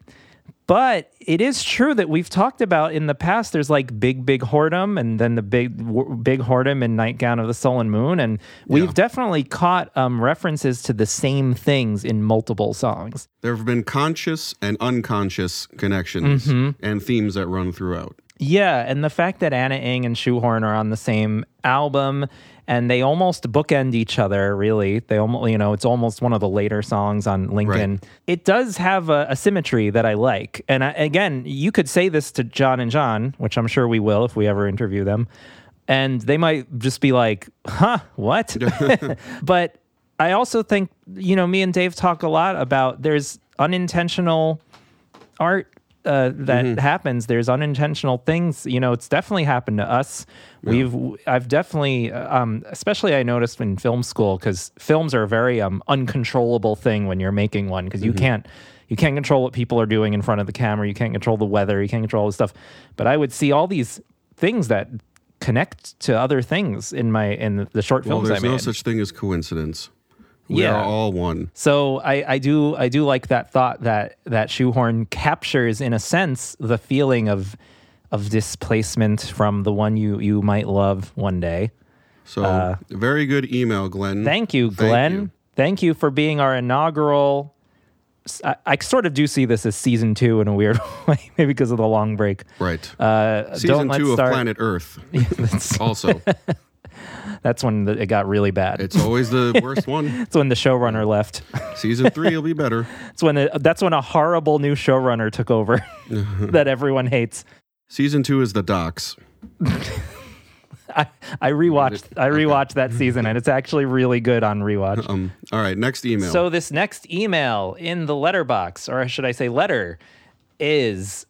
But it is true that we've talked about in the past. There's like Big Big Whoredom, and then the Big Big Whoredom and Nightgown of the sullen Moon, and we've definitely caught um, references to the same things in multiple songs. There have been conscious and unconscious connections Mhm. and themes that run throughout. Yeah, and the fact that Ana Ng and Shoehorn are on the same album and they almost bookend each other, really. They almost, you know, it's almost one of the later songs on Lincoln. It does have a, a symmetry that I like. And I, again, you could say this to John and John, which I'm sure we will if we ever interview them. And they might just be like, huh, what? but I also think, you know, me and Dave talk a lot about there's unintentional art uh, that Mm-hmm. happens. There's unintentional things. You know, it's definitely happened to us. We've, I've definitely, um, especially I noticed in film school because films are a very um, uncontrollable thing when you're making one because you Mhm. can't. You can't control what people are doing in front of the camera. You can't control the weather. You can't control all this stuff. But I would see all these things that connect to other things in my in the short Well, films I there's no such thing as coincidence. We Yeah. are all one. So I, I do I do like that thought that that shoehorn captures in a sense the feeling of of displacement from the one you you might love one day. So, Uh, very good email, Glenn. Thank you, Glenn. Thank you for being our inaugural. I, I sort of do see this as season two in a weird way, maybe because of the long break. Right. Uh, Season don't let's two start- of Planet Earth. also, That's when the, it got really bad. it's always the worst one. It's when the showrunner left. Season three will be better. It's when it, that's when a horrible new showrunner took over that everyone hates. Season two is the docs. I, I rewatched I rewatched that season and it's actually really good on rewatch. Um. All right. Next email. So this next email in the letterbox, or should I say letter, is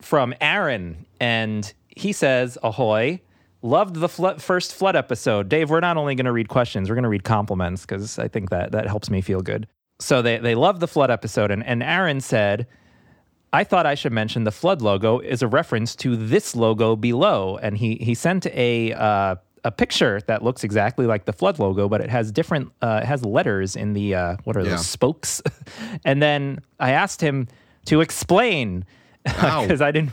from Aaron, and he says, "Ahoy." Loved the flood, first flood episode. Dave, we're not only going to read questions, we're going to read compliments because I think that that helps me feel good. So they, they love the flood episode. And, and Aaron said, I thought I should mention the flood logo is a reference to this logo below. And he, he sent a, uh, a picture that looks exactly like the flood logo, but it has different, uh, it has letters in the, uh, what are Yeah. those spokes? and then I asked him to explain because I didn't.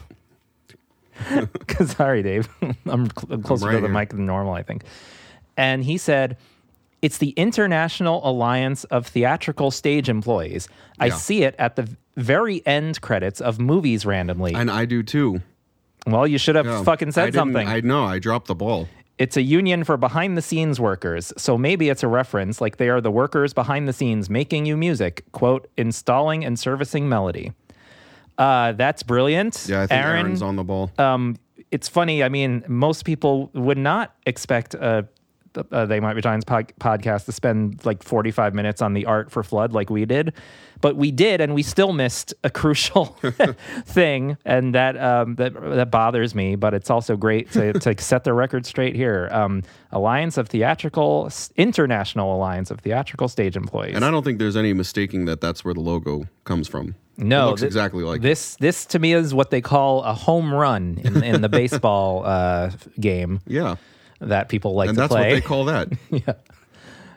Because sorry, Dave, I'm, cl- I'm closer right to the here. mic than normal, I think. And he said, "It's the International Alliance of Theatrical Stage Employees. I Yeah. see it at the very end credits of movies randomly. and I do too. well, you should have Yeah. fucking I said didn't- something. I know. I dropped the ball. It's a union for behind the scenes workers. So maybe it's a reference, like they are the workers behind the scenes making you music, quote, installing and servicing melody. Uh, that's brilliant. Yeah, I think Aaron, Aaron's on the ball. um, it's funny. I mean, most people would not expect a uh, They Might Be Giants pod- podcast to spend like 45 minutes on the art for Flood like we did. But we did, and we still missed a crucial thing, and that um, that that bothers me. But it's also great to, to set the record straight here. Um, Alliance of Theatrical, International Alliance of Theatrical Stage Employees. And I don't think there's any mistaking that that's where the logo comes from. No, it looks thi- exactly like this. This to me is what they call a home run in, in the baseball uh, game. Yeah, that people like and to that's play. what they call that. yeah.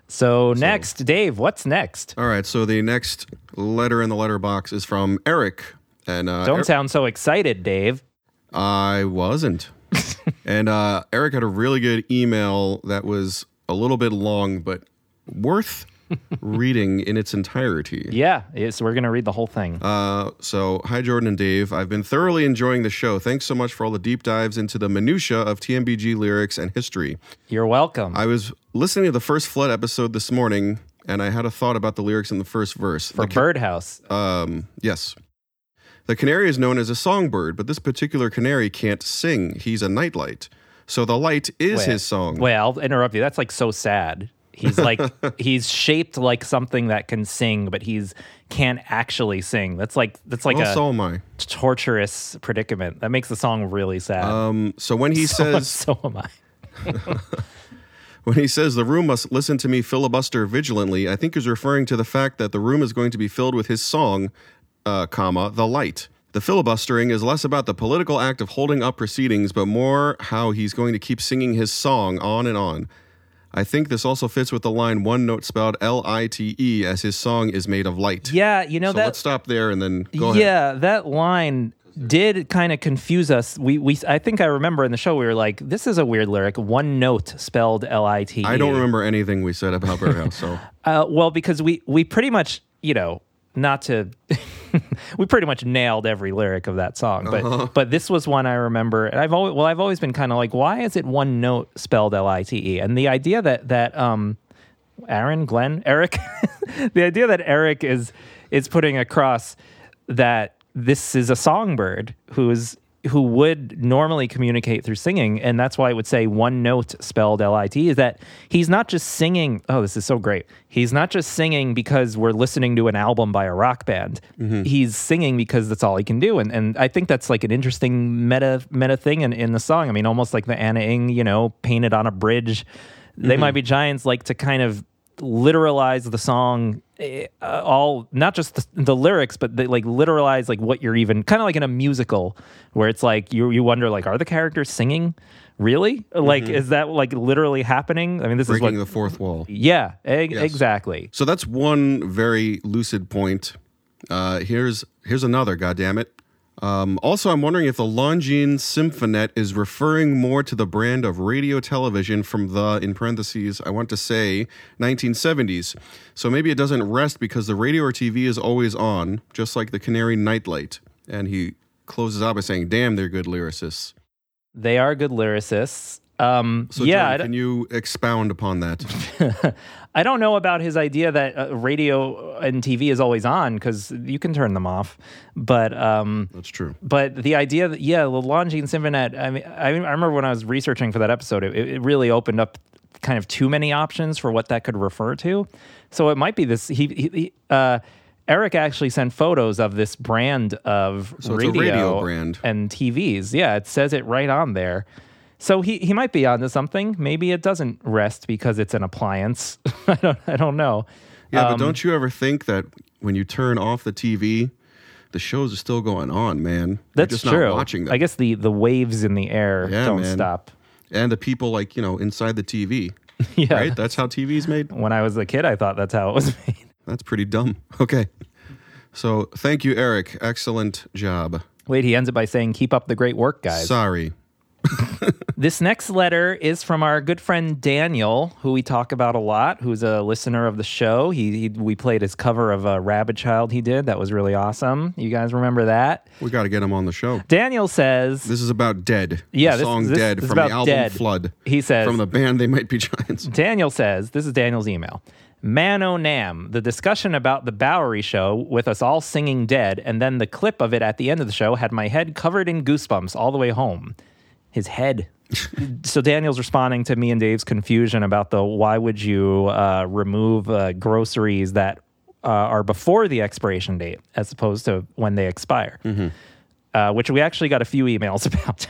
So, next, Dave, what's next? All right, so the next letter in the letterbox is from Eric, and uh, Don't Er- sound so excited, Dave. I wasn't. and uh, Eric had a really good email that was a little bit long, but worth reading in its entirety. Yeah, so we're gonna read the whole thing. Uh, so, hi, Jordan and Dave. I've been thoroughly enjoying the show. Thanks so much for all the deep dives into the minutia of TMBG lyrics and history. You're welcome. I was listening to the first Flood episode this morning, and I had a thought about the lyrics in the first verse. For The ca- Birdhouse. Um, yes. The canary is known as a songbird, but this particular canary can't sing. He's a nightlight. So the light is Wait, his song. Wait, I'll interrupt you. That's like so sad. He's like he's shaped like something that can sing, but he's can't actually sing. That's like that's like Well, a so am I. torturous predicament. That makes the song really sad. Um, so when he So- says, so am I. when he says the room must listen to me filibuster vigilantly, I think he's referring to the fact that the room is going to be filled with his song, uh, comma, the light. The filibustering is less about the political act of holding up proceedings, but more how he's going to keep singing his song on and on. I think this also fits with the line one note spelled L I T E as his song is made of light. Yeah, you know so that let's stop there and then go ahead. yeah, that line did kind of confuse us. We we I think I remember in the show we were like, this is a weird lyric. One note spelled L I T E. I don't remember anything we said about Birdhouse, so Uh, well, because we we pretty much you know not to we pretty much nailed every lyric of that song, but Uh-huh. but this was one I remember, and I've always well I've always been kind of like, why is it one note spelled L I T E? And the idea that that um Aaron, Glenn, Eric, the idea that Eric is is putting across that this is a songbird who is who would normally communicate through singing, and that's why I would say one note spelled L I T is that he's not just singing. Oh, this is so great. He's not just singing because we're listening to an album by a rock band. He's singing because that's all he can do, and and I think that's like an interesting meta meta thing in, in the song. I mean, almost like the Ana Ng, you know, painted on a bridge. They Mhm. might be giants, like to kind of literalize the song uh, all not just the, the lyrics but they like literalize like what you're even kind of like in a musical where it's like you you wonder like are the characters singing really like Mhm. is that like literally happening i mean this is breaking is the fourth wall. yeah Yes. exactly So that's one very lucid point. Uh, here's here's another. God damn it. Um, also, I'm wondering if the Longines Symphonet is referring more to the brand of radio television from the, in parentheses, I want to say 1970s. So maybe it doesn't rest because the radio or TV is always on, just like the Canary Nightlight. And he closes out by saying, "Damn, they're good lyricists." they are good lyricists um So yeah d- can you expound upon that? I don't know about his idea that uh, radio and TV is always on because you can turn them off. But um, that's true. But the idea that yeah, the Longines Symphonet. I mean, I, I remember when I was researching for that episode, it, it really opened up kind of too many options for what that could refer to. So it might be this. He, he, he uh, Eric actually sent photos of this brand of So radio, radio brand. and TVs. Yeah, it says it right on there. So he, he might be onto something. Maybe it doesn't rest because it's an appliance. I don't I don't know. Yeah, Um, but don't you ever think that when you turn off the TV, the shows are still going on, man? You're That's just true. Not watching them. I guess the the waves in the air Yeah, don't man. stop. And the people, like you know, inside the TV. Yeah. Right. That's how TV's made. When I was a kid, I thought that's how it was made. That's pretty dumb. Okay. So thank you, Eric. Excellent job. Wait, he ends it by saying, "Keep up the great work, guys." Sorry. This next letter is from our good friend Daniel, who we talk about a lot, who's a listener of the show. He, he we played his cover of a Rabid Child he did. That was really awesome. You guys remember that? We got to get him on the show. Daniel says This is about Dead. Yeah, the this- song this- Dead this is from the album Dead. Flood. He says from the band They Might Be Giants. Daniel says, this is Daniel's email. Man O Nam, the discussion about the Bowery show with us all singing dead, and then the clip of it at the end of the show had my head covered in goosebumps all the way home. His head. so Daniel's responding to me and Dave's confusion about the why would you uh, remove uh, groceries that uh, are before the expiration date as opposed to when they expire, uh, which we actually got a few emails about.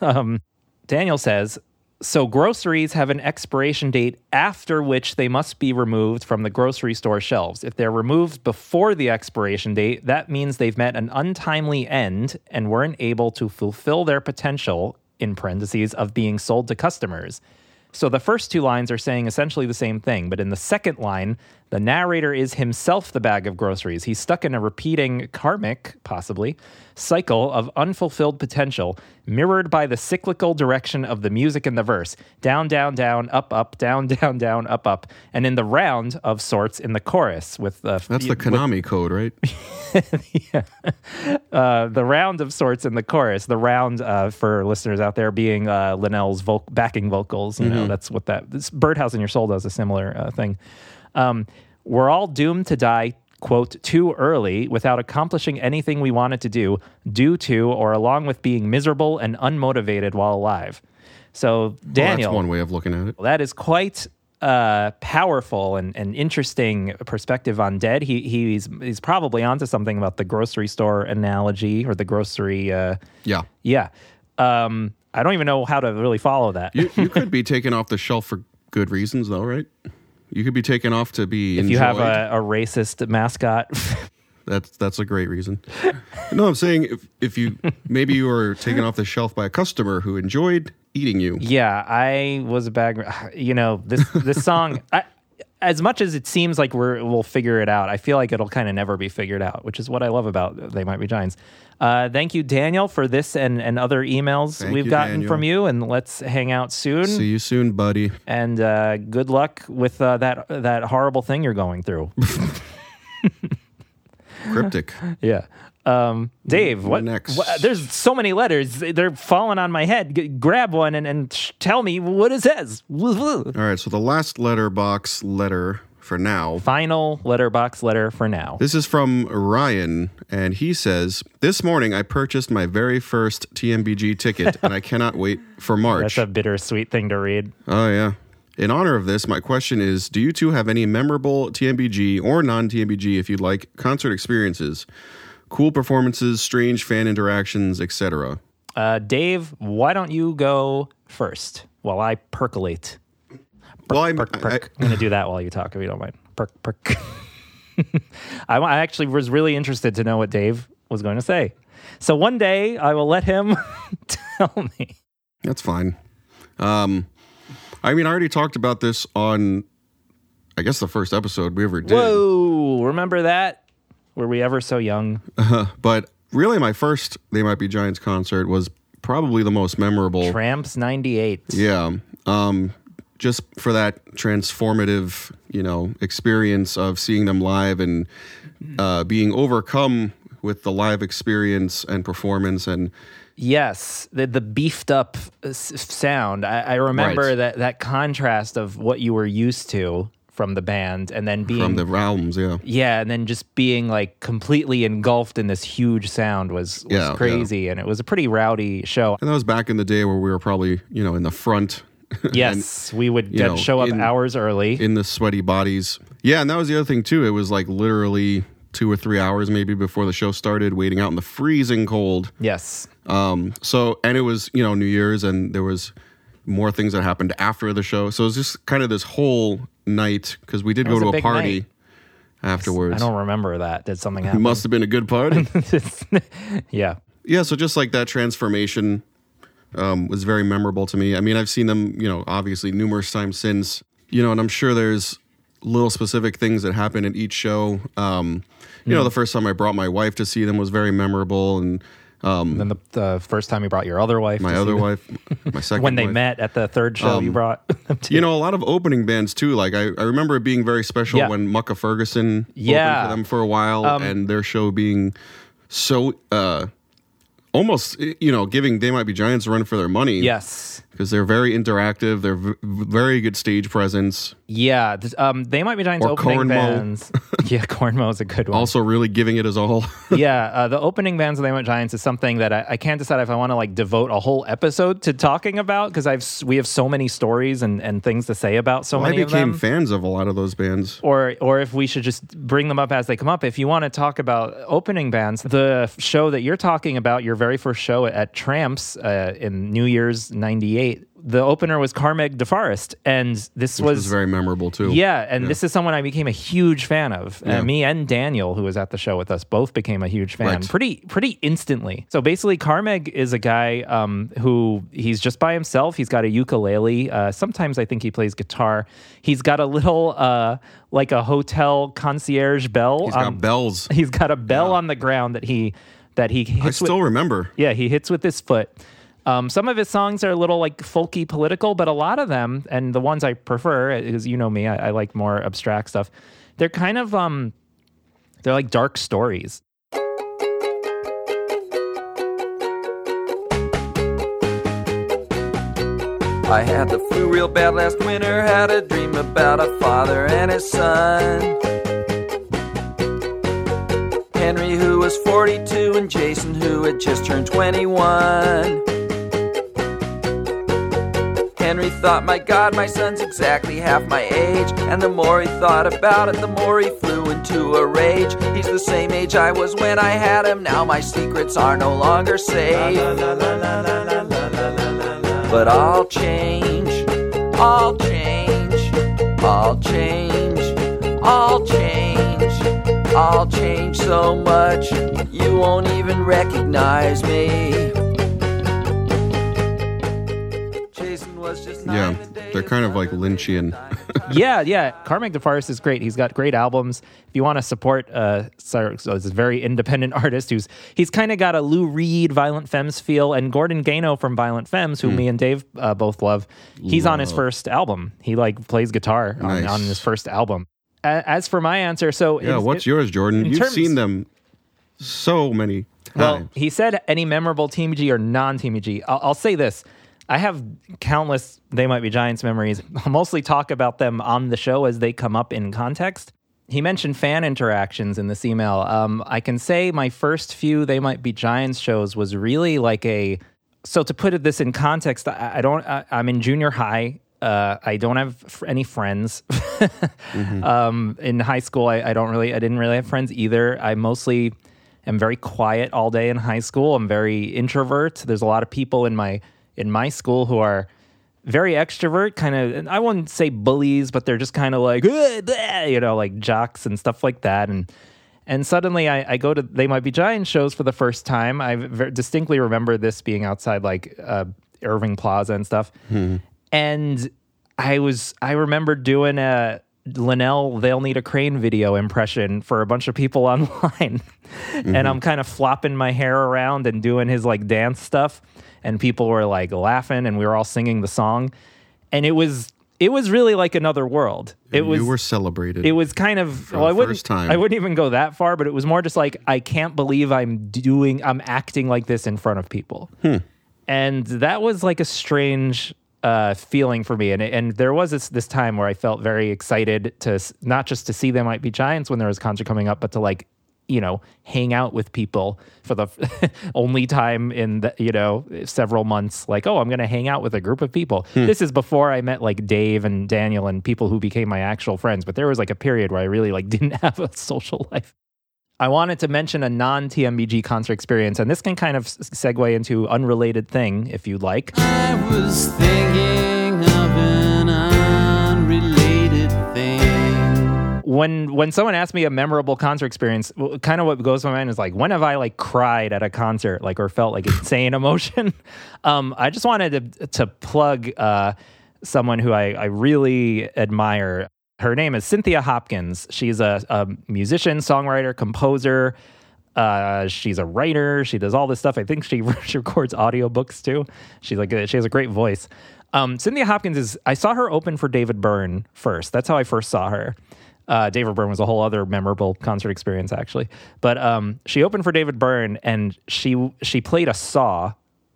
um, Daniel says, so groceries have an expiration date after which they must be removed from the grocery store shelves. If they're removed before the expiration date, that means they've met an untimely end and weren't able to fulfill their potential in parentheses of being sold to customers. So the first two lines are saying essentially the same thing, but in the second line, the narrator is himself the bag of groceries. He's stuck in a repeating karmic, possibly, cycle of unfulfilled potential, mirrored by the cyclical direction of the music in the verse down, down, down, up, up, down, down, down, up, up, and in the round of sorts in the chorus with the That's the with- Konami code, right? uh, the round of sorts in the chorus. The round uh, for listeners out there being uh, Linnell's voc- backing vocals. You know, Mhm. that's what that this Birdhouse in Your Soul does a similar uh, thing. Um, we're all doomed to die. Quote, too early without accomplishing anything we wanted to do, due to or along with being miserable and unmotivated while alive. So, Well, Daniel, that's one way of looking at it. that is quite uh, powerful and, and interesting perspective on dead. He he's he's probably onto something about the grocery store analogy or the grocery. Uh, Yeah. yeah. Um, I don't even know how to really follow that. You, you could be taken off the shelf for good reasons, though, right? You could be taken off to be if you have a, a racist mascot, That's that's a great reason. no, I'm saying if if you maybe you were taken off the shelf by a customer who enjoyed eating you. yeah, I was a bag. You know this this song. I, as much as it seems like we're we'll figure it out, I feel like it'll kind of never be figured out, which is what I love about They Might Be Giants. Uh, thank you, Daniel, for this and, and other emails Thank we've you, gotten Daniel. from you, and let's hang out soon. See you soon, buddy. And uh, good luck with uh, that that horrible thing you're going through. Cryptic. yeah. Um, Dave, what, Next. what- There's so many letters; they're falling on my head. G- grab one and, and sh- tell me what it says. All right, so the last letter box letter for now. Final letterbox letter for now. This is from Ryan, and he says, This morning I purchased my very first TMBG ticket, and I cannot wait for March. That's a bittersweet thing to read. Oh, yeah. In honor of this, my question is Do you two have any memorable TMBG or non TMBG, if you'd like, concert experiences? Cool performances, strange fan interactions, etc. Uh, Dave, why don't you go first while I percolate? Well, I'm, Perk, perk. I'm going to do that while you talk, if you don't mind. Perk, perk. I, I actually was really interested to know what Dave was going to say. So one day I will let him tell me. That's fine. Um, I mean, I already talked about this on, I guess, the first episode we ever did. Whoa, remember that? Were we ever so young? Uh, but really, my first They Might Be Giants concert was probably the most memorable. Tramps 98. Yeah. Um, just for that transformative, you know, experience of seeing them live and uh, being overcome with the live experience and performance and Yes, the the beefed up sound. I, I remember Right. that that contrast of what you were used to from the band, and then being from the realms, yeah. yeah, and then just being like completely engulfed in this huge sound was, was Yeah, yeah. crazy, and it was a pretty rowdy show. And that was back in the day where we were probably, you know, in the front. Yes, we would know, show up in- hours early in the sweaty bodies. Yeah, and that was the other thing too. It was like literally two or three hours maybe before the show started, waiting out in the freezing cold. Yes. Um. So, and it was you know New Year's, and there was more things that happened after the show. So it was just kind of this whole night because we did go to a a party night. afterwards. I don't remember that. Did something happen? It must have been a good party. yeah. Yeah, so just like that transformation um, was very memorable to me. I mean, I've seen them, you know, obviously numerous times since, you know, and I'm sure there's little specific things that happen at each show. Um, you know, Mm. the first time I brought my wife to see them was very memorable, and um, then the, the first time you brought your other wife, my to see other wife, my second when they wife. met at the third show, you Um, brought. them to. You know, a lot of opening bands too. Like I, I remember it being very special Yeah. when Moxy Früvous Yeah. opened for them for a while, Um, and their show being so uh, almost you know giving They Might Be Giants a run for their money. Yes. Because they're very interactive. They're v- very good stage presence. Yeah, th- um, they might be Giants Or opening Cornmo. bands. yeah, Cornmo is a good one. Also, really giving it as all. yeah, uh, the opening bands of They Went Giants is something that I, I can't decide if I want to like devote a whole episode to talking about because I've we have so many stories and, and things to say about so Well, I many of became them. fans of a lot of those bands. or or if we should just bring them up as they come up. If you want to talk about opening bands, the show that you're talking about, your very first show at Tramps uh, in New Year's '98, the opener was Carmaig de Forest, and this was, was very memorable too. Yeah, and this is someone I became a huge fan of. Uh, Yeah. me and Daniel, who was at the show with us, both became a huge fan Right. pretty pretty instantly. So basically, Carmaig is a guy um, who he's just by himself. He's got a ukulele. Uh, sometimes I think he plays guitar. He's got a little uh, like a hotel concierge bell. He's got bells. He's got a bell on the ground that he that he hits I still with, remember. yeah, he hits with his foot. Um, some of his songs are a little like folky political, but a lot of them, and the ones I prefer, is you know me, I, I like more abstract stuff. They're kind of um, they're like dark stories. I had the flu real bad last winter, had a dream about a father and his son. Henry, who was 42, and Jason, who had just turned 21. Henry thought, my God, my son's exactly half my age. And the more he thought about it, the more he flew into a rage. He's the same age I was when I had him. Now my secrets are no longer safe. But I'll change, I'll change, I'll change, I'll change, I'll change so much you won't even recognize me. Yeah, they're kind of like Lynchian. yeah, yeah. Carmaig de Forest is great. He's got great albums. If you want to support uh, so, so this very independent artist who's he's kind of got a Lou Reed, Violent Femmes feel, and Gordon Gano from Violent Femmes, who Hmm. me and Dave uh, both love. He's on his first album. He like plays guitar on, Nice. on his first album. A- As for my answer, so Yeah, what's yours, Jordan? You've terms- seen them so many Well, he said any memorable Team G or non Team G. I'll, I'll say this. I have countless They Might Be Giants memories. I'll mostly talk about them on the show as they come up in context. He mentioned fan interactions in this email. Um, I can say my first few They Might Be Giants shows was really like a. So to put this in context, I, I don't. I, I'm in junior high. Uh, I don't have any friends. um, in high school, I, I don't really. I didn't really have friends either. I mostly am very quiet all day in high school. I'm very introvert. There's a lot of people in my in my school who are very extrovert, kind of. I wouldn't say bullies, but they're just kind of like, bleh," you know, like jocks and stuff like that. And and suddenly I, I go to They Might Be Giant shows for the first time. I distinctly remember this being outside like uh, Irving Plaza and stuff. And I was I remember doing a Linnell They'll Need a Crane video impression for a bunch of people online. And I'm kind of flopping my hair around and doing his like dance stuff. And people were like laughing and we were all singing the song. And it was it was really like another world. It was you were celebrated. it was kind of well, I wouldn't first time. I wouldn't even go that far, but it was more just like I can't believe I'm doing I'm acting like this in front of people. Hmm. And that was like a strange uh, feeling for me. And and there was this this time where I felt very excited to not just to see They Might Be Giants when there was concert coming up, but to like you know hang out with people for the only time in the, you know several months like oh i'm going to hang out with a group of people Hmm. this is before i met like dave and daniel and people who became my actual friends but there was like a period where i really like didn't have a social life I wanted to mention a non TMBG concert experience, and this can kind of segue into unrelated thing if you'd like. I was thinking of an when when someone asks me a memorable concert experience, kind of what goes to my mind is like, when have I like cried at a concert, like or felt like insane emotion? Um, I just wanted to to plug uh, someone who I, I really admire. Her name is Cynthia Hopkins. She's a, a musician, songwriter, composer. Uh, she's a writer. She does all this stuff. I think she, she records audiobooks too. She's like she has a great voice. Um, Cynthia Hopkins is. I saw her open for David Byrne first. That's how I first saw her. Uh, David Byrne was a whole other memorable concert experience, actually. But um, she opened for David Byrne, and she she played a saw.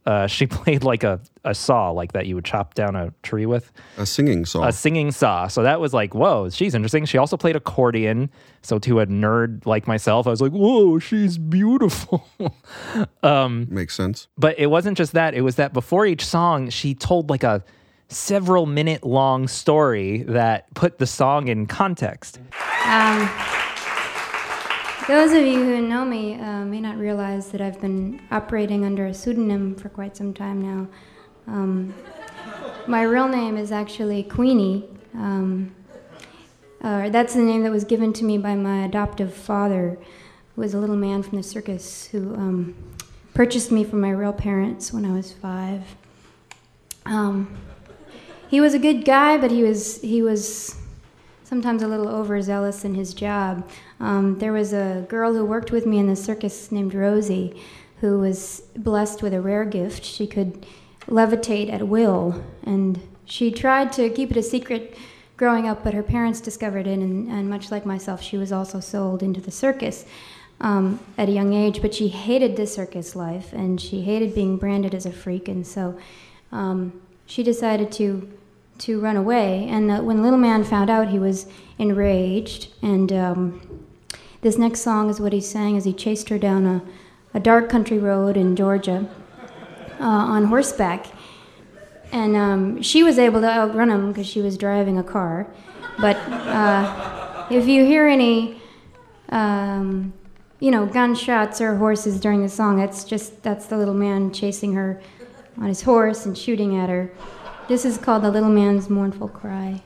Uh, she played like a, a saw, like that you would chop down a tree with. A singing saw. A singing saw. So that was like, whoa, she's interesting. She also played accordion. So to a nerd like myself, I was like, whoa, she's beautiful. um, Makes sense. but it wasn't just that. It was that before each song, she told like a several minute long story that put the song in context. Um, those of you who know me uh, may not realize that I've been operating under a pseudonym for quite some time now. Um, my real name is actually Queenie. Um, uh, that's the name that was given to me by my adoptive father, who was a little man from the circus who um, purchased me from my real parents when I was five. Um, he was a good guy, but he was he was sometimes a little overzealous in his job. Um, there was a girl who worked with me in the circus named Rosie, who was blessed with a rare gift. She could levitate at will, and she tried to keep it a secret growing up, but her parents discovered it, and, and much like myself, she was also sold into the circus. Um, at a young age, but she hated the circus life and she hated being branded as a freak, and so um, she decided to to run away. And when Little Man found out, he was enraged. And um, this next song is what he sang as he chased her down a, a dark country road in Georgia uh, on horseback. And um, she was able to outrun him because she was driving a car. But uh, if you hear any, um, you know, gunshots or horses during the song, that's just that's the little man chasing her on his horse and shooting at her. This is called The Little Man's Mournful Cry.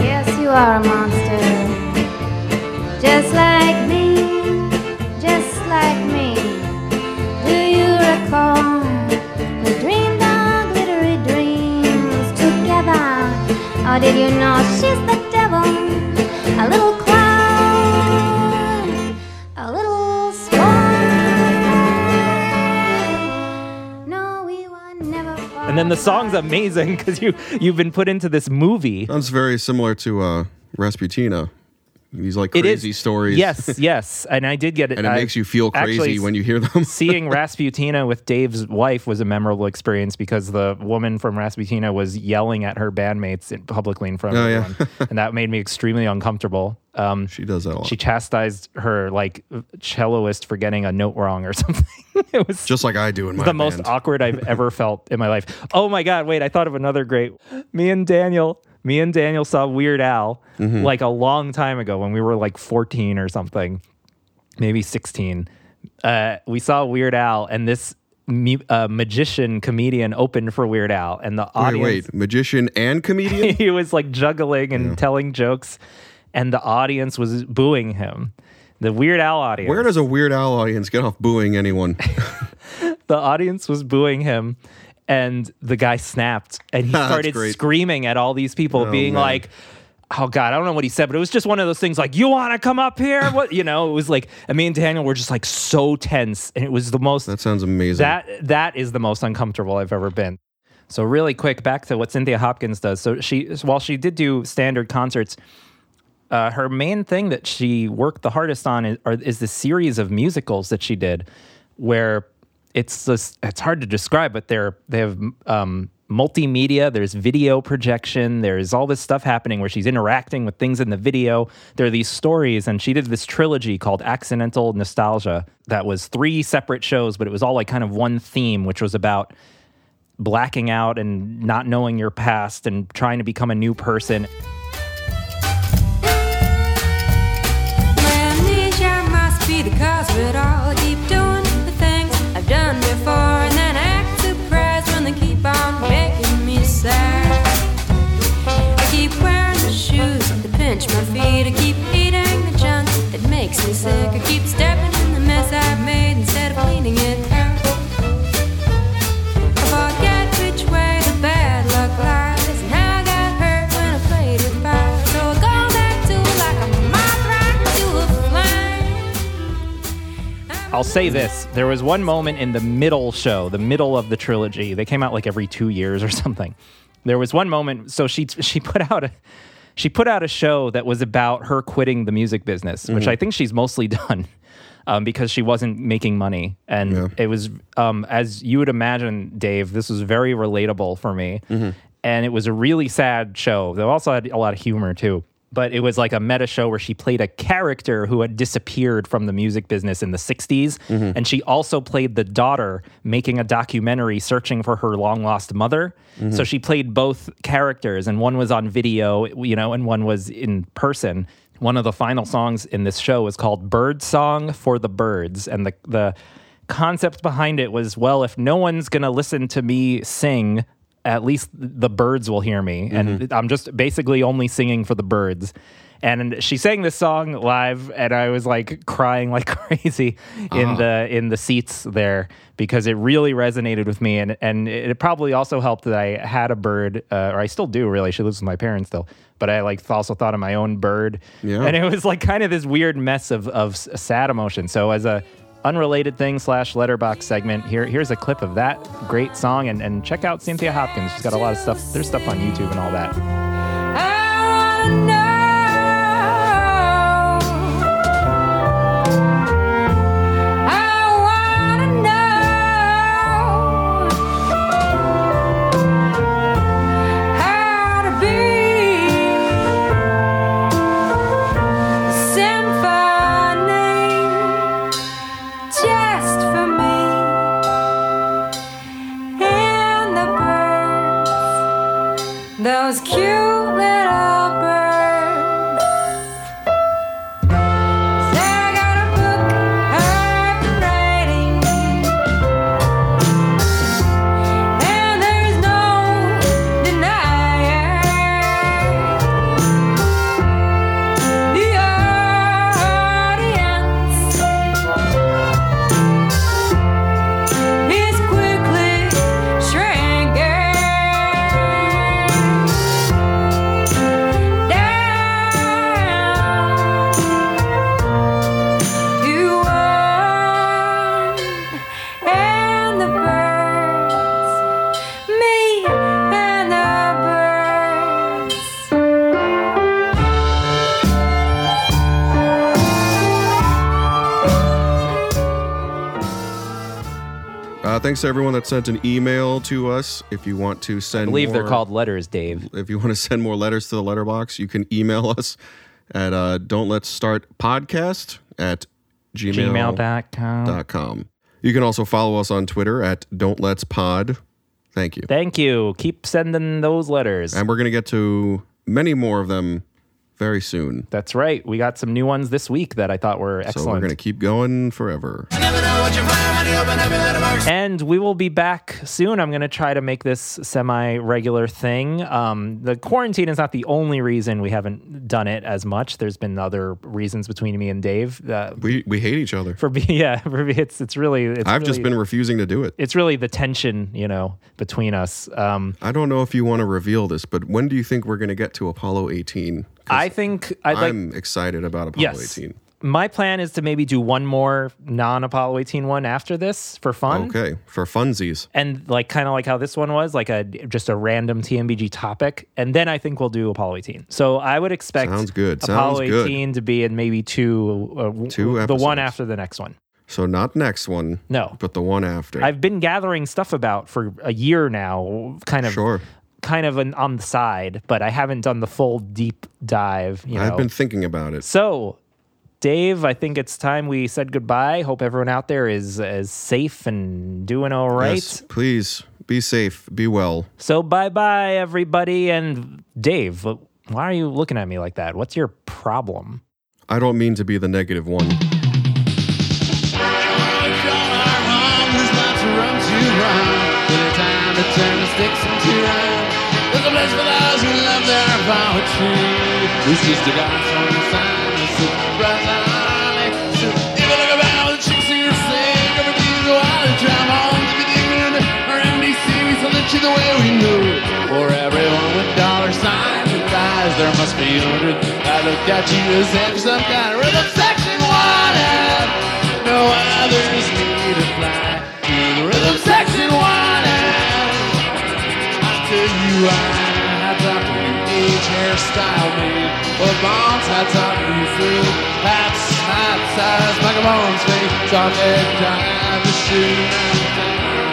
Yes, you are a Or did you know she's the devil? A little clown, a little spawn. No, we were never far. And then the song's amazing because you you've been put into this movie. Sounds very similar to uh, Rasputina. These like crazy stories. Yes, yes, and I did get it. And it I- makes you feel crazy actually, when you hear them. seeing Rasputina with Dave's wife was a memorable experience because the woman from Rasputina was yelling at her bandmates in, publicly in front of Oh, yeah. everyone, and that made me extremely uncomfortable. Um, she does that a lot. She chastised her like celloist for getting a note wrong or something. it was Just like I do in my the most awkward I've ever felt in my life. Oh my god! Wait, I thought of another great. Me and Daniel, me and Daniel saw Weird Al Mhm. like a long time ago when we were like fourteen or something, maybe sixteen. Uh, we saw Weird Al, and this uh, magician comedian opened for Weird Al, and the Wait, audience. wait, magician and comedian? he was like juggling and telling jokes, and the audience was booing him. The Weird Al audience. Where does a Weird Al audience get off booing anyone? the audience was booing him and the guy snapped and he started screaming at all these people Oh, being man. like oh god i don't know what he said but it was just one of those things like you want to come up here? What? You know it was like and me and daniel were just like so tense and it was the most that sounds amazing. that that is the most uncomfortable i've ever been. So really quick back to what cynthia hopkins does. So she while she did do standard concerts uh, her main thing that she worked the hardest on is, are, is the series of musicals that she did, where it's it's hard to describe, but they're they have um, multimedia. There's video projection. There's all this stuff happening where she's interacting with things in the video. There are these stories, and she did this trilogy called Accidental Nostalgia that was three separate shows, but it was all like kind of one theme, which was about blacking out and not knowing your past and trying to become a new person. Amnesia must be the cause of it all. I keep sick. I keep stepping in the mess I've made instead of cleaning it I'll say this: there was one moment in the middle show, the middle of the trilogy. They came out like every two years or something. There was one moment. So she she put out a she put out a show that was about her quitting the music business, which Mhm. I think she's mostly done. Um, because she wasn't making money, and it was, um, as you would imagine, Dave. This was very relatable for me, and it was a really sad show. They also had a lot of humor too. But it was like a meta show where she played a character who had disappeared from the music business in the 60s. Mhm. And she also played the daughter making a documentary searching for her long lost mother. Mhm. So she played both characters, and one was on video, you know, and one was in person. One of the final songs in this show was called Bird Song for the Birds. And the, the concept behind it was well, if no one's going to listen to me sing, at least the birds will hear me. And I'm just basically only singing for the birds. And she sang this song live, and I was like crying like crazy in Ah. the in the seats there because it really resonated with me, and and it probably also helped that I had a bird, uh, or I still do. Really, she lives with my parents still, but I like also thought of my own bird, Yeah. and it was like kind of this weird mess of of sad emotion. So as a unrelated thing slash letterbox segment, here here's a clip of that great song, and and check out Cynthia Hopkins. She's got a lot of stuff. There's stuff on YouTube and all that. Thanks to everyone that sent an email to us. If you want to I send, believe they're more- called letters, Dave. If you want to send more letters to the letterbox, you can email us at uh, don't let's start podcast at gmail Gmail.com. dot com. You can also follow us on Twitter at don't let's pod. Thank you. Thank you. Keep sending those letters. And we're going to get to many more of them very soon. That's right. We got some new ones this week that I thought were excellent. So we're going to keep going forever. and we will be back soon. I'm going to try to make this semi regular thing. Um, the quarantine is not the only reason we haven't done it as much. There's been other reasons between me and Dave. Uh, We we hate each other. for me, yeah, for me, it's it's really. It's I've just really- been refusing to do it. It's really the tension, you know, between us. Um, I don't know if you want to reveal this, but when do you think we're going to get to Apollo 18? I think I'd like. I'm excited about Apollo Yes. 18. My plan is to maybe do one more non Apollo 18 one after this for fun. Okay, for funsies. and like kind of like how this one was like a just a random TMBG topic and then I think we'll do Apollo 18. So I would expect Sounds good. Apollo Sounds good. 18 to be in maybe two uh, Two the one after the next one. So not next one. No. But the one after. I've been gathering stuff about for a year now kind of Sure. Kind of an, on the side, but I haven't done the full deep dive, you know. I've been thinking about it. So, Dave, I think it's time we said goodbye. Hope everyone out there is is safe and doing all right. Yes, please be safe, be well. So bye bye, everybody. And Dave, why are you looking at me like that? What's your problem? I don't mean to be the negative one. There's lots of rum to run. Any time to turn the sticks into rhyme. There's a place for those who love their poetry. This is the dance on the sign. This is Brazil. If you look about the chicks in your sing, everything's a wild drum on. If you think we're MDC, we salute you the way we move. For everyone with dollar signs and eyes, there must be a hundred. I look at you as if some kind of rhythm section wanted. No others need to fly to the rhythm section one. I tell you, I to new age hairstyle made. Well, Bonds had to new food. Hats, hat size, microphones, fake chocolate, time to shoot.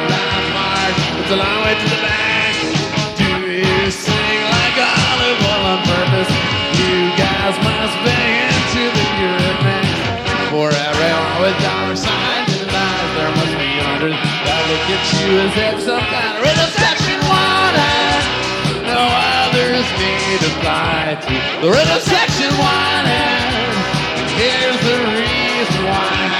That's mark. It's a long way to the back. Do you sing like Olive Oyl on purpose? You guys must be into the European. For everyone with dollar signs in his eyes, there must be hundreds that look at you as if some kind of rhythm others need to fly to the rhythm section wanted. Here's the reason why.